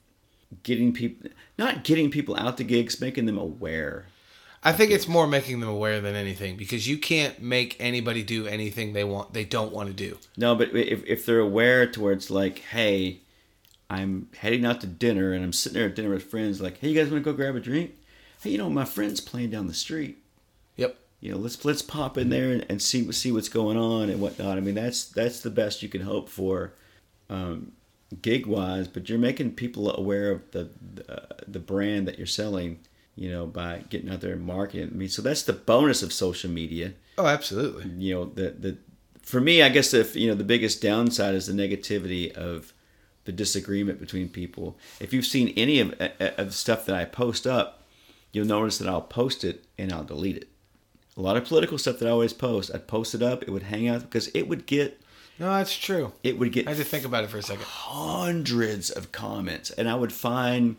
getting people not getting people out to gigs, making them aware. I think it's more making them aware than anything because you can't make anybody do anything they want they don't want to do. No, but if if they're aware to where it's like, hey, I'm heading out to dinner and I'm sitting there at dinner with friends, like, hey, you guys want to go grab a drink? Hey, you know, my friend's playing down the street. Yep. you know, let's let's pop in there and, and see see what's going on and whatnot. I mean, that's that's the best you can hope for, um, gig wise. But you're making people aware of the the, uh, the brand that you're selling, you know, by getting out there and marketing. I mean, so that's the bonus of social media. Oh, absolutely. You know, the the for me, I guess if you know the biggest downside is the negativity of the disagreement between people. If you've seen any of uh, uh, of the stuff that I post up, you'll notice that I'll post it and I'll delete it a lot of political stuff that I always post. I'd post it up, it would hang out because it would get No, that's true. it would get I had to think about it for a second. hundreds of comments and i would find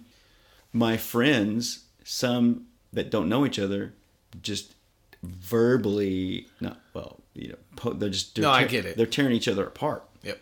my friends some that don't know each other just verbally not well you know po- they're just they're No, I get it. they're tearing each other apart Yep.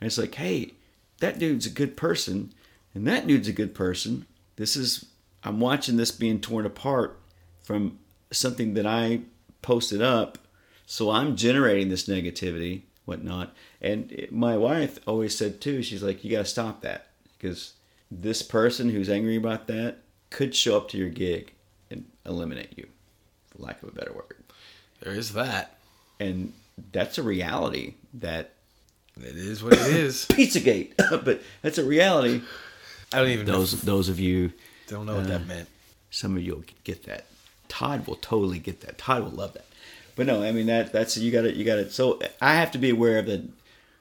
and it's like hey that dude's a good person and that dude's a good person this is i'm watching this being torn apart from something that i posted up so i'm generating this negativity whatnot and my wife always said too she's like you got to stop that because this person who's angry about that could show up to your gig and eliminate you for lack of a better word There is that. and that's a reality that It is what it is. pizzagate but that's a reality I don't even those those of you. Don't know what that uh, meant. some of you will get that todd will totally get that todd will love that but no i mean that that's you got it you got it so i have to be aware of the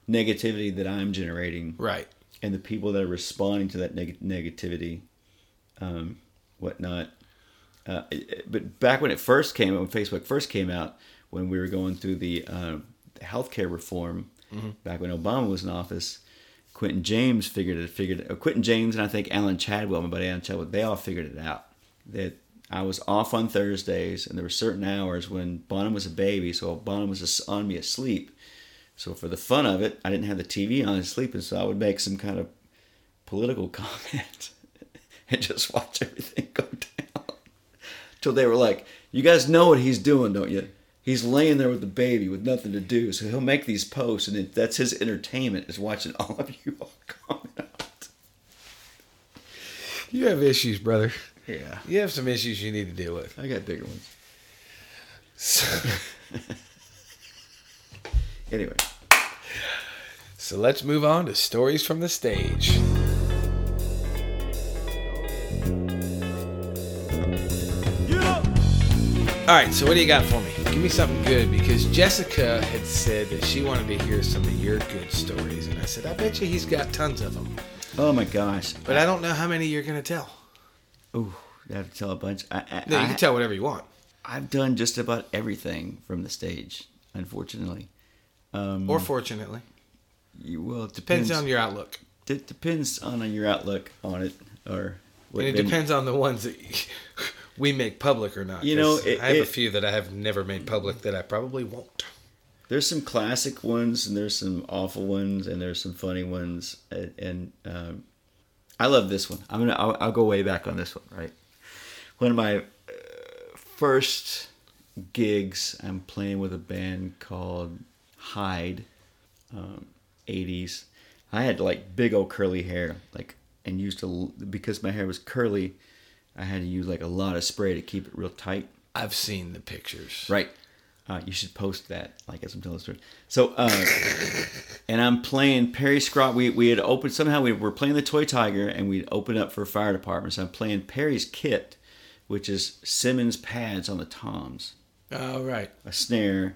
negativity that i'm generating Right. and the people that are responding to that neg- negativity um whatnot uh, but back when it first came when facebook first came out when we were going through the um, healthcare reform back when obama was in office Quentin James figured it. Figured uh, Quentin James and I think Alan Chadwell, my buddy Alan Chadwell, they all figured it out. That I was off on Thursdays, and there were certain hours when Bonham was a baby, so Bonham was on me asleep. So for the fun of it, I didn't have the TV on and sleeping, so I would make some kind of political comment and just watch everything go down. Till they were like, "You guys know what he's doing, don't you?" He's laying there with the baby with nothing to do, so he'll make these posts, and that's his entertainment is watching all of you all comment out. You have issues, brother. Yeah, You have some issues you need to deal with. I got bigger ones. So, Anyway, so let's move on to stories from the stage. All right, so what do you got for me? Give me something good because Jessica had said that she wanted to hear some of your good stories, and I said, I bet you he's got tons of them, oh my gosh, but I don't know how many you're gonna tell. ooh, I have to tell a bunch. I, I, No, you I- can tell whatever you want. I've done just about everything from the stage, unfortunately. Um, Or fortunately, you, well, it depends depends on your outlook, It depends on your outlook on it, or what and it depends on the ones that we make public or not. You know, it- I have a few that I have never made public that I probably won't. There's some classic ones, and there's some awful ones, and there's some funny ones, and, and um, I love this one. I'm gonna I'll, I'll go way back on this one. Right, one of my uh, first gigs, I'm playing with a band called Hyde, um, 80s. I had like big old curly hair, like, and used to because my hair was curly. I had to use like a lot of spray to keep it real tight. I've seen the pictures. Right. Uh, you should post that, like as I'm telling the story. So, uh, and I'm playing Perry Scrott. We, we had opened somehow. We were playing the Toy Tiger, and we'd opened up for a fire department. So I'm playing Perry's kit, which is Simmons pads on the toms, Oh, right. a snare,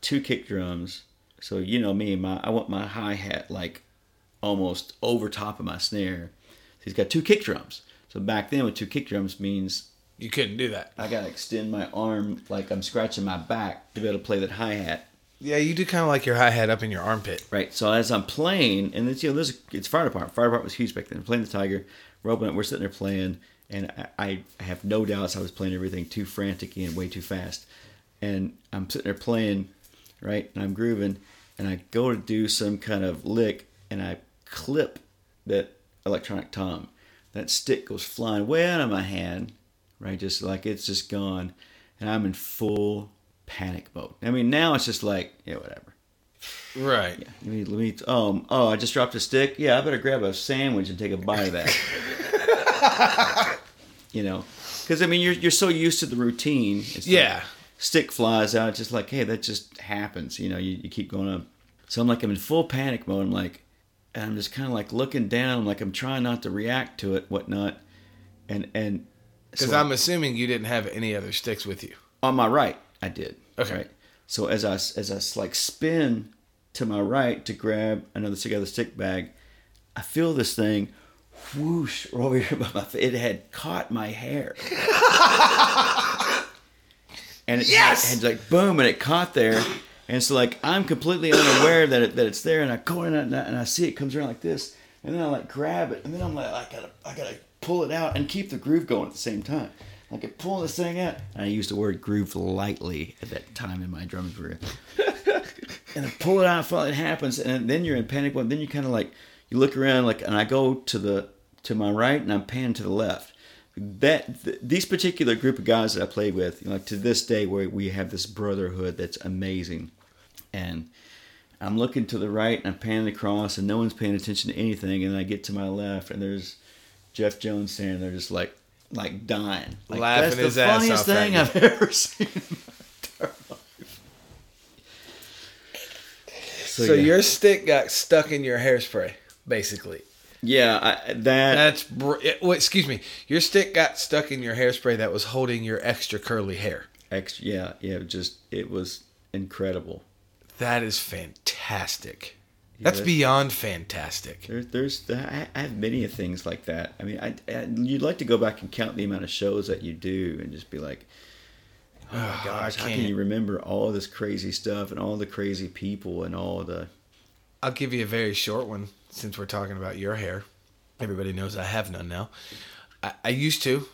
two kick drums. So you know me, my I want my hi hat like almost over top of my snare. He's got two kick drums. So back then, with two kick drums means You couldn't do that. I gotta extend my arm like I'm scratching my back to be able to play that hi hat. Yeah, you do kind of like your hi hat up in your armpit. Right. So as I'm playing, and it's you know, this it's fire department. Fire department was huge back then. I'm playing the Tiger. We're opening. We're sitting there playing, and I, I have no doubts I was playing everything too frantic and way too fast. And I'm sitting there playing, right, and I'm grooving, and I go to do some kind of lick, and I clip that electronic tom. That stick goes flying way out of my hand, right, just like it's just gone, and I'm in full panic mode. I mean, now it's just like, yeah, whatever. Right. Yeah, Let me, let me, um, oh, I just dropped a stick. Yeah, I better grab a sandwich and take a bite of that. you know, because I mean, you're you're so used to the routine. It's Yeah. like stick flies out. It's just like, hey, that just happens. You know, you, you keep going up. So I'm like, I'm in full panic mode. I'm like, and I'm just kind of like looking down. I'm like I'm trying not to react to it, whatnot. And and Because so I'm assuming you didn't have any other sticks with you. on my right, I did. Okay. Right. So as I as I like spin to my right to grab another stick out of the stick bag, I feel this thing whoosh over here by my face. It had caught my hair. and it, Yes! and like boom, and it caught there, and so like I'm completely unaware that it, that it's there, and I go in and I, and I see it comes around like this, and then I like grab it, and then I'm like I gotta I gotta pull it out and keep the groove going at the same time. I could pull this thing out, and I used the word groove lightly at that time in my drum career. and I pull it out, and it happens, and then you're in panic mode. Then you kind of like you look around, like, and I go to the to my right, and I'm panning to the left. That th- these particular group of guys that I played with, you know, like to this day, where we have this brotherhood that's amazing, and I'm looking to the right, and I'm panning across, and no one's paying attention to anything, and then I get to my left, and there's Jeff Jones standing there, just like like dying, like, Laughing that's his the ass funniest off thing at I've ever seen. in my entire. So, yeah. your stick got stuck in your hairspray, basically. Yeah, I, that That's br- it, well, excuse me. Your stick got stuck in your hairspray that was holding your extra curly hair. extra. Yeah, yeah, just it was incredible. That is fantastic. That's that's- beyond fantastic. There, there's I, I have many of things like that. I mean, I, I you'd like to go back and count the amount of shows that you do and just be like, oh my gosh, how can you remember all this crazy stuff and all the crazy people and all the I'll give you a very short one since we're talking about your hair. Everybody knows I have none now. I, I used to.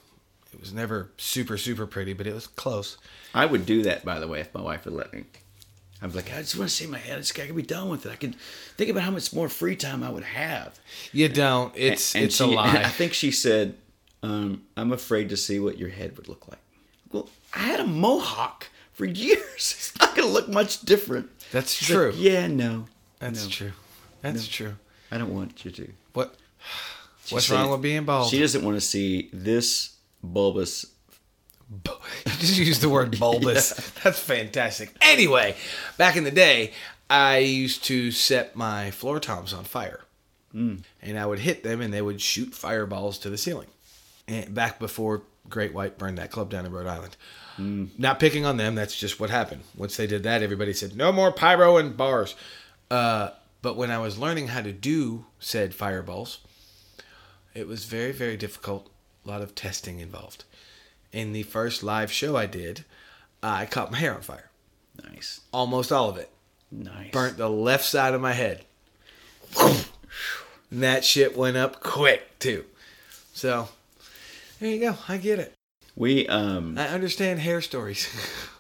It was never super, super pretty, but it was close. I would do that, by the way, if my wife would let me. I was like, I just want to see my head. I just gotta be done with it. I can think about how much more free time I would have. You don't. It's And it's she- a lie. I think she said, um, "I'm afraid to see what your head would look like." Well, I had a mohawk for years. It's not gonna look much different. That's She's true. like, yeah, no, That's no, true. That's true. I don't want you to. What? She What's said- wrong with being bald? She doesn't want to see this bulbous. Bu- You just use the word bulbous. That's fantastic. Anyway, back in the day, I used to set my floor toms on fire. And I would hit them and they would shoot fireballs to the ceiling. And back before Great White burned that club down in Rhode Island. Not picking on them, that's just what happened. Once they did that, everybody said, no more pyro and bars. Uh, but when I was learning how to do said fireballs, it was very, very difficult. A lot of testing involved. In the first live show I did, I caught my hair on fire. Nice, Almost all of it. nice. Burnt the left side of my head. And that shit went up quick, too. So, there you go. I get it. We um, I understand hair stories.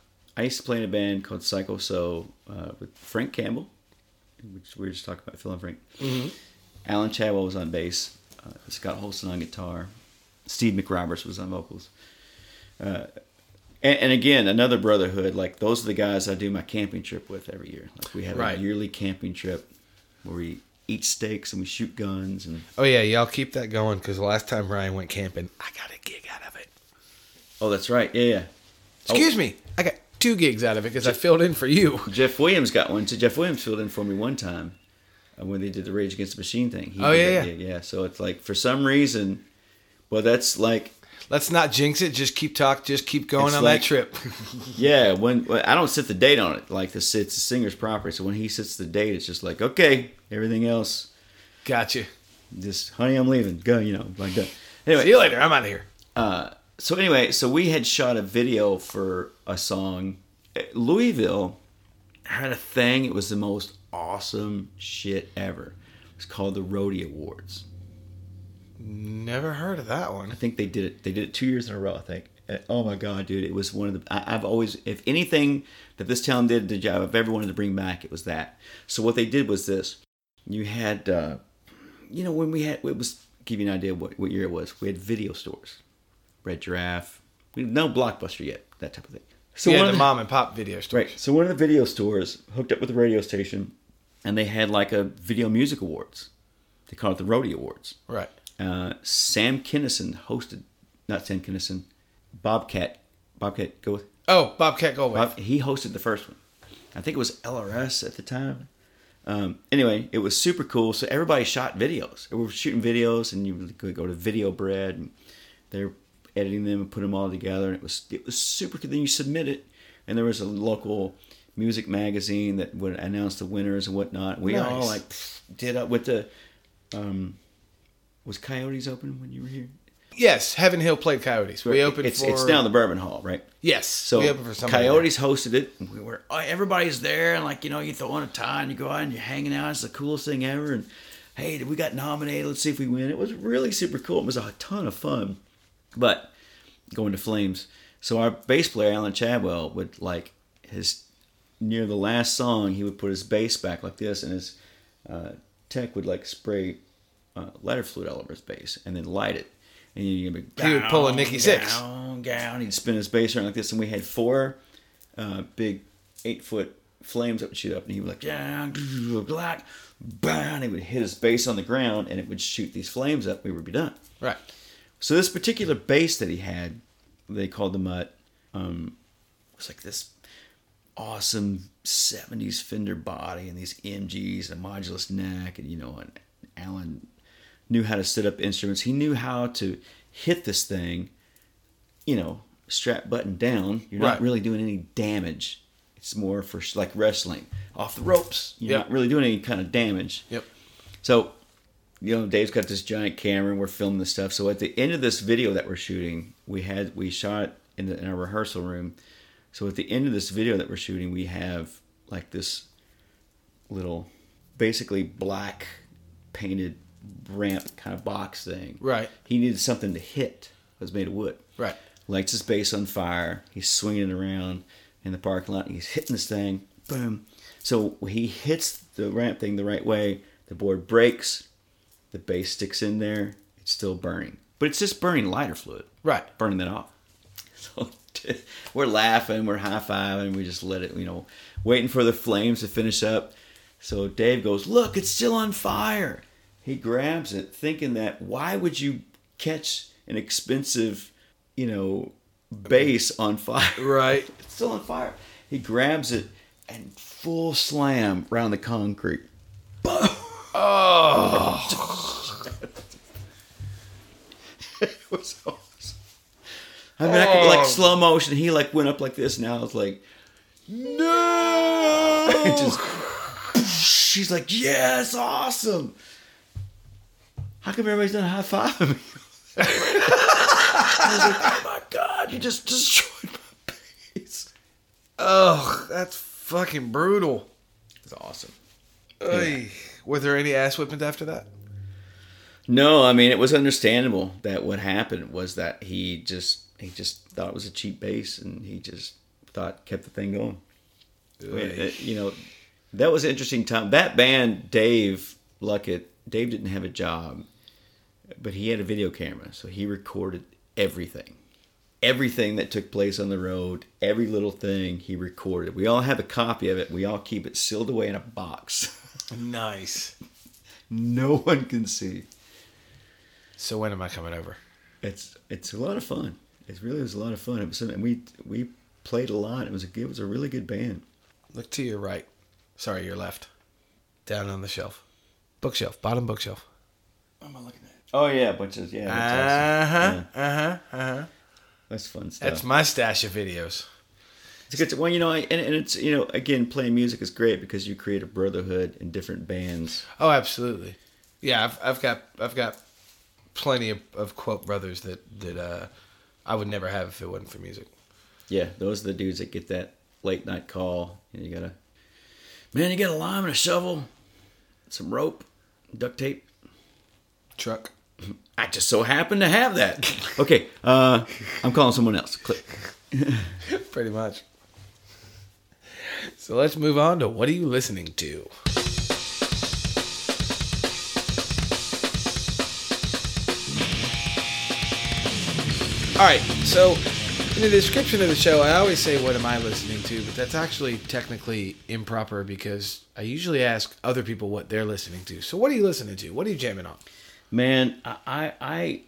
I used to play in a band called Psycho So uh, with Frank Campbell, which we were just talking about Phil and Frank. Mm-hmm. Alan Chadwell was on bass. Uh, Scott Holston on guitar. Steve McRoberts was on vocals. Uh, and, and again, another brotherhood. Like those are the guys I do my camping trip with every year. Like we have Right. a yearly camping trip where we eat steaks and we shoot guns and oh, yeah. Y'all keep that going because the last time Ryan went camping, I got a gig out of it. oh, that's right, yeah, yeah. Excuse me. I got two gigs out of it because I filled in for you. Jeff Williams got one too. Jeff Williams filled in for me one time uh, when they did the Rage Against the Machine thing. He Oh, yeah, yeah. yeah. So it's like for some reason, well, that's like Let's not jinx it. Just keep talk. Just keep going on like- that trip. yeah. When, when I don't set the date on it, like this, it's the singer's property. So when he sets the date, it's just like okay, everything else, Gotcha. just honey, I'm leaving. Go, you know, like that. Anyway, See you later. I'm out of here. uh, so anyway, so we had shot a video for a song. Louisville had a thing. It was the most awesome shit ever. It was called the Roadie Awards. Never heard of that one. I think they did it. They did it two years in a row. I think. Uh, Oh my god, dude! It was one of the. I, I've always, if anything that this town did the job I've ever wanted to bring back, it was that. So what they did was this. You had, uh, you know, when we had, it was give you an idea what, what year it was. We had video stores, Red Giraffe. We no blockbuster yet, that type of thing. So yeah, one the of mom and pop video stores. Right. So one of the video stores hooked up with the radio station, and they had like a video music awards. They called it the Roadie Awards. Right. Uh, Sam Kinison hosted, not Sam Kinison, Bobcat, Bobcat go with, Oh, Bobcat Goldthwait. Bob, he hosted the first one. I think it was LRS at the time. Um, anyway, it was super cool. So everybody shot videos. We were shooting videos, and you could go to Video Bread, and they're editing them and put them all together. And it was it was super cool. Then you submit it, and there was a local music magazine that would announce the winners and whatnot. We all like did up with the. Um, was Coyotes open when you were here? Yes, Heaven Hill played Coyotes. We opened it's for it's down the Bourbon Hall, right? Yes, So we opened for somebody. Coyotes hosted it. We were oh, everybody's there, and like you know, you throw on a tie and you go out and you're hanging out. It's the coolest thing ever. And hey, we got nominated. Let's see if we win. It was really super cool. It was a ton of fun. But going to Flames. So our bass player Alan Chadwell would like his near the last song he would put his bass back like this, and his uh, tech would like spray uh, lighter fluid all over his bass and then light it. And you'd be He would pull a Nikki Sixx. Down, down. He'd spin his bass around like this, and we had four uh, big eight foot flames that would shoot up, and he would like down, black, bang. He would hit his bass on the ground, and it would shoot these flames up. We would be done. Right. So this particular bass that he had, they called the Mutt, um, was like this awesome '70s Fender body and these EMGs, and a modulus neck, and you know, and Alan knew how to set up instruments. He knew how to hit this thing, you know, strap button down. You're not Right. really doing any damage. It's more for like wrestling off the ropes. You're Yeah. not really doing any kind of damage. Yep. So, you know, Dave's got this giant camera and we're filming this stuff. So at the end of this video that we're shooting, we had we shot in, the, in our rehearsal room. So at the end of this video that we're shooting, we have like this little, basically black painted ramp kind of box thing. Right. He needed something to hit. It was made of wood. Right. Lights his bass on fire. He's swinging it around in the parking lot. He's hitting this thing. Boom. So he hits the ramp thing the right way. The board breaks. The bass sticks in there. It's still burning. But it's just burning lighter fluid. Right. Burning that off. So we're laughing. We're high fiving. We just let it, you know, waiting for the flames to finish up. So Dave goes, Look, it's still on fire. He grabs it, thinking that why would you catch an expensive, you know, bass on fire? Right. It's still on fire. He grabs it and full slam around the concrete. it was awesome. I mean, I could, like Oh. slow motion. He like went up like this, and I was like, no. Just. She's like, yes, awesome. How come everybody's done a high five of me? I was like, oh my god, you just destroyed my bass. Oh, that's fucking brutal. It's awesome. Oy. Were there any ass whippings after that? No, I mean it was understandable that what happened was that he just he just thought it was a cheap bass and he just thought kept the thing going. It- uh, you know, that was an interesting time. That band, Dave Luckett, Dave didn't have a job, but he had a video camera, so he recorded everything. Everything that took place on the road, every little thing he recorded. We all have a copy of it. We all keep it sealed away in a box. Nice. no one can see. So when am I coming over? It's it's a lot of fun. It really was a lot of fun. It was, and we we played a lot. It was a it was a really good band. Look to your right. Sorry, your left. Down on the shelf. Bookshelf. Bottom bookshelf. What am I looking at? Oh yeah, a bunch of yeah. Uh huh. awesome. yeah, Uh huh. Uh huh. that's fun stuff. That's my stash of videos. It's good. To, well, you know, and, and it's you know, again, playing music is great because you create a brotherhood in different bands. Oh, absolutely. Yeah, I've, I've got I've got plenty of, of quote brothers that that uh, I would never have if it wasn't for music. Yeah, those are the dudes that get that late night call. And you gotta, man, you got a lime and a shovel, some rope, duct tape. Truck. I just so happen to have that. Okay, uh, I'm calling someone else. Click. Pretty much. So let's move on to what are you listening to? All right, so in the description of the show, I always say, What am I listening to? But that's actually technically improper because I usually ask other people what they're listening to. So, what are you listening to? What are you jamming on? Man, I, I,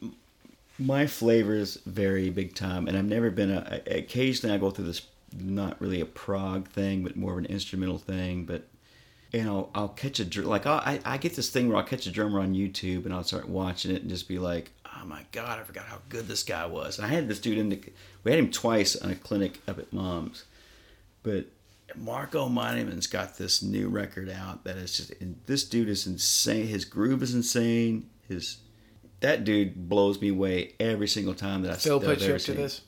my flavors vary big time, and I've never been a. Occasionally, I go through this not really a prog thing, but more of an instrumental thing. But you know, I'll catch a like I, I get this thing where I'll catch a drummer on YouTube and I'll start watching it and just be like, oh my god, I forgot how good this guy was. And I had this dude in the, we had him twice on a clinic up at Mom's, but Marco Minnemann's got this new record out that is just and this dude is insane. His groove is insane. His that dude blows me away every single time that I Phil that put you up to this.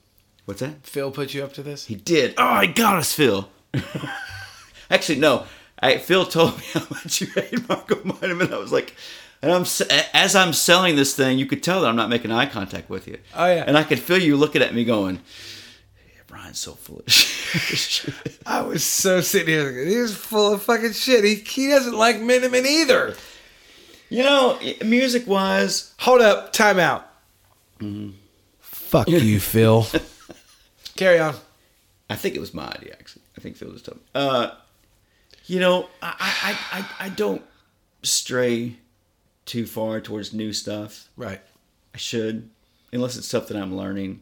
What's that? Phil put you up to this. He did. Oh, I got us, Phil. Actually, no. I, Phil told me how much you hate Marco Minnemann. I was like, and I'm as I'm selling this thing, you could tell that I'm not making eye contact with you. Oh, yeah. And I could feel you looking at me, going, yeah, "Brian's so foolish." I was so sitting here. He was full of fucking shit. He he doesn't like Minnemann either. you know, music wise, Hold up, time out. Mm-hmm. Fuck you, Phil. Carry on. I think it was my idea. Actually, I think Phil just told me. Uh, you know, I, I, I, I don't stray too far towards new stuff. Right. I should, unless it's stuff that I'm learning.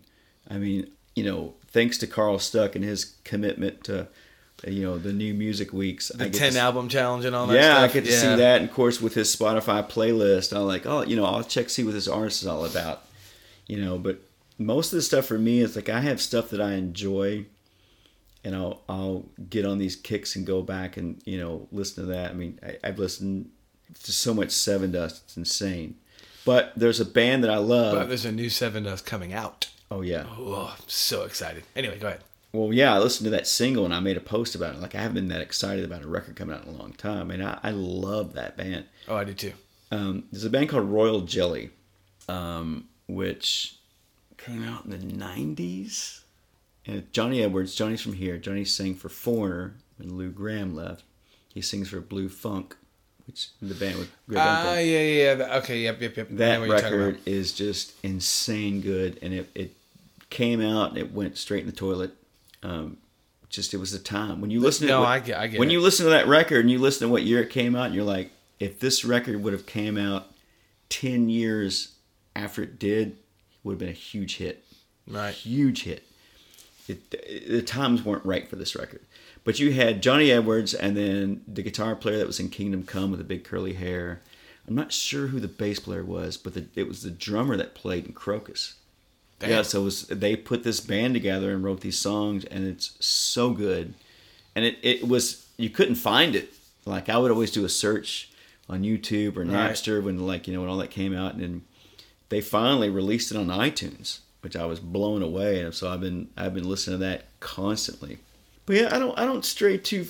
I mean, you know, thanks to Carl Stuck and his commitment to, uh, you know, the new music weeks. The I ten to, album challenge and all that. Yeah, stuff. I get to Yeah. see that. And of course, with his Spotify playlist, I'm like, oh, you know, I'll check see what this artist is all about. You know, but most of the stuff for me is like I have stuff that I enjoy, and I'll I'll get on these kicks and go back and you know listen to that. I mean, I, I've listened to so much Sevendust, it's insane. But there's a band that I love. But there's a new Sevendust coming out. oh yeah. Oh, I'm so excited. Anyway, go ahead. Well, yeah, I listened to that single and I made a post about it. Like I haven't been that excited about a record coming out in a long time, and I, I love that band. Oh, I do too. Um, there's a band called Royal Jelly, um, which came out in the '90s. And Johnny Edwards, Johnny's from here. Johnny sang for Foreigner when Lou Gramm left. He sings for Blue Funk, which the band with Ah, Uncle. yeah, yeah, yeah. Okay, yep, yep, yep. That what record is just insane good, and it, it came out and it went straight in the toilet. Um, just it was the time when you listen. No, to I get- I get when it. you listen to that record and you listen to what year it came out, and you're like, if this record would have came out ten years after it did, would have been a huge hit. Right. Huge hit. It, the times weren't right for this record. But you had Johnny Edwards and then the guitar player that was in Kingdom Come with the big curly hair. I'm not sure who the bass player was, but the, it was the drummer that played in Krokus. Damn. Yeah, so it was, they put this band together and wrote these songs, and it's so good. And it, it was, you couldn't find it. Like, I would always do a search on YouTube or Right. Napster when, like, you know, when all that came out. And then they finally released it on iTunes, which I was blown away. And so I've been, I've been listening to that constantly. But yeah, I don't, I don't stray too,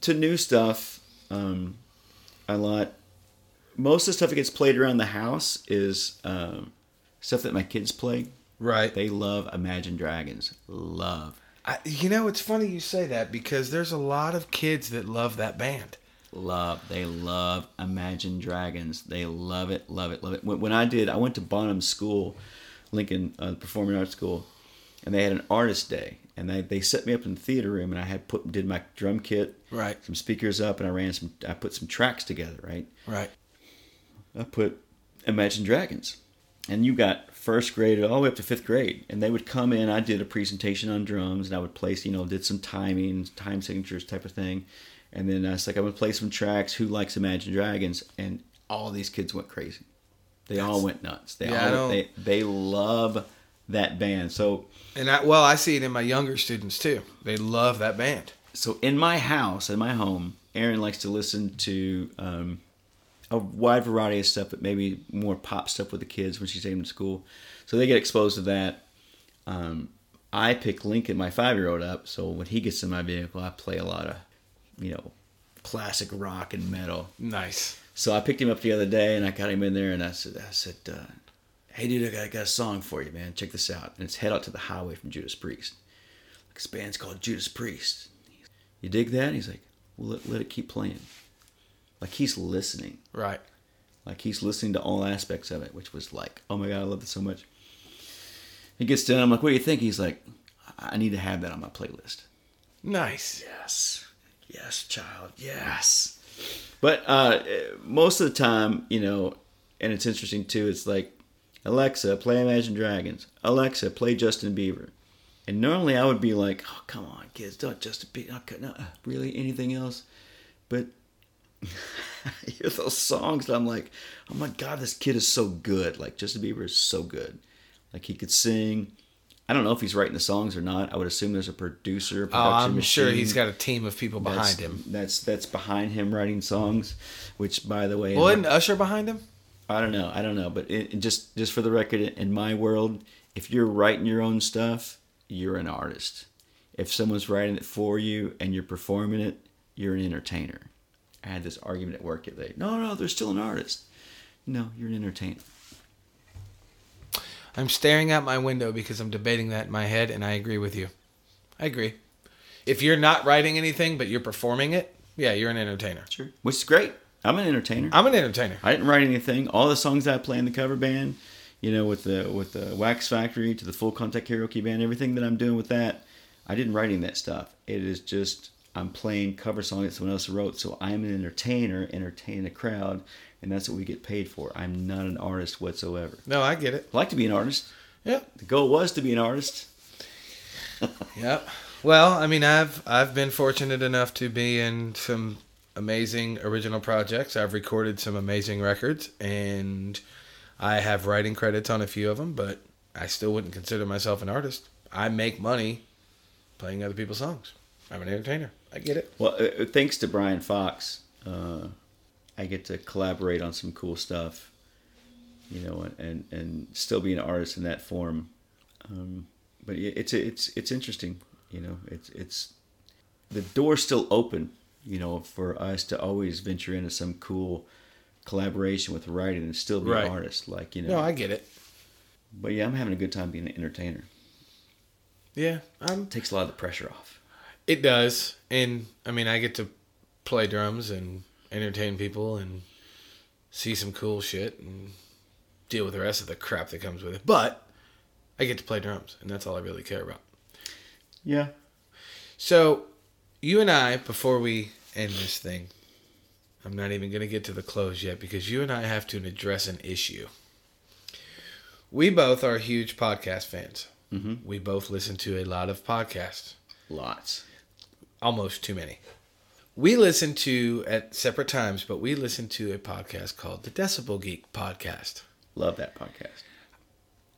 to new stuff um, a lot. Most of the stuff that gets played around the house is um, stuff that my kids play. Right. They love Imagine Dragons. Love. I, you know, it's funny you say that because there's a lot of kids that love that band. Love. They love Imagine Dragons. They love it, love it, love it. When, when I did, I went to Bonham School, Lincoln uh, Performing Arts School, and they had an artist day. And they, they set me up in the theater room, and I had put did my drum kit, Right. some speakers up, and I ran some. I put some tracks together, right? Right. I put Imagine Dragons. And you got first grade all the way up to fifth grade. And they would come in, I did a presentation on drums, and I would place, you know, did some timing, time signatures type of thing. And then I was like, I'm gonna play some tracks, who likes Imagine Dragons? And all these kids went crazy. They all went nuts. They Yeah, all they they love that band. So And I, well, I see it in my younger students too. They love that band. so in my house, in my home, Erin likes to listen to um, a wide variety of stuff, but maybe more pop stuff with the kids when she's taking them to school. So they get exposed to that. Um, I pick Lincoln, my five year old, up. So when he gets in my vehicle, I play a lot of, you know, classic rock and metal. Nice. So I picked him up the other day and I got him in there and I said, I said, uh, hey dude, I got, I got a song for you, man. Check this out. And it's Head Out to the Highway from Judas Priest. This band's called Judas Priest. You dig that? He's like, well, let, let it keep playing. Like he's listening. Right. Like he's listening to all aspects of it, which was like, oh my God, I love this so much. He gets done. I'm like, what do you think? He's like, I need to have that on my playlist. Nice. Yes. Yes, child. Yes. But uh, most of the time, you know, and it's interesting too, it's like, Alexa, play Imagine Dragons. Alexa, play Justin Bieber. And normally I would be like, oh, come on, kids, don't Justin Bieber. Okay, no, really, anything else? But I hear those songs and I'm like, oh my God, this kid is so good. Like, Justin Bieber is so good. Like, he could sing. I don't know if he's writing the songs or not. I would assume there's a producer, Oh, production I'm sure he's got a team of people behind that's, him. That's that's behind him writing songs, which by the way, Well, isn't Usher behind him? I don't know. I don't know. But it, just just for the record, in my world, if you're writing your own stuff, you're an artist. If someone's writing it for you and you're performing it, you're an entertainer. I had this argument at work today. No, no, they're still an artist. No, you're an entertainer. I'm staring out my window because I'm debating that in my head, and I agree with you. I agree. If you're not writing anything but you're performing it, yeah, you're an entertainer. Sure. Which is great. I'm an entertainer. I'm an entertainer. I didn't write anything. All the songs I play in the cover band, you know, with the with the Wax Factory to the Full Contact Karaoke Band, everything that I'm doing with that, I didn't write any of that stuff. It is just I'm playing cover songs that someone else wrote. So I'm an entertainer, entertaining a crowd, and that's what we get paid for. I'm not an artist whatsoever. No, I get it. I like to be an artist. Yeah. The goal was to be an artist. Yep. Well, I mean, I've I've been fortunate enough to be in some amazing original projects. I've recorded some amazing records, and I have writing credits on a few of them. But I still wouldn't consider myself an artist. I make money playing other people's songs. I'm an entertainer. I get it. Well, uh, uh, thanks to Brian Fox, uh, I get to collaborate on some cool stuff, you know, and and still be an artist in that form. Um, but it's it's it's interesting, you know. It's it's the door's still open, you know, for us to always venture into some cool collaboration with writing and still be Right. an artist, like you know. No, I get it. but yeah, I'm having a good time being an entertainer. Yeah, I'm takes a lot of the pressure off. It does, and I mean, I get to play drums and entertain people and see some cool shit and deal with the rest of the crap that comes with it. But I get to play drums, and that's all I really care about. Yeah. So, you and I, before we end this thing, I'm not even going to get to the close yet because you and I have to address an issue. We both are huge podcast fans. Mm-hmm. We both listen to a lot of podcasts. Lots. almost too many. We listen to at separate times, but we listen to a podcast called the Decibel Geek Podcast. Love that podcast.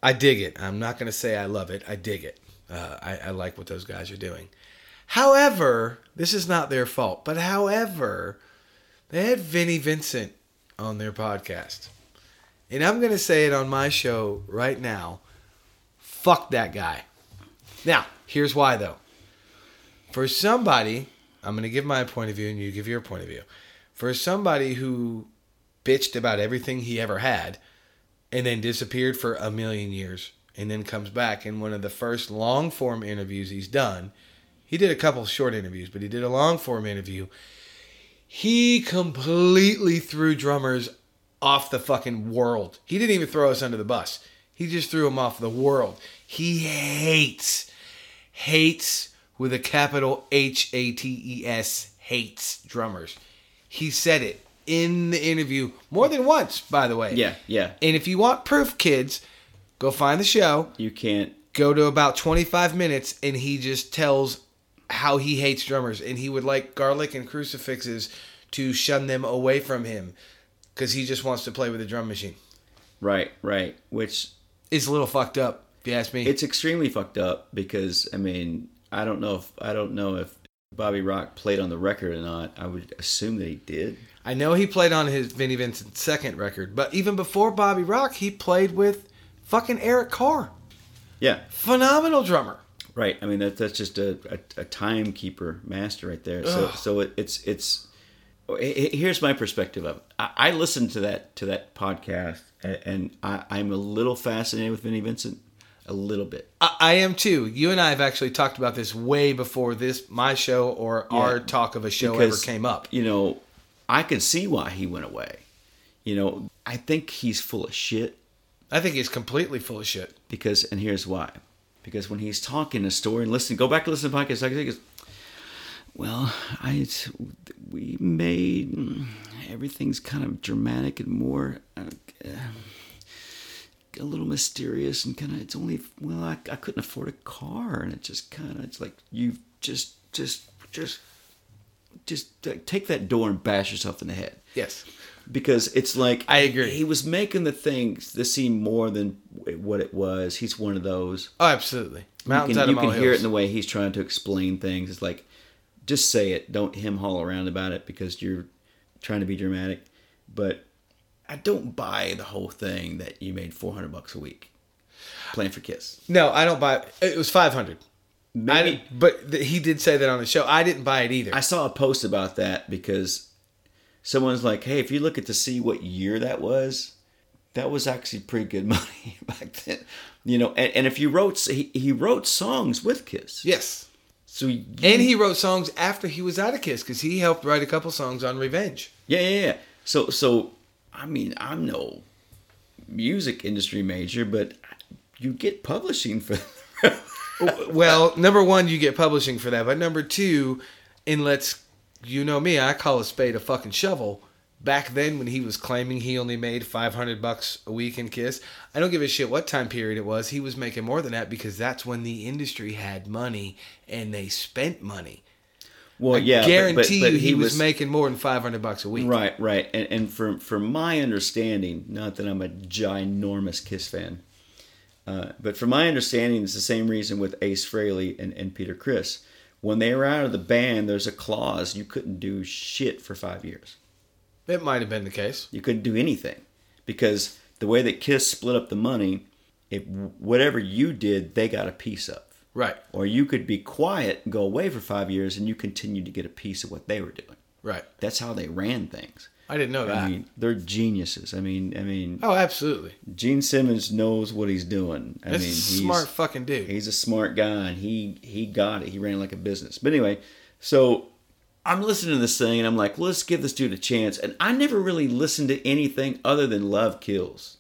I dig it. I'm not going to say I love it. I dig it. Uh, I, I like what those guys are doing. However, this is not their fault. But however, they had Vinnie Vincent on their podcast. And I'm going to say it on my show right now. Fuck that guy. Now, here's why though. For somebody, I'm going to give my point of view and you give your point of view. For somebody who bitched about everything he ever had and then disappeared for a million years and then comes back in one of the first long form interviews he's done. He did a couple short interviews, but he did a long form interview. He completely threw drummers off the fucking world. He didn't even throw us under the bus. He just threw them off the world. He hates, hates with a capital H A T E S, hates drummers. He said it in the interview more than once, by the way. Yeah, yeah. And if you want proof, kids, go find the show, You can't. go to about 25 minutes, and he just tells how he hates drummers. And he would like garlic and crucifixes to shun them away from him because he just wants to play with a drum machine. Right, right. Which is a little fucked up, if you ask me. it's extremely fucked up because I mean I don't know if I don't know if Bobby Rock played on the record or not. I would assume that he did. I know he played on his Vinnie Vincent's second record, but even before Bobby Rock, he played with fucking Eric Carr. Yeah, Phenomenal drummer. right. I mean that that's just a, a, a timekeeper master right there. So Ugh. so it, it's it's. h- Here's my perspective of it. I, I listened to that to that podcast a- and I, I'm a little fascinated with Vinnie Vincent, a little bit. I, I am too. You and I have actually talked about this way before this my show or our talk of a show ever came up. You know, I could see why he went away. You know, I think he's full of shit I think he's completely full of shit. because, and here's why. Because when he's talking a story and listen, go back and listen to the podcast. I think it's, well, I we made everything's kind of dramatic and more uh, a little mysterious and kind of it's only well I, I couldn't afford a car and it just kind of it's like you just just just just take that door and bash yourself in the head Yes. because it's like I agree. He was making the things to seem more than what it was. He's one of those. Oh, absolutely. Mountains you can, you can hear it in the way he's trying to explain things. It's like, just say it. Don't him haul around about it because you're trying to be dramatic. But I don't buy the whole thing that you made 400 bucks a week playing for Kiss. No, I don't buy. It was five hundred. Maybe didn't, but th- he did say that on the show. I didn't buy it either. I saw a post about that because someone's like, "Hey, if you look at to see what year that was, that was actually pretty good money back then." You know, and, and if you wrote, he, he wrote songs with Kiss. yes, So you, and he wrote songs after he was out of Kiss because he helped write a couple songs on Revenge. yeah, yeah, yeah. So, so I mean, I'm no music industry major, but you get publishing for. well, number one, you get publishing for that, but number two, and let's you know me, I call a spade a fucking shovel. Back then, when he was claiming he only made five hundred bucks a week in Kiss, I don't give a shit what time period it was. He was making more than that because that's when the industry had money and they spent money. Well, I yeah, but- guarantee but, but you, he, was, making more than five hundred bucks a week. Right, right. And, and from from my understanding, not that I'm a ginormous Kiss fan, uh, but from my understanding, it's the same reason with Ace Frehley and, and Peter Criss. When they were out of the band, there's a clause you couldn't do shit for five years. It might have been the case. You couldn't do anything because the way that Kiss split up the money, if whatever you did, they got a piece of. Right, Or you could be quiet and go away for five years, and you continue to get a piece of what they were doing. right. That's how they ran things. I didn't know that. I mean, they're geniuses. I mean, I mean, oh, absolutely. Gene Simmons knows what he's doing. I That's mean, a he's, smart fucking dude. He's a smart guy, and he he got it. He ran it like a business. But anyway, so I'm listening to this thing, and I'm like, let's give this dude a chance. And I never really listened to anything other than Love Kills.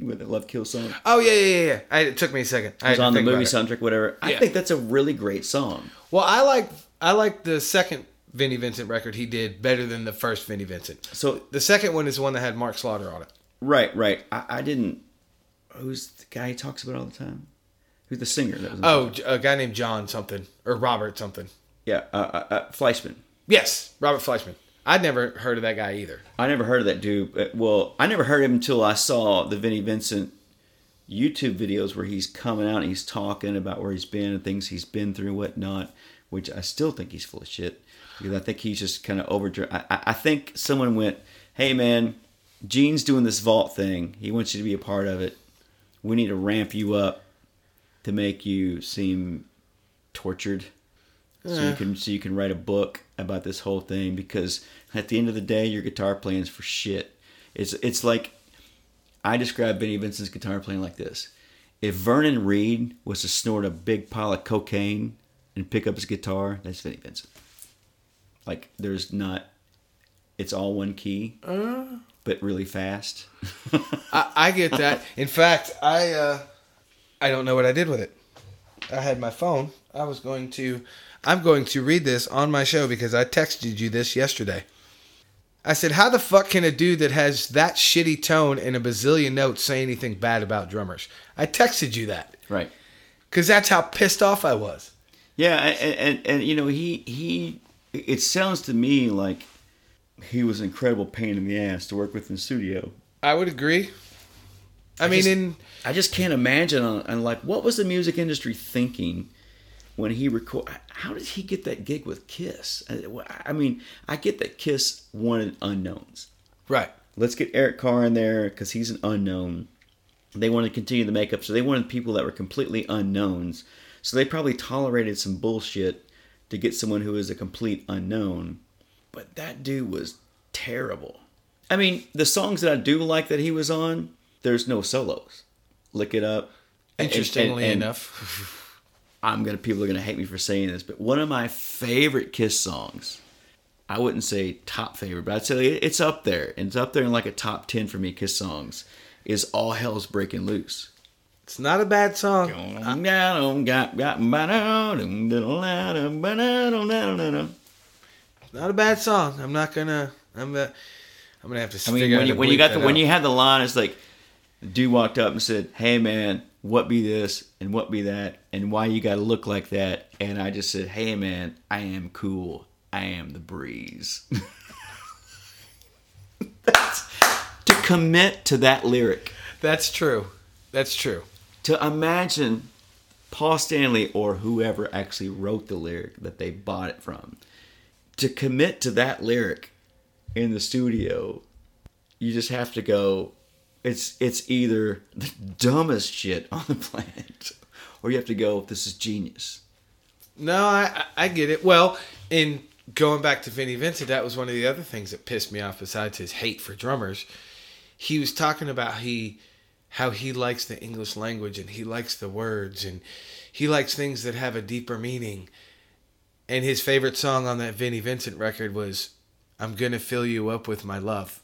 With the Love Kills song, Oh yeah, yeah, yeah. I, it took me a second. I was on the movie soundtrack, whatever. I Yeah. think that's a really great song. Well, I like I like the second Vinnie Vincent record he did better than the first Vinnie Vincent. So The second one is the one that had Mark Slaughter on it. right, right. I, I didn't. Who's the guy he talks about all the time? Who's the singer that was? Oh, J- a guy named John something or Robert something. yeah, uh, uh, uh, Fleischman. Yes, Robert Fleischman. I'd never heard of that guy either. I never heard of that dude. but- Well, I never heard him until I saw the Vinnie Vincent YouTube videos where he's coming out and he's talking about where he's been and things he's been through and whatnot, which I still think he's full of shit because I think he's just kind of over. I I think someone went, "Hey man, Gene's doing this vault thing. He wants you to be a part of it. We need to ramp you up to make you seem tortured." So you can so you can write a book about this whole thing because at the end of the day your guitar playing is for shit it's it's like i describe vinnie vincent's guitar playing like this if vernon reid was to snort a big pile of cocaine and pick up his guitar that's benny vincent like there's not it's all one key but really fast I, I get that. In fact, I uh, I don't know what I did with it. I had my phone. I was going to I'm going to read this on my show because I texted you this yesterday. I said, "How the fuck can a dude that has that shitty tone and a bazillion notes say anything bad about drummers?" I texted you that right because that's how pissed off I was. Yeah, and, and and you know he he it sounds to me like he was an incredible pain in the ass to work with in studio. I would agree. I, mean, just- in I just can't imagine uh, on, on like what was the music industry thinking when he record. How did he get that gig with Kiss? Uh, I, I mean, I get that Kiss wanted unknowns. right, Let's get Eric Carr in there because he's an unknown. They wanted to continue the makeup, so they wanted people that were completely unknowns. So they probably tolerated some bullshit to get someone who is a complete unknown. But that dude was terrible. I mean, the songs that I do like that he was on, there's no solos. Lick it up. And- interestingly and- and enough, I'm gonna people are gonna hate me for saying this, but one of my favorite Kiss songs. I wouldn't say top favorite, but I'd say it's up there. It's up there in like a top ten for me. Kiss songs is "All Hell's Breaking Loose." it's not a bad song. It's not a bad song. I'm not gonna. I'm. Uh, I'm gonna have to. I mean, when you, when you got the when you had the line, it's like, dude walked up and said, "Hey man, what be this and what be that and why you got to look like that?" And I just said, "Hey man, I am cool. I am the breeze." That's, to commit to that lyric, That's true. That's true. to imagine Paul Stanley or whoever actually wrote the lyric that they bought it from, to commit to that lyric in the studio you just have to go. It's it's either the dumbest shit on the planet, or you have to go. This is genius. No, I I get it. Well, in going back to Vinnie Vincent, that was one of the other things that pissed me off. Besides his hate for drummers, he was talking about he how he likes the English language and he likes the words and he likes things that have a deeper meaning. And his favorite song on that Vinnie Vincent record was "I'm Gonna Fill You Up with My Love."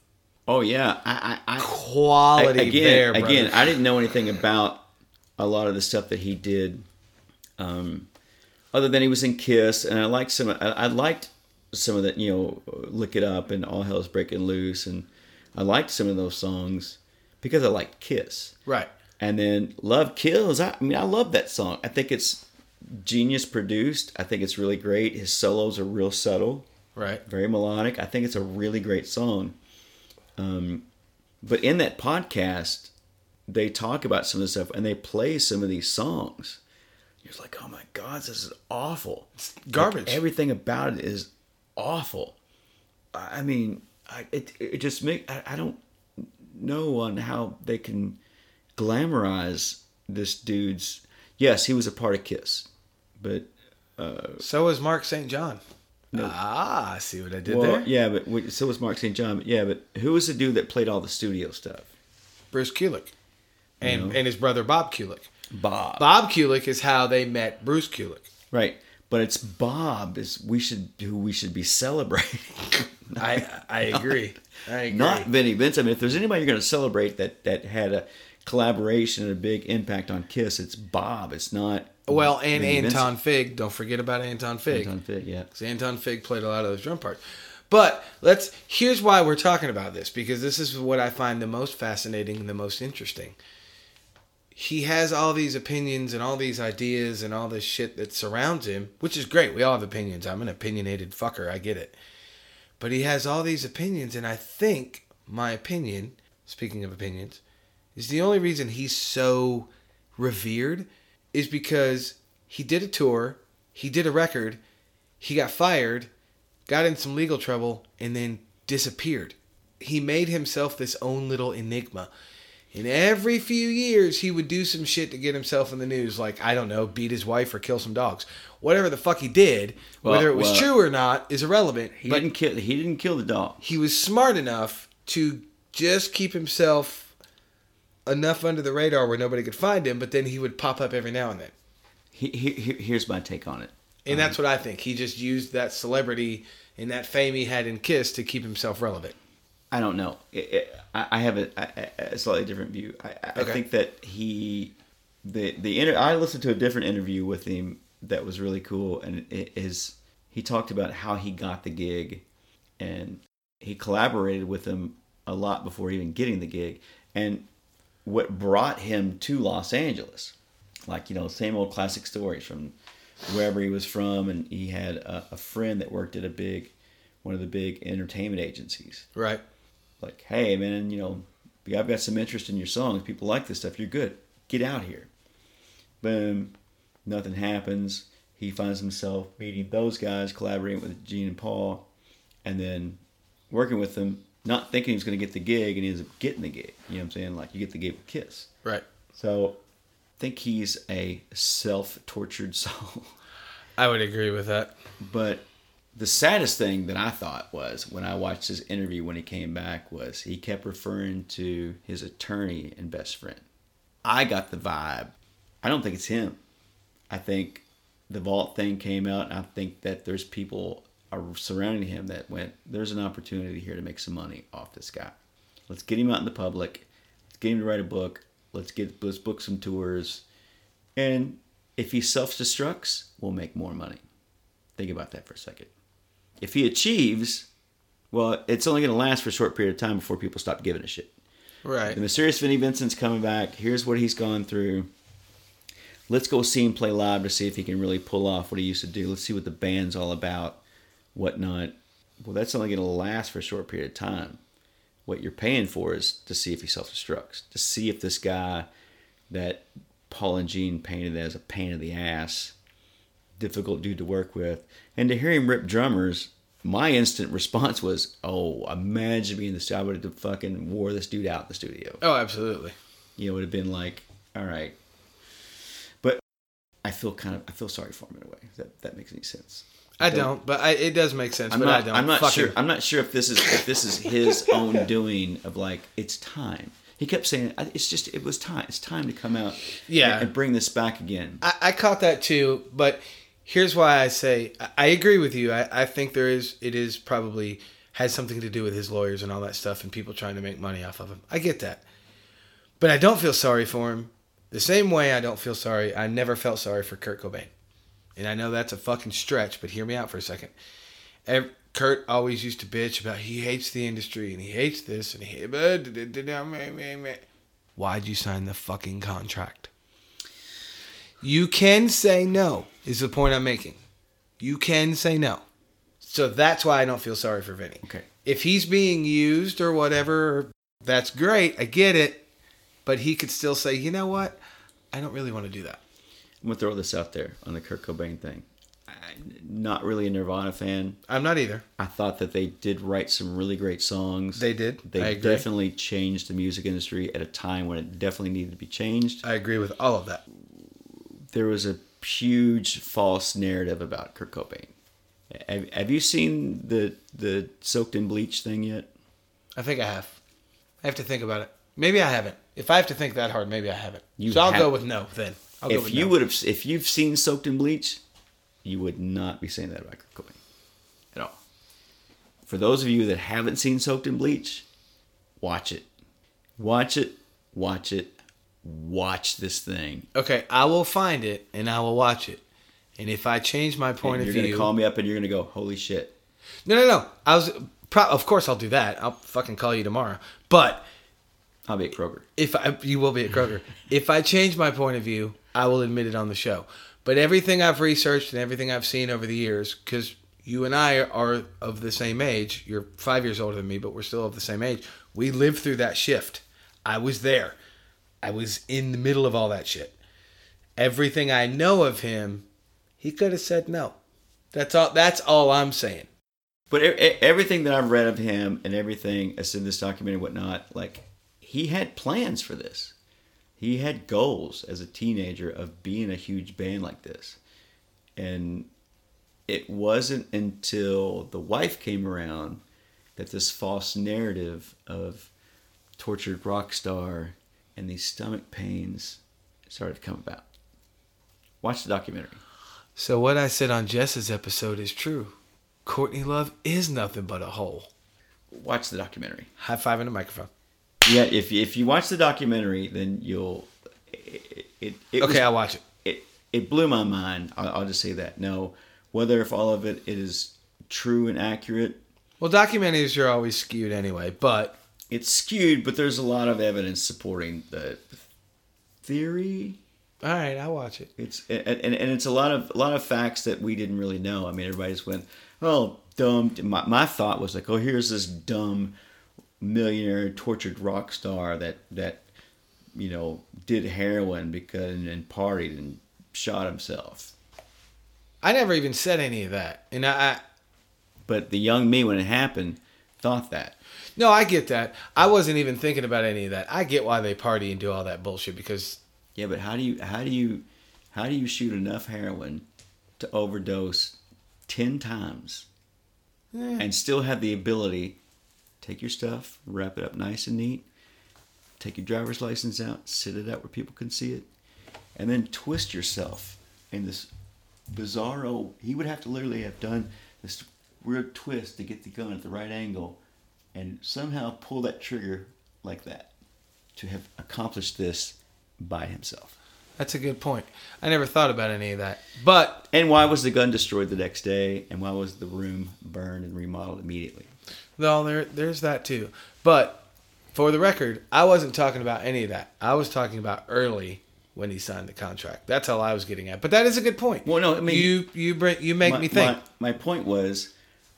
Oh yeah, I I, I Quality I- again, there, again, I didn't know anything about a lot of the stuff that he did, um, other than he was in Kiss, and I liked some. I, I liked some of that, you know, "Lick It Up" and "All Hell's Breaking Loose," and I liked some of those songs because I liked Kiss. right. And then "Love Kills." I, I mean, I love that song. I think it's genius produced. I think it's really great. His solos are real subtle Right. very melodic. I think it's a really great song. Um, but in that podcast, they talk about some of the stuff and they play some of these songs. You're like, oh my god, this is awful. It's garbage. everything about it is awful. I I mean, I, it it just make I, I don't know on how they can glamorize this dude's. Yes, he was a part of Kiss, but uh, So was Mark St. John. Ah, I see what I did well, there. yeah, but wait, so was Mark St. John. But yeah, but who was the dude that played all the studio stuff? Bruce Kulick. And, know. and his brother Bob Kulick. Bob. Bob Kulick is how they met Bruce Kulick. Right. But it's Bob is we should who we should be celebrating. I I agree. I agree. Not Vinnie Vincent. I mean, if there's anybody you're going to celebrate that that had a collaboration and a big impact on Kiss, it's Bob. It's not. Well, and Anton Vincent. Fig. Don't forget about Anton Fig. Anton Fig, yeah. Because Anton Fig played a lot of those drum parts. But let's here's why we're talking about this because this is what I find the most fascinating and the most interesting. He has all these opinions and all these ideas and all this shit that surrounds him, which is great. We all have opinions. I'm an opinionated fucker. I get it. But he has all these opinions, and I think my opinion, speaking of opinions, is the only reason he's so revered is because he did a tour, he did a record, he got fired, got in some legal trouble, and then disappeared. He made himself this own little enigma. And every few years, he would do some shit to get himself in the news, like, I don't know, beat his wife or kill some dogs. Whatever the fuck he did, Well, whether it was well, true or not, is irrelevant. He didn't kill. He didn't kill the dog. he was smart enough to just keep himself enough under the radar where nobody could find him, but then he would pop up every now and then. He, he, he- here's my take on it. And that's um, what I think. He just used that celebrity and that fame he had in Kiss to keep himself relevant. I don't know. It, it, I, I have a, a, a slightly different view. I, I Okay. think that he, the the inter, I listened to a different interview with him that was really cool, and it is he talked about how he got the gig, and he collaborated with him a lot before even getting the gig, and what brought him to Los Angeles, like you know, same old classic stories from wherever he was from, and he had a, a friend that worked at a big, one of the big entertainment agencies Right. like, hey man, you know, I've got some interest in your songs. People like this stuff. You're good. Get out here. Boom. Nothing happens. He finds himself meeting those guys, collaborating with Gene and Paul, and then working with them, not thinking he was going to get the gig, and he ends up getting the gig. You know what I'm saying? Like, you get the gig with Kiss. Right. So, I think he's a self tortured soul. I would agree with that. But the saddest thing that I thought was when I watched his interview when he came back was he kept referring to his attorney and best friend. I got the vibe. I don't think it's him. I think the vault thing came out. And I think that there's people are surrounding him that went, "There's an opportunity here to make some money off this guy. Let's get him out in the public. Let's get him to write a book. Let's get let's book some tours, and if he self destructs, we'll make more money." Think about that for a second. If he achieves, well, it's only going to last for a short period of time before people stop giving a shit. Right. The mysterious Vinnie Vincent's coming back. Here's what he's gone through. Let's go see him play live to see if he can really pull off what he used to do. Let's see what the band's all about, whatnot. Well, that's only going to last for a short period of time. What you're paying for is to see if he self destructs, to see if this guy that Paul and Gene painted as a pain in the ass, difficult dude to work with, and to hear him rip drummers my instant response was, "Oh, imagine being the. I would have fucking wore this dude out the studio. Oh, absolutely. You know, it would have been like, all right." But I feel kind of I feel sorry for him in a way. That that makes any sense. I don't, but I, it does make sense. I'm but not. I don't. I'm not Fuck sure. him. I'm not sure if this is if this is his own doing of like it's time. He kept saying it's just it was time. It's time to come out. Yeah. and, and bring this back again. I, I caught that too, but here's why I say I, I agree with you. I, I think there is it is probably has something to do with his lawyers and all that stuff and people trying to make money off of him. I get that. But I don't feel sorry for him. The same way I don't feel sorry, I never felt sorry for Kurt Cobain. And I know that's a fucking stretch, but hear me out for a second. Ev- Kurt always used to bitch about he hates the industry and he hates this and he. Why'd you sign the fucking contract? You can say no, is the point I'm making. You can say no. So that's why I don't feel sorry for Vinny. Okay. If he's being used or whatever, that's great. I get it. But he could still say, you know what? I don't really want to do that. I'm gonna throw this out there on the Kurt Cobain thing. I'm not really a Nirvana fan. I'm not either. I thought that they did write some really great songs. They did. They definitely changed the music industry at a time when it definitely needed to be changed. I agree with all of that. There was a huge false narrative about Kurt Cobain. Have, have you seen the the soaked in bleach thing yet? I think I have. I have to think about it. Maybe I haven't. If I have to think that hard, maybe I haven't. You so I'll have- go with no then. I'll if you no. would have, if you've seen soaked in bleach, you would not be saying that about Kurt Cobain at all. For those of you that haven't seen soaked in bleach, watch it, watch it, watch it, watch this thing. Okay, I will find it and I will watch it. And if I change my point of view, you're gonna call me up and you're gonna go, "Holy shit!" no, no, no. I was, pro- of course, I'll do that. I'll fucking call you tomorrow. But I'll be at Kroger. if I, you will be at Kroger, if I change my point of view, I will admit it on the show. But everything I've researched and everything I've seen over the years, because you and I are of the same age. You're five years older than me, but we're still of the same age. We lived through that shift. I was there. I was in the middle of all that shit. Everything I know of him, he could have said no. That's all. That's all I'm saying. But everything that I've read of him and everything that's in this documentary and whatnot, like he had plans for this. He had goals as a teenager of being a huge band like this. And it wasn't until the wife came around that this false narrative of tortured rock star and these stomach pains started to come about. Watch the documentary. So what I said on Jess's episode is true. Courtney Love is nothing but a hole. Watch the documentary. High five in the microphone. Yeah, if you, if you watch the documentary, then you'll. It, it, it Okay, was- I'll watch it. It it blew my mind. I'll, I'll just say that. No, whether if all of it is true and accurate, Well, documentaries are always skewed anyway, but it's skewed, but there's a lot of evidence supporting the theory. all right, I'll watch it. It's and, and, and it's a lot of a lot of facts that we didn't really know. I mean, everybody just went, "Oh, dumb." My my thought was like, "Oh, here's this dumb millionaire tortured rock star that that you know did heroin because and partied and shot himself." I never even said any of that, and I, But the young me, when it happened, thought that. no, I get that. I wasn't even thinking about any of that. I get why they party and do all that bullshit because Yeah, but how do you how do you how do you shoot enough heroin to overdose ten times eh, and still have the ability take your stuff, wrap it up nice and neat, take your driver's license out, sit it out where people can see it, and then twist yourself in this bizarro. He would have to literally have done this weird twist to get the gun at the right angle, and somehow pull that trigger like that to have accomplished this by himself. that's a good point. I never thought about any of that, but And why was the gun destroyed the next day? And why was the room burned and remodeled immediately? No, there there's that too. But for the record, I wasn't talking about any of that. I was talking about early when he signed the contract. That's all I was getting at. But that is a good point. Well, no, I mean- you you bring you make my, me think. My, my point was,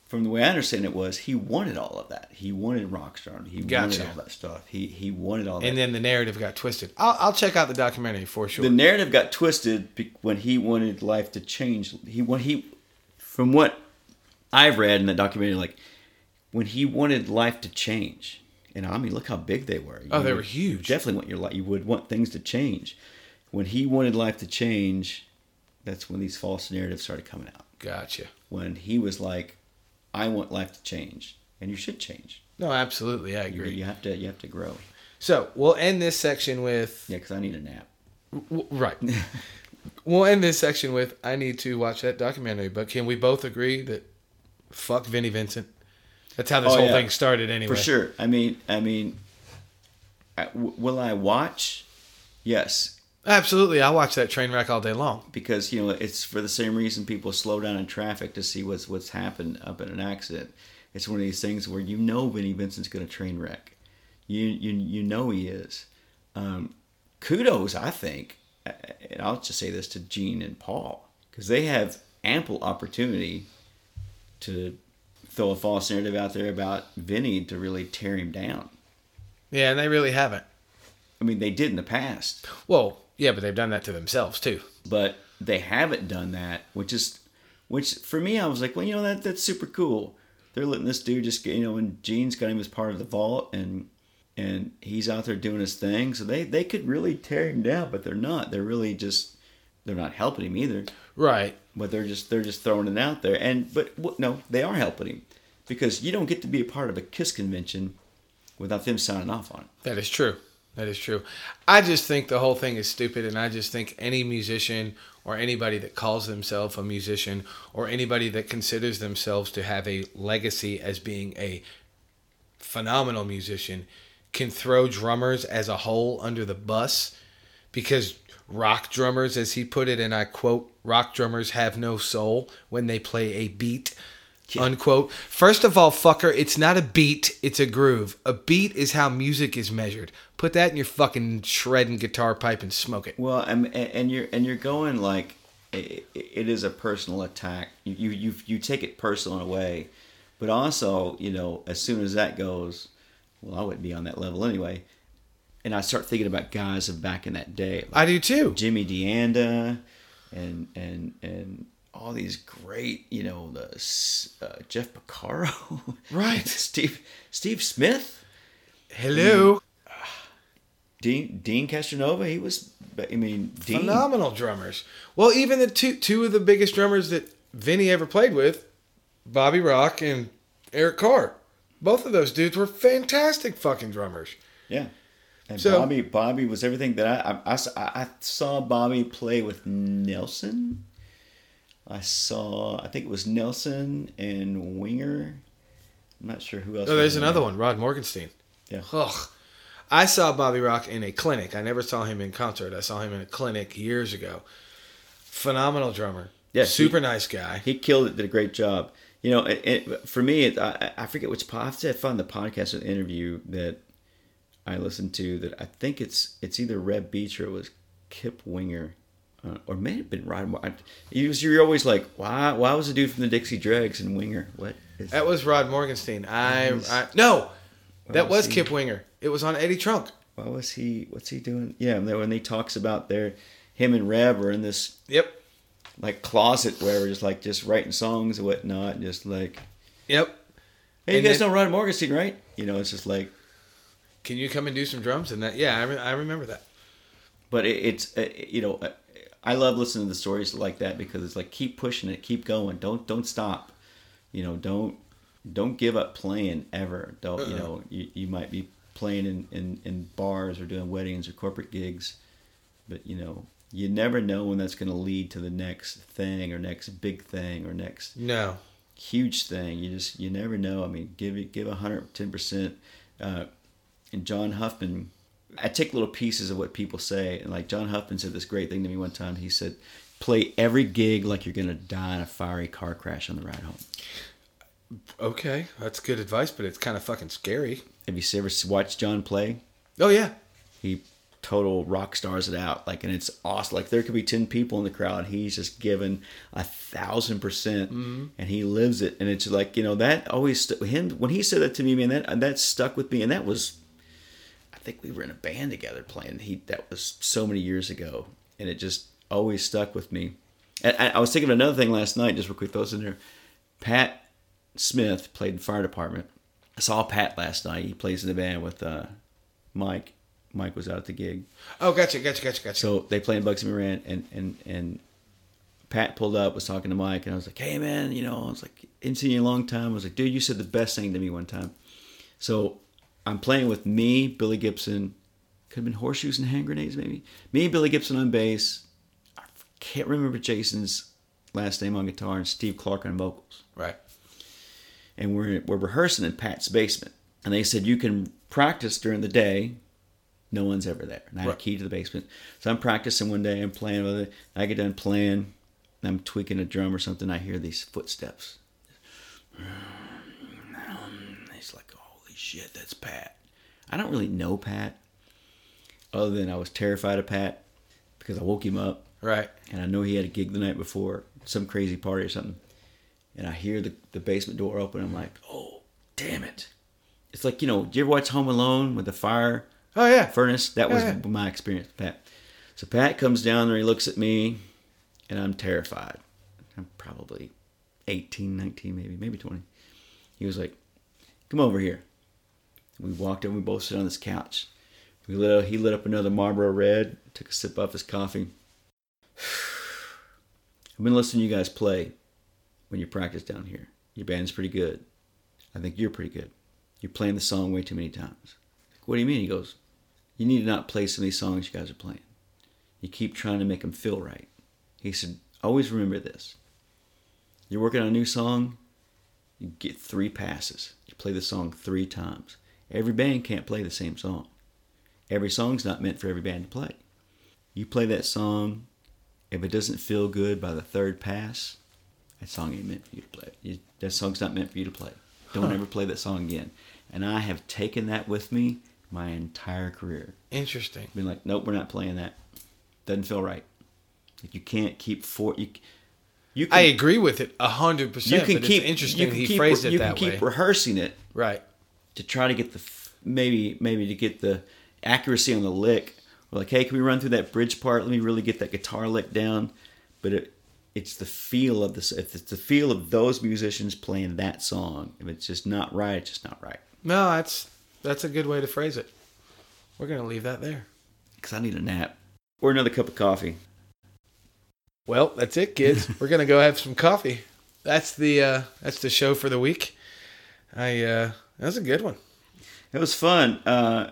from the way I understand it, was he wanted all of that. He wanted Rockstar. He Gotcha. wanted all that stuff. He he wanted all that. and then the narrative got twisted. I'll, I'll check out the documentary for sure. the narrative got twisted when he wanted life to change. He when he, from what I've read in that documentary, like when he wanted life to change, and I mean, look how big they were. Oh, they were huge. Definitely want your life. You would want things to change. When he wanted life to change, that's when these false narratives started coming out. Gotcha. When he was like, "I want life to change," and you should change. No, absolutely, I You, agree. you have to. You have to grow. So we'll end this section with Yeah, because I need a nap. w- right. we'll end this section with I need to watch that documentary. But can we both agree that fuck Vinnie Vincent? That's how this Oh, whole yeah. thing started, anyway. For sure. I mean, I mean, will I watch? Yes, Absolutely, I watch that train wreck all day long. because you know it's for the same reason people slow down in traffic to see what's what's happened up in an accident. It's one of these things where you know Vinnie Vincent's going to train wreck. You you you know he is. Um, kudos, I think, uh, and I'll just say this to Gene and Paul because they have ample opportunity to throw a false narrative out there about Vinny to really tear him down. Yeah, and they really haven't. I mean, they did in the past, Well, yeah, but they've done that to themselves too. but they haven't done that, which is, which for me, I was like, well, you know, that that's super cool. They're letting this dude just get, you know, and Gene's got him as part of the vault, and and he's out there doing his thing. So they they could really tear him down, but they're not. They're really just they're not helping him either. Right. But they're just they're just throwing it out there. And but no, they are helping him because you don't get to be a part of a Kiss convention without them signing off on it. That is true. That is true. I just think the whole thing is stupid, and I just think any musician or anybody that calls themselves a musician or anybody that considers themselves to have a legacy as being a phenomenal musician can throw drummers as a whole under the bus because rock drummers, as he put it, and I quote, rock drummers have no soul when they play a beat. Unquote. First of all, fucker, it's not a beat, it's a groove. A beat is how music is measured. Put that in your fucking shredding guitar pipe and smoke it. Well, and, and you're and you're going like it, it is a personal attack. You, you you you take it personal in a way, but also you know as soon as that goes, well, I wouldn't be on that level anyway. And I start thinking about guys of back in that day, like I do too. Jimmy DeAnda, and and and all these great, you know, the uh, Jeff Porcaro, Right. Steve Steve Smith. Hello. Dean Dean Castronovo, he was. I mean, Dean. Phenomenal drummers. Well, even the two two of the biggest drummers that Vinny ever played with, Bobby Rock and Eric Carr. Both of those dudes were fantastic fucking drummers. Yeah. And So- Bobby, Bobby was everything that I I saw Bobby play with Nelson. I saw, I think it was Nelson and Winger. I'm not sure who else. Oh, there's another there. one, Rod Morgenstein. Yeah. Ugh. I saw Bobby Rock in a clinic. I never saw him in concert. I saw him in a clinic years ago. Phenomenal drummer. Yeah, Super he- nice guy. He killed it, did a great job. You know, it, it, for me, it, I, I forget which pod, I found the podcast or the interview that I listened to that I think it's it's either Reb Beach or it was Kip Winger. Uh, or may have been Rod. Mo- You you're always like, why? Why was the dude from the Dixie Dregs and Winger? What? Is, That was Rod Morgenstein. I, I no, that was was? Kip Winger. It was on Eddie Trunk. why was he? What's he doing? Yeah, when he talks about their him and Reb are in this Yep. like closet where we're just like just writing songs and whatnot, and just like, Yep. hey, you guys then- know Rod Morgenstein, right? You know, it's just like. Can you come and do some drums? And that, yeah, I, re- I remember that. but it, it's uh, you know uh, I love listening to the stories like that because it's like keep pushing it, keep going, don't don't stop, you know, don't don't give up playing ever. Don't you Uh-uh. know you, you might be playing in, in, in bars or doing weddings or corporate gigs, but you know you never know when that's going to lead to the next thing or next big thing or next No. huge thing. You just you never know. I mean, give it give hundred ten percent. Uh, and John Huffman, I take little pieces of what people say, and like John Huffman said this great thing to me one time. He said, "Play every gig like you're gonna die in a fiery car crash on the ride home." Okay, that's good advice, but it's kind of fucking scary. Have you ever watched John play? Oh yeah. He total rock stars it out like and it's awesome like there could be 10 people in the crowd he's just given a thousand percent mm-hmm. and he lives it and it's like you know that always st- him when he said that to me man that that stuck with me and that was think we were in a band together playing he that was so many years ago and it just always stuck with me and I, I was thinking of another thing last night just real quick those in there pat Smith played in fire department. I saw Pat last night. He plays in the band with uh, Mike. Mike was out at the gig. Oh, gotcha, gotcha, gotcha, gotcha. So they played Bugsy Moran, and and and Pat pulled up, was talking to Mike, and I was like, "Hey man, you know," I was like, "Ain't seen you in a long time." I was like, "Dude, you said the best thing to me one time." So I'm playing with me, Billy Gibson, could have been horseshoes and hand grenades, maybe. Me, Billy Gibson on bass. I can't remember Jason's last name on guitar, and Steve Clark on vocals. right. And we're we're rehearsing in Pat's basement, and they said you can practice during the day. No one's ever there. And I had a key to the basement. So I'm practicing one day, I'm playing with it. I get done playing, I'm tweaking a drum or something. I hear these footsteps. It's like, holy shit, that's Pat. I don't really know Pat, other than I was terrified of Pat because I woke him up Right. and I know he had a gig the night before, some crazy party or something. And I hear the, the basement door open. I'm like, oh, damn it. It's like, you know, do you ever watch Home Alone with the fire Oh yeah. furnace? That oh, was Yeah. my experience with Pat. So Pat comes down there, he looks at me, and I'm terrified. I'm probably 18, 19, maybe, maybe 20. He was like, come over here. We walked in, we both sit on this couch. We lit, he lit up another Marlboro Red, took a sip off his coffee. I've been listening to you guys play when you practice down here. Your band's pretty good. I think you're pretty good. You're playing the song way too many times. What do you mean? He goes, You need to not play some of these songs you guys are playing. You keep trying to make them feel right. He said, Always remember this. You're working on a new song, you get three passes. You play the song three times. Every band can't play the same song. Every song's not meant for every band to play. You play that song, if it doesn't feel good by the third pass, that song ain't meant for you to play. You, that song's not meant for you to play. Don't ever play that song again. And I have taken that with me my entire career. Interesting. Been like, nope, we're not playing that. Doesn't feel right. Like you can't keep for you. You can, I agree with it a hundred you percent. can but keep. interesting you can he keep, phrased it you that can way. keep rehearsing it right. To try to get the maybe maybe to get the accuracy on the lick. We're like, hey, can we run through that bridge part? Let me really get that guitar lick down. But it, it's the feel of this. If it's the feel of those musicians playing that song, if it's just not right, it's just not right. No, that's that's a good way to phrase it. We're gonna leave that there. Because I need a nap or another cup of coffee. Well, that's it, kids. We're gonna go have some coffee. That's the uh, that's the show for the week. I uh, that was a good one. It was fun. Uh,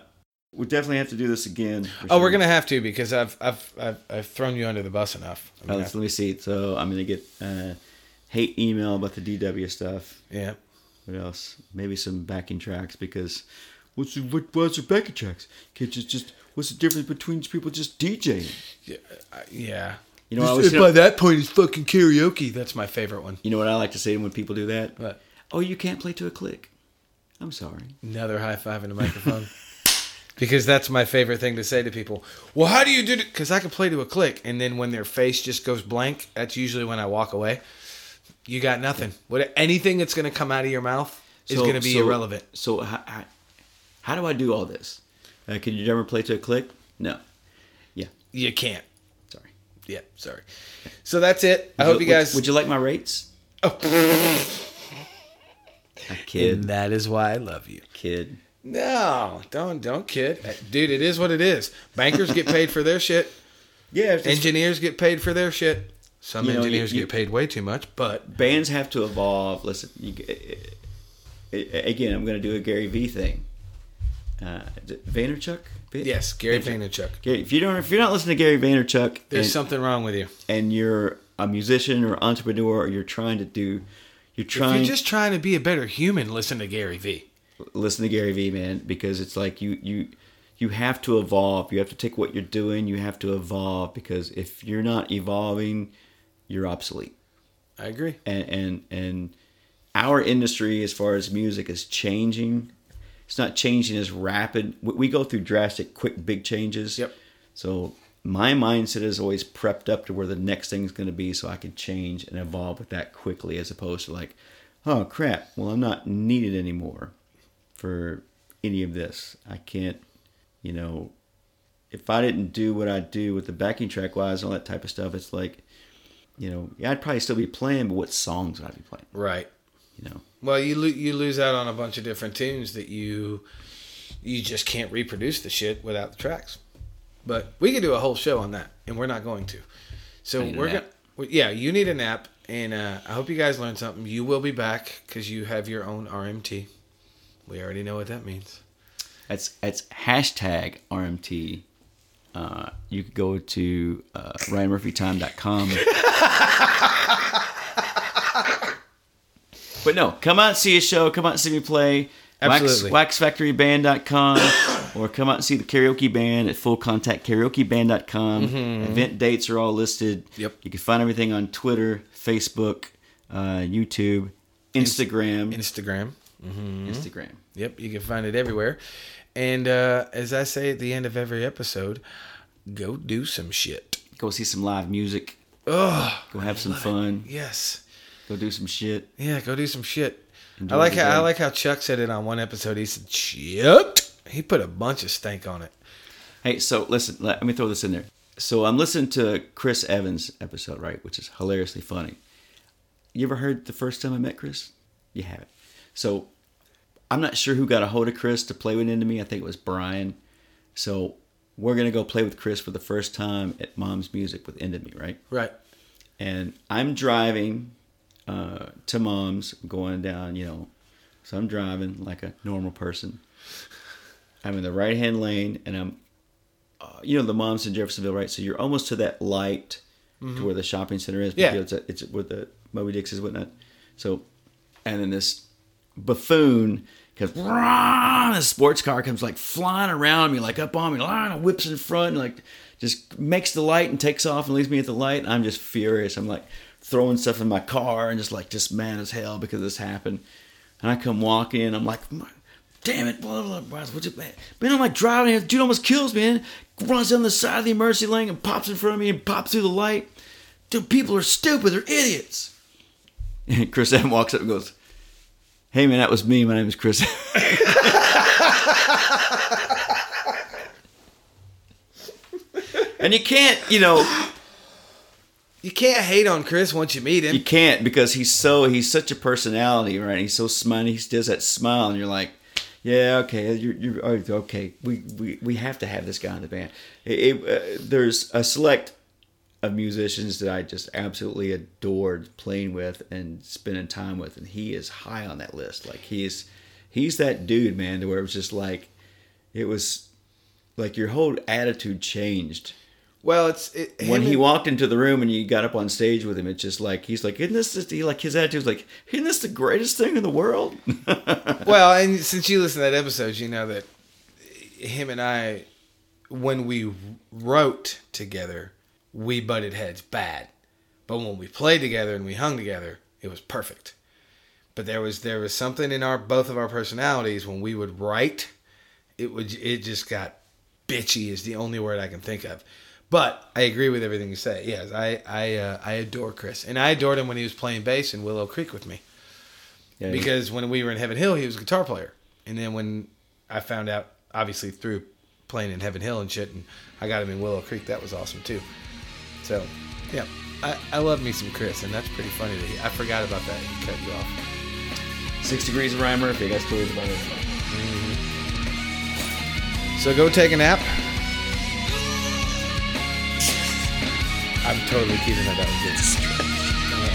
we definitely have to do this again. Oh, we're gonna have to because I've I've I've, I've thrown you under the bus enough. I'm Uh, let's- me see. So I'm gonna get uh, hate email about the DW stuff. yeah. What else? Maybe some backing tracks because what's the, what, what's the backing tracks? Can't just just what's the difference between people just DJing? Yeah, yeah. You know what I This- was by that point, it's fucking karaoke. That's my favorite one. You know what I like to say when people do that? But Oh, you can't play to a click. I'm sorry. another high five in the microphone. because that's my favorite thing to say to people. Well, how do you do it? Because I can play to a click, and then when their face just goes blank, that's usually when I walk away. You got nothing. What anything that's going to come out of your mouth is So- going to be so- irrelevant. So how, how, do I do all this? Uh, can you ever play to a click? No. Yeah. You can't. Sorry. Yeah, sorry. So that's it. I hope Would- you guys. Would, you like my rates? Oh. Kid. And that is why I love you. Kid. No, don't don't kid, dude. It is what it is. Bankers get paid for their shit. Yeah. Engineers get paid for their shit. Some You know, engineers you- get paid way too much, but bands have to evolve. Listen, you, again, I'm going to do a Gary V thing. Uh, Vaynerchuk? Yes, Gary Vaynerchuk. Gary, if you don't, if you're not listening to Gary Vaynerchuk, There's and, something wrong with you. and you're a musician or entrepreneur, or you're trying to do, you're If you're just trying to be a better human, listen to Gary V. listen to Gary Vee, man, because it's like you you you have to evolve. You have to take what you're doing. You have to evolve because if you're not evolving, you're obsolete. I agree. and and and our industry as far as music is changing it's not changing as rapid we go through drastic quick big changes Yep. so my mindset is always prepped up to where the next thing is going to be so i can change and evolve with that quickly as opposed to like oh crap well i'm not needed anymore for any of this i can't you know if i didn't do what i do with the backing track wise and all that type of stuff it's like you know, yeah, I'd probably still be playing, but what songs would I be playing? Right. you know. Well, you lo- you lose out on a bunch of different tunes that you you just can't reproduce the shit without the tracks. But we could do a whole show on that, and we're not going to. So I need a we're nap. gonna. Yeah, you need a nap, and uh, I hope you guys learned something. You will be back because you have your own RMT. We already know what that means. That's that's hashtag RMT. Uh, you could go to uh, RyanMurphyTime.com. but no, come out and see a show. Come out and see me play. Wax, WaxFactoryBand.com or come out and see the karaoke band at FullContactKaraokeBand.com. Event dates are all listed. Mm-hmm. Yep. You can find everything on Twitter, Facebook, uh, YouTube, Instagram. Instagram. Instagram. Yep, you can find it everywhere. And uh, as I say at the end of every episode, go do some shit. Go see some live music. Oh, Go have some fun. yes. Go do some shit. Yeah, go do some shit. Enjoy I like how I like how Chuck said it on one episode. He said shit. He put a bunch of stank on it. Hey, so listen, let, me throw this in there. So I'm listening to Chris Evans' episode, right, which is hilariously funny. You ever heard the first time I met Chris? You haven't. So I'm not sure who got a hold of Chris to play with into me. I think it was Brian. So we're gonna go play with Chris for the first time at Mom's Music with Into Me, right? Right. and I'm driving uh, to mom's, going down, you know, so I'm driving like a normal person. I'm in the right hand lane, and I'm, uh, you know, the mom's in Jeffersonville, right? So you're almost to that light to where the shopping center is. Yeah. It's, it's where the Moby Dix is, whatnot. So, and then this buffoon comes, a sports car comes like flying around me, like up on me, and whips in front, and like just makes the light and takes off and leaves me at the light. I'm just furious. I'm like throwing stuff in my car and just like just mad as hell because this happened. And I come walking in, I'm like, damn it, blah, blah, blah, what's it, man? Man, I'm like driving, and dude almost kills me, man. Runs down the side of the emergency lane and pops in front of me and pops through the light. Dude, people are stupid, they're idiots. And Chris Evans walks up and goes, Hey man, that was me. My name is Chris. and you can't, you know, You can't hate on Chris once you meet him. you can't because he's so he's such a personality, right? He's so smiley. He does that smile, and you're like, yeah, okay, you're, you're oh, okay. We, we we have to have this guy in the band. It, it, uh, there's a select of musicians that I just absolutely adored playing with and spending time with, and he is high on that list. Like he's he's that dude, man, to where it was just like it was like your whole attitude changed well, it's it, when he and- walked into the room and you got up on stage with him, it's just like he's like, isn't this just, he like his attitude's like, isn't this the greatest thing in the world? Well, and since you listened to that episode, you know that him and I, when we wrote together, we butted heads bad. But when we played together and we hung together, it was perfect. But there was there was something in our both of our personalities when we would write, it would it just got bitchy is the only word I can think of. But I agree with everything you say. Yes, I I uh, I adore Chris, and I adored him when he was playing bass in Willow Creek with me Yeah, because when we were in Heaven Hill, he was a guitar player, and then when I found out, obviously through playing in Heaven Hill and shit, and I got him in Willow Creek, that was awesome too. So, yeah, I, I love me some Chris, and that's pretty funny that he, I forgot about that. He cut you off. Six Degrees of Ryan Murphy. I got stories about it. So go take a nap. I'm totally keeping. That was good. That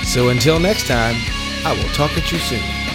good. So until next time, I will talk at you soon.